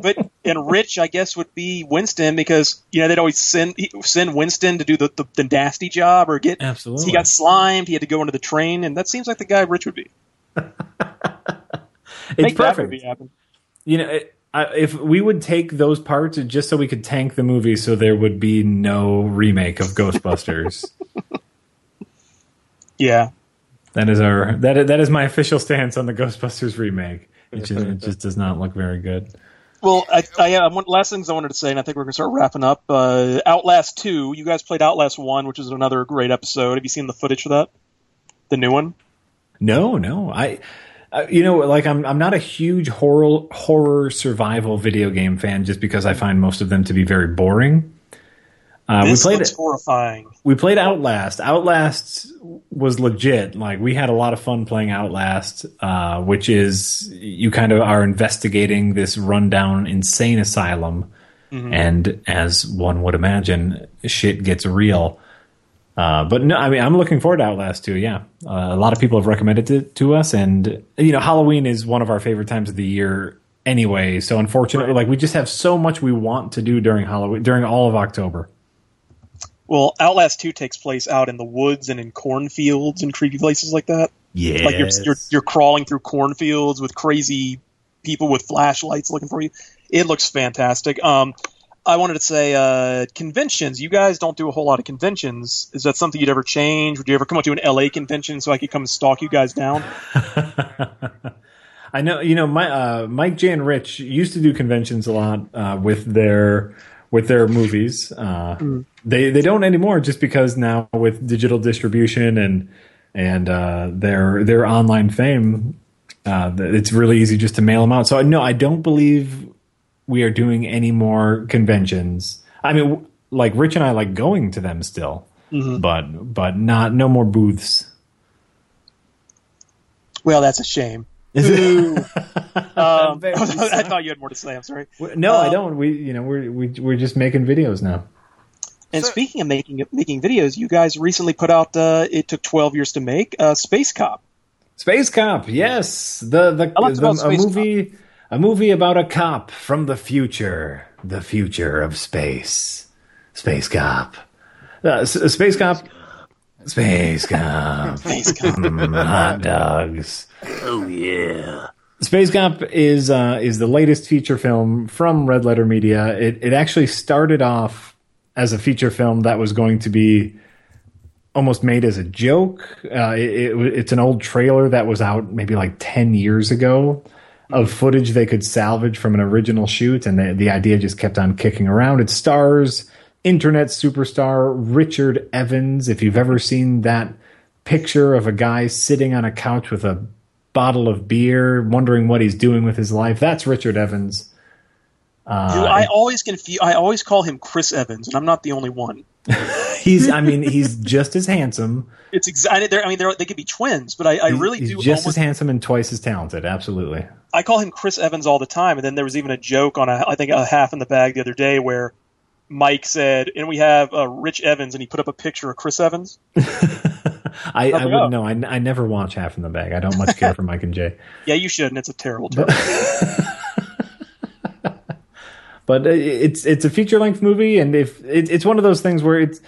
But and Rich, I guess, would be Winston because you know they'd always send send Winston to do the, the, the nasty job or get. Absolutely. He got slimed. He had to go into the train, and that seems like the guy Rich would be. It's Make that perfect. movie happen. You know, it, I, if we would take those parts just so we could tank the movie, so there would be no remake of Ghostbusters. Yeah. that is our that that is my official stance on the Ghostbusters remake. It just, it just does not look very good. Well, I, I uh, one last things I wanted to say, and I think we're gonna start wrapping up. Uh, Outlast Two. You guys played Outlast One, which is another great episode. Have you seen the footage for that? The new one. No, no, I. Uh, you know, like I'm, I'm not a huge horror horror survival video game fan, just because I find most of them to be very boring. Uh, we played it. horrifying. we played Outlast. Outlast was legit. Like we had a lot of fun playing Outlast, uh, which is you kind of are investigating this rundown insane asylum, Mhm. and as one would imagine, shit gets real. Uh, but no, I mean, I'm looking forward to Outlast too. Yeah, uh, a lot of people have recommended it to us, and you know, Halloween is one of our favorite times of the year anyway. So unfortunately, like we just have so much we want to do during Halloween, during all of October. Well, Outlast Two takes place out in the woods and in cornfields and creepy places like that. Yeah, like you're, you're you're crawling through cornfields with crazy people with flashlights looking for you. It looks fantastic. Um, I wanted to say uh, conventions. You guys don't do a whole lot of conventions. Is that something you'd ever change? Would you ever come up to an LA convention so I could come stalk you guys down? I know, you know, my uh, Mike, Jay, and Rich used to do conventions a lot uh, with their with their movies. Uh, Mm. They they don't anymore, just because now with digital distribution and and uh, their their online fame, uh, it's really easy just to mail them out. So no, I don't believe we are doing any more conventions. I mean, like Rich and I like going to them still, Mhm. but but not no more booths. Well, that's a shame. Um, I thought you had more to say. I'm sorry. No, I Um, don't. We you know we're we, we're just making videos now. And speaking of making making videos, you guys recently put out. Uh, it took 12 years to make uh, Space Cop. Space Cop, yes, the the, the a Space movie a movie about a cop from the future, the future of space. Space Cop, uh, S- Space Cop, Space Cop, Space Cop. Mm, hot dogs. Oh yeah. Space Cop is uh, is the latest feature film from Red Letter Media. It it actually started off as a feature film that was going to be almost made as a joke. Uh, it, it, it's an old trailer that was out maybe like ten years ago of footage they could salvage from an original shoot, and the, the idea just kept on kicking around. It stars internet superstar Richard Evans. If you've ever seen that picture of a guy sitting on a couch with a bottle of beer, wondering what he's doing with his life, that's Richard Evans. Uh, Dude, I always confuse. I always call him Chris Evans, and I'm not the only one. he's, I mean, he's just as handsome. It's exactly. I mean, they're, they could be twins, but I, I really he's do. just almost, as handsome and twice as talented. Absolutely. I call him Chris Evans all the time, and then there was even a joke on a, I think a half in the bag the other day where Mike said, "And we have uh, Rich Evans," and he put up a picture of Chris Evans. I, I How'd it go? wouldn't know. I, I never watch Half in the Bag. I don't much care for Mike and Jay. Yeah, you should, and it's a terrible joke. but uh, it's it's a feature length movie, and if it, it's one of those things where it's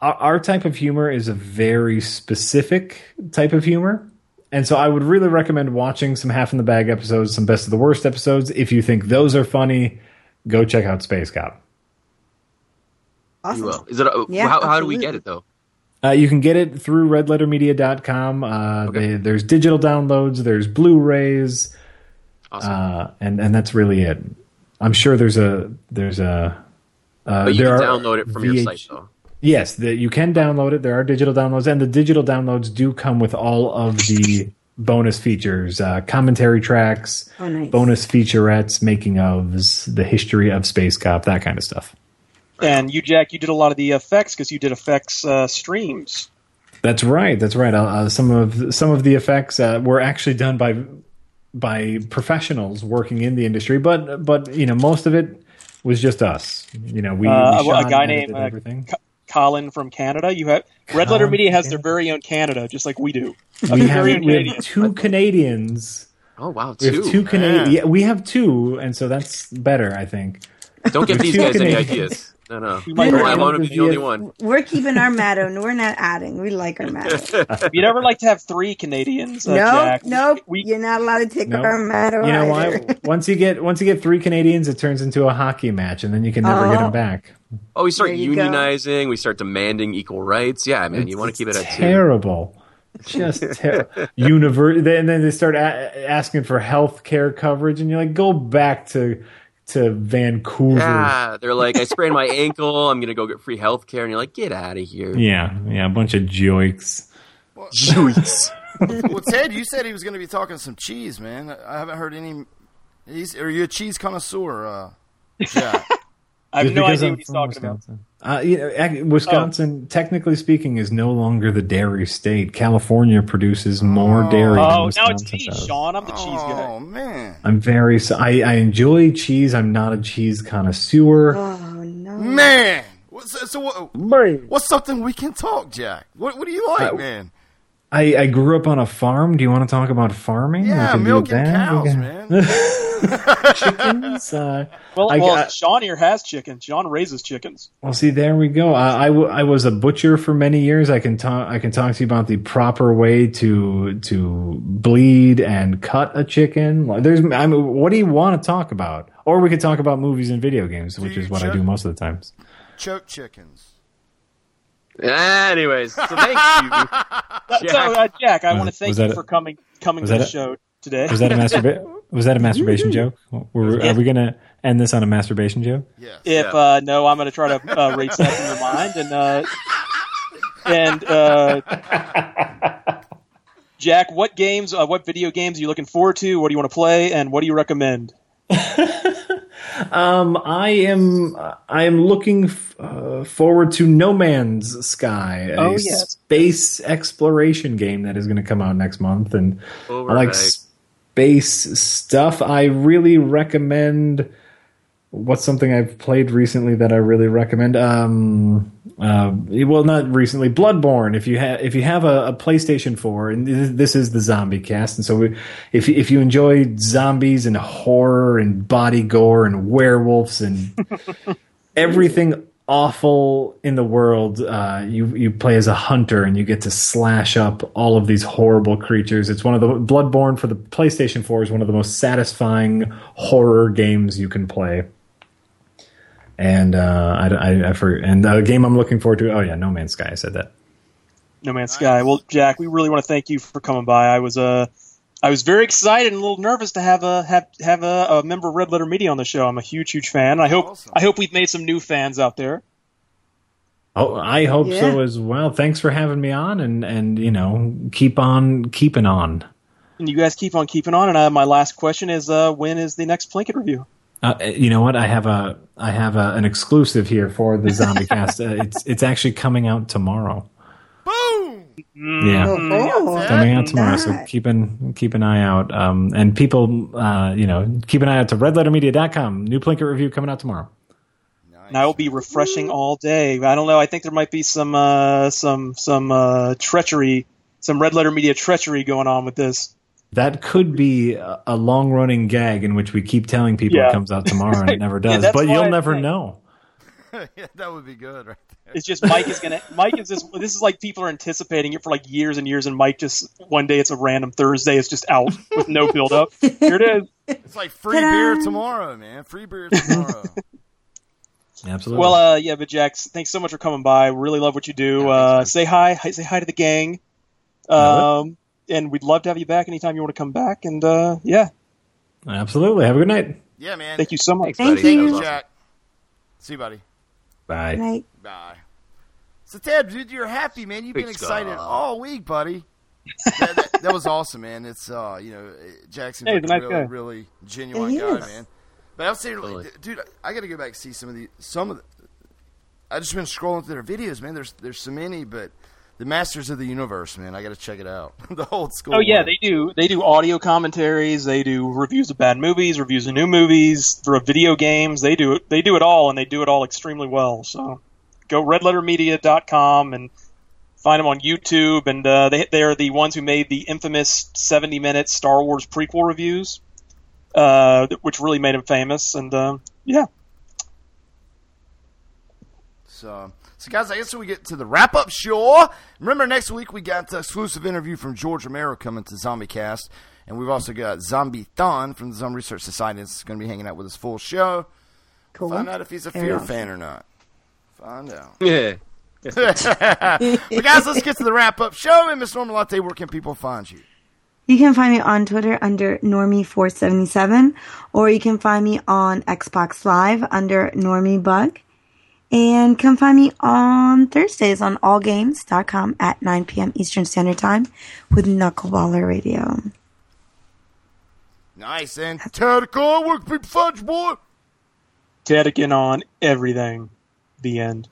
our, our type of humor is a very specific type of humor, and so I would really recommend watching some Half in the Bag episodes, some Best of the Worst episodes. If you think those are funny, go check out Space Cop. You will. Is it? A, Yeah, how, how do we get it though? Uh, you can get it through redlettermedia.com. Uh, they, there's digital downloads, there's Blu-rays, uh, and and that's really it. I'm sure there's a there's a uh, But you there can are download it from your site though. Yes, the, you can download it. There are digital downloads, and the digital downloads do come with all of the bonus features, uh, commentary tracks, Oh, nice. bonus featurettes, making ofs, the history of Space Cop, that kind of stuff. and you, Jack, you did a lot of the effects because you did effects uh, streams. That's right. That's right. Uh, uh, some of some of the effects uh, were actually done by by professionals working in the industry, but but you know most of it was just us. You know, we, Uh, we a- a guy named, uh, everything. Colin from Canada. You have Red Letter Media has their very own Canada, just like we do. We have, we have Canadian. two Canadians. Oh wow, We have two. two Canadian. Yeah, we have two, and so that's better, I think. Don't give these two guys any ideas. No, no. We might I want to be the only one. We're keeping our Matto, and we're not adding. We like our Matto. You'd ever like to have three Canadians, uh, no, Jack? nope. You're not allowed to take Nope. our Matto. You know either. why? Once you get once you get three Canadians, it turns into a hockey match, and then you can never get Oh. them back. Oh, we start There you go. unionizing. We start demanding equal rights. Yeah, man, you want to keep it at two. Terrible. Just ter- universe. Then then they start a- asking for health care coverage, and you're like, go back to to Vancouver. Yeah, they're like, I sprained my ankle. I'm gonna go get free health care, and you're like, get out of here. Yeah, yeah, a bunch of joiks. Joiks. well, Ted, you said he was going to be talking some cheese, man. I haven't heard any. He's, are you a cheese connoisseur, uh, Jack? I have Just no because idea I'm what he's from talking about. Wisconsin. Uh, you know, ac- Wisconsin, technically speaking, is no longer the dairy state. California produces more dairy than Oh, now it's me, does. Sean. I'm the cheese guy. Oh man, I'm very. so- I, I enjoy cheese. I'm not a cheese connoisseur. Oh no, man. What's, so what, what's something we can talk, Jack? What, what do you like, Uh, man? I, I grew up on a farm. Do you want to talk about farming? We Yeah, can do milking that. cows, man. Chickens. Uh, Well, I well got- Sean here has chickens. Sean raises chickens. Well, see, there we go. I, I, w- I was a butcher for many years. I can talk. I can talk to you about the proper way to to bleed and cut a chicken. There's. I mean, what do you want to talk about? Or we could talk about movies and video games, which is what I do most of the times. Choke chickens. Anyways, so thank you. So, uh, Jack, I Was- want to thank was you that a- for coming coming was to that the a- show today. Was that a masturba- Was that a masturbation joke? Were, are we gonna end this on a masturbation joke? If uh, no, I'm going to try to uh, erase that from your mind and uh, and uh, Jack, what games, uh, what video games are you looking forward to? What do you want to play, and what do you recommend? Um, I am I am looking f- uh, forward to No Man's Sky, a Oh, yes. space exploration game that is going to come out next month, and I like space stuff. I really recommend. What's something I've played recently that I really recommend? Um, uh, well, not recently. Bloodborne. If you have if you have a, a PlayStation Four, and this- is the Zombie Cast, and so we, if if you enjoy zombies and horror and body gore and werewolves and everything awful in the world, uh, you you play as a hunter and you get to slash up all of these horrible creatures. It's one of the Bloodborne for the PlayStation Four is one of the most satisfying horror games you can play. And uh, I, I, I for, and the game I'm looking forward to. Oh yeah, No Man's Sky. I said that. No Man's Sky. Well, Jack, we really want to thank you for coming by. I was uh, I was very excited and a little nervous to have a have have a, a member of Red Letter Media on the show. I'm a huge, huge fan. I hope I hope we've made some new fans out there. Oh, I hope Yeah. so as well. Thanks for having me on, and and you know keep on keeping on. And you guys keep on keeping on. And uh, my last question is, uh, when is the next Plinkett review? Uh, you know what? I have a I have a, an exclusive here for the Zombie Cast. Uh, it's it's actually coming out tomorrow. Boom! Yeah, Oh, coming out tomorrow. So keep an keep an eye out. Um, and people, uh, you know, keep an eye out to redlettermedia.com. New Plinkett review coming out tomorrow. And I will be refreshing all day. I don't know. I think there might be some uh, some some uh, treachery, some Red Letter Media treachery going on with this. That could be a, a long running gag in which we keep telling people Yeah. it comes out tomorrow and it never does. that's but you'll I never think- know. yeah, that would be good, right there. It's just Mike is gonna. Mike is just. This is like people are anticipating it for like years and years, and Mike just one day it's a random Thursday. It's just out with no build up. Here it is. It's like free beer tomorrow, man. Free beer tomorrow. Absolutely. Well, uh, yeah, but Jax, thanks so much for coming by. Really love what you do. Uh, say hi, hi, say hi to the gang. Um, and we'd love to have you back anytime you want to come back. And uh, yeah, Absolutely. Have a good night. yeah, man. thank you so much. Thank Thank you. you, Jack. See you, buddy. Bye. Night. Bye. So Ted, dude, you're happy, man. You've been Big excited Scott. all week, buddy. that, that, that was awesome, man. It's uh, you know, Jackson's Hey, a a nice really, guy. really genuine He guy, is. man. But I'm saying, like, dude, I got to go back and see some of the some of the. I just been scrolling through their videos, man. There's there's so many, but the Masters of the Universe, man. I got to check it out. the old school. Oh yeah, one. they do. They do audio commentaries. They do reviews of bad movies, reviews of new movies, for video games. They do it. They do it all, and they do it all extremely well. So go redlettermedia.com and find them on YouTube. And uh, they they are the ones who made the infamous 70 minute Star Wars prequel reviews, uh, which really made them famous. And uh, yeah, So, so guys, I guess we get to the wrap up show. Remember, next week we got the exclusive interview from George Romero coming to Zombie Cast, and we've also got Zombie Thon from the Zombie Research Society that's going to be hanging out with us full show. Cool. Find out if he's a Very Fear awesome. fan or not. Find out. Yeah. but guys, let's get to the wrap up show. And Miss Norma Latte, where can people find you? You can find me on Twitter under Normie477, or you can find me on Xbox Live under NormieBug. And come find me on Thursdays on allgames.com at 9 p.m. Eastern Standard Time with Knuckleballer Radio. Nice and tactical. Where can people find you, boy? Tedican on everything. The end.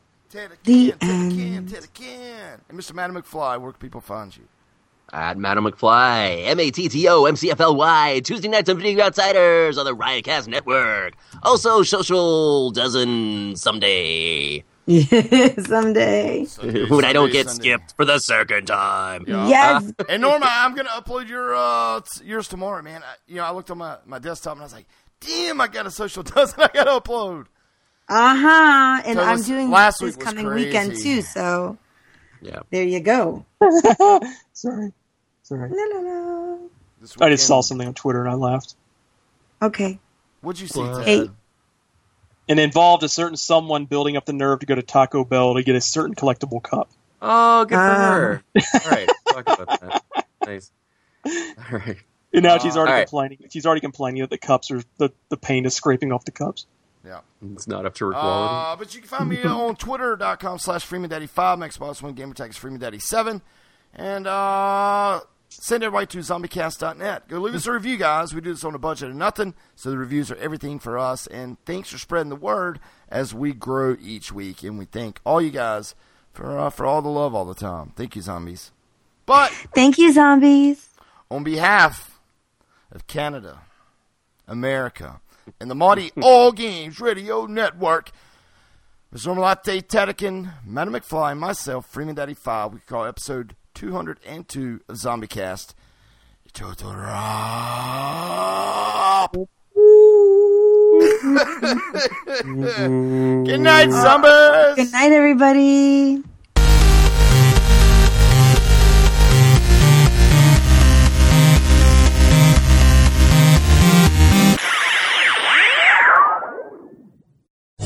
The end. And Mr. Madam McFly, where can people find you? At Madam McFly, M A T T O M C F L Y, Tuesday nights on Video Outsiders on the Riotcast Network. Also, Social Dozen someday. Someday. when I don't get skipped for the second time. Yes. and Norma, I'm gonna upload your uh, yours tomorrow, man. I, you know, I looked on my, my desktop and I was like, damn, I got a social dozen I gotta upload. Uh huh. And So I'm doing last this week was coming weekend too, so Yeah. there you go. Sorry. Sorry. La, la, la. I just saw something on Twitter and I laughed. Okay. What'd you see? What? Hey. And involved a certain someone building up the nerve to go to Taco Bell to get a certain collectible cup. Oh, good for Ah. her. All right, talk about that. Nice. All right. And now she's already All right. complaining. She's already complaining that the cups are the, the paint is scraping off the cups. Yeah. It's not up to her quality. Uh, but you can find me on twitter.com slash FreemanDaddy5, my Xbox One gamer tag is FreemanDaddy7. And uh, send everybody to zombiecast.net. Go leave us a review, guys. We do this on a budget of nothing, so the reviews are everything for us. And thanks for spreading the word as we grow each week. And we thank all you guys for, uh, for all the love all the time. Thank you, zombies. But Thank you, zombies. on behalf of Canada, America, and the mighty All Games Radio Network, Ms. Normalatte Tedican, Madam McFly, and myself, Freeman Daddy 5, we call episode 202 of Zombie Cast. Total Rob. Good night, zombies. Good night, everybody.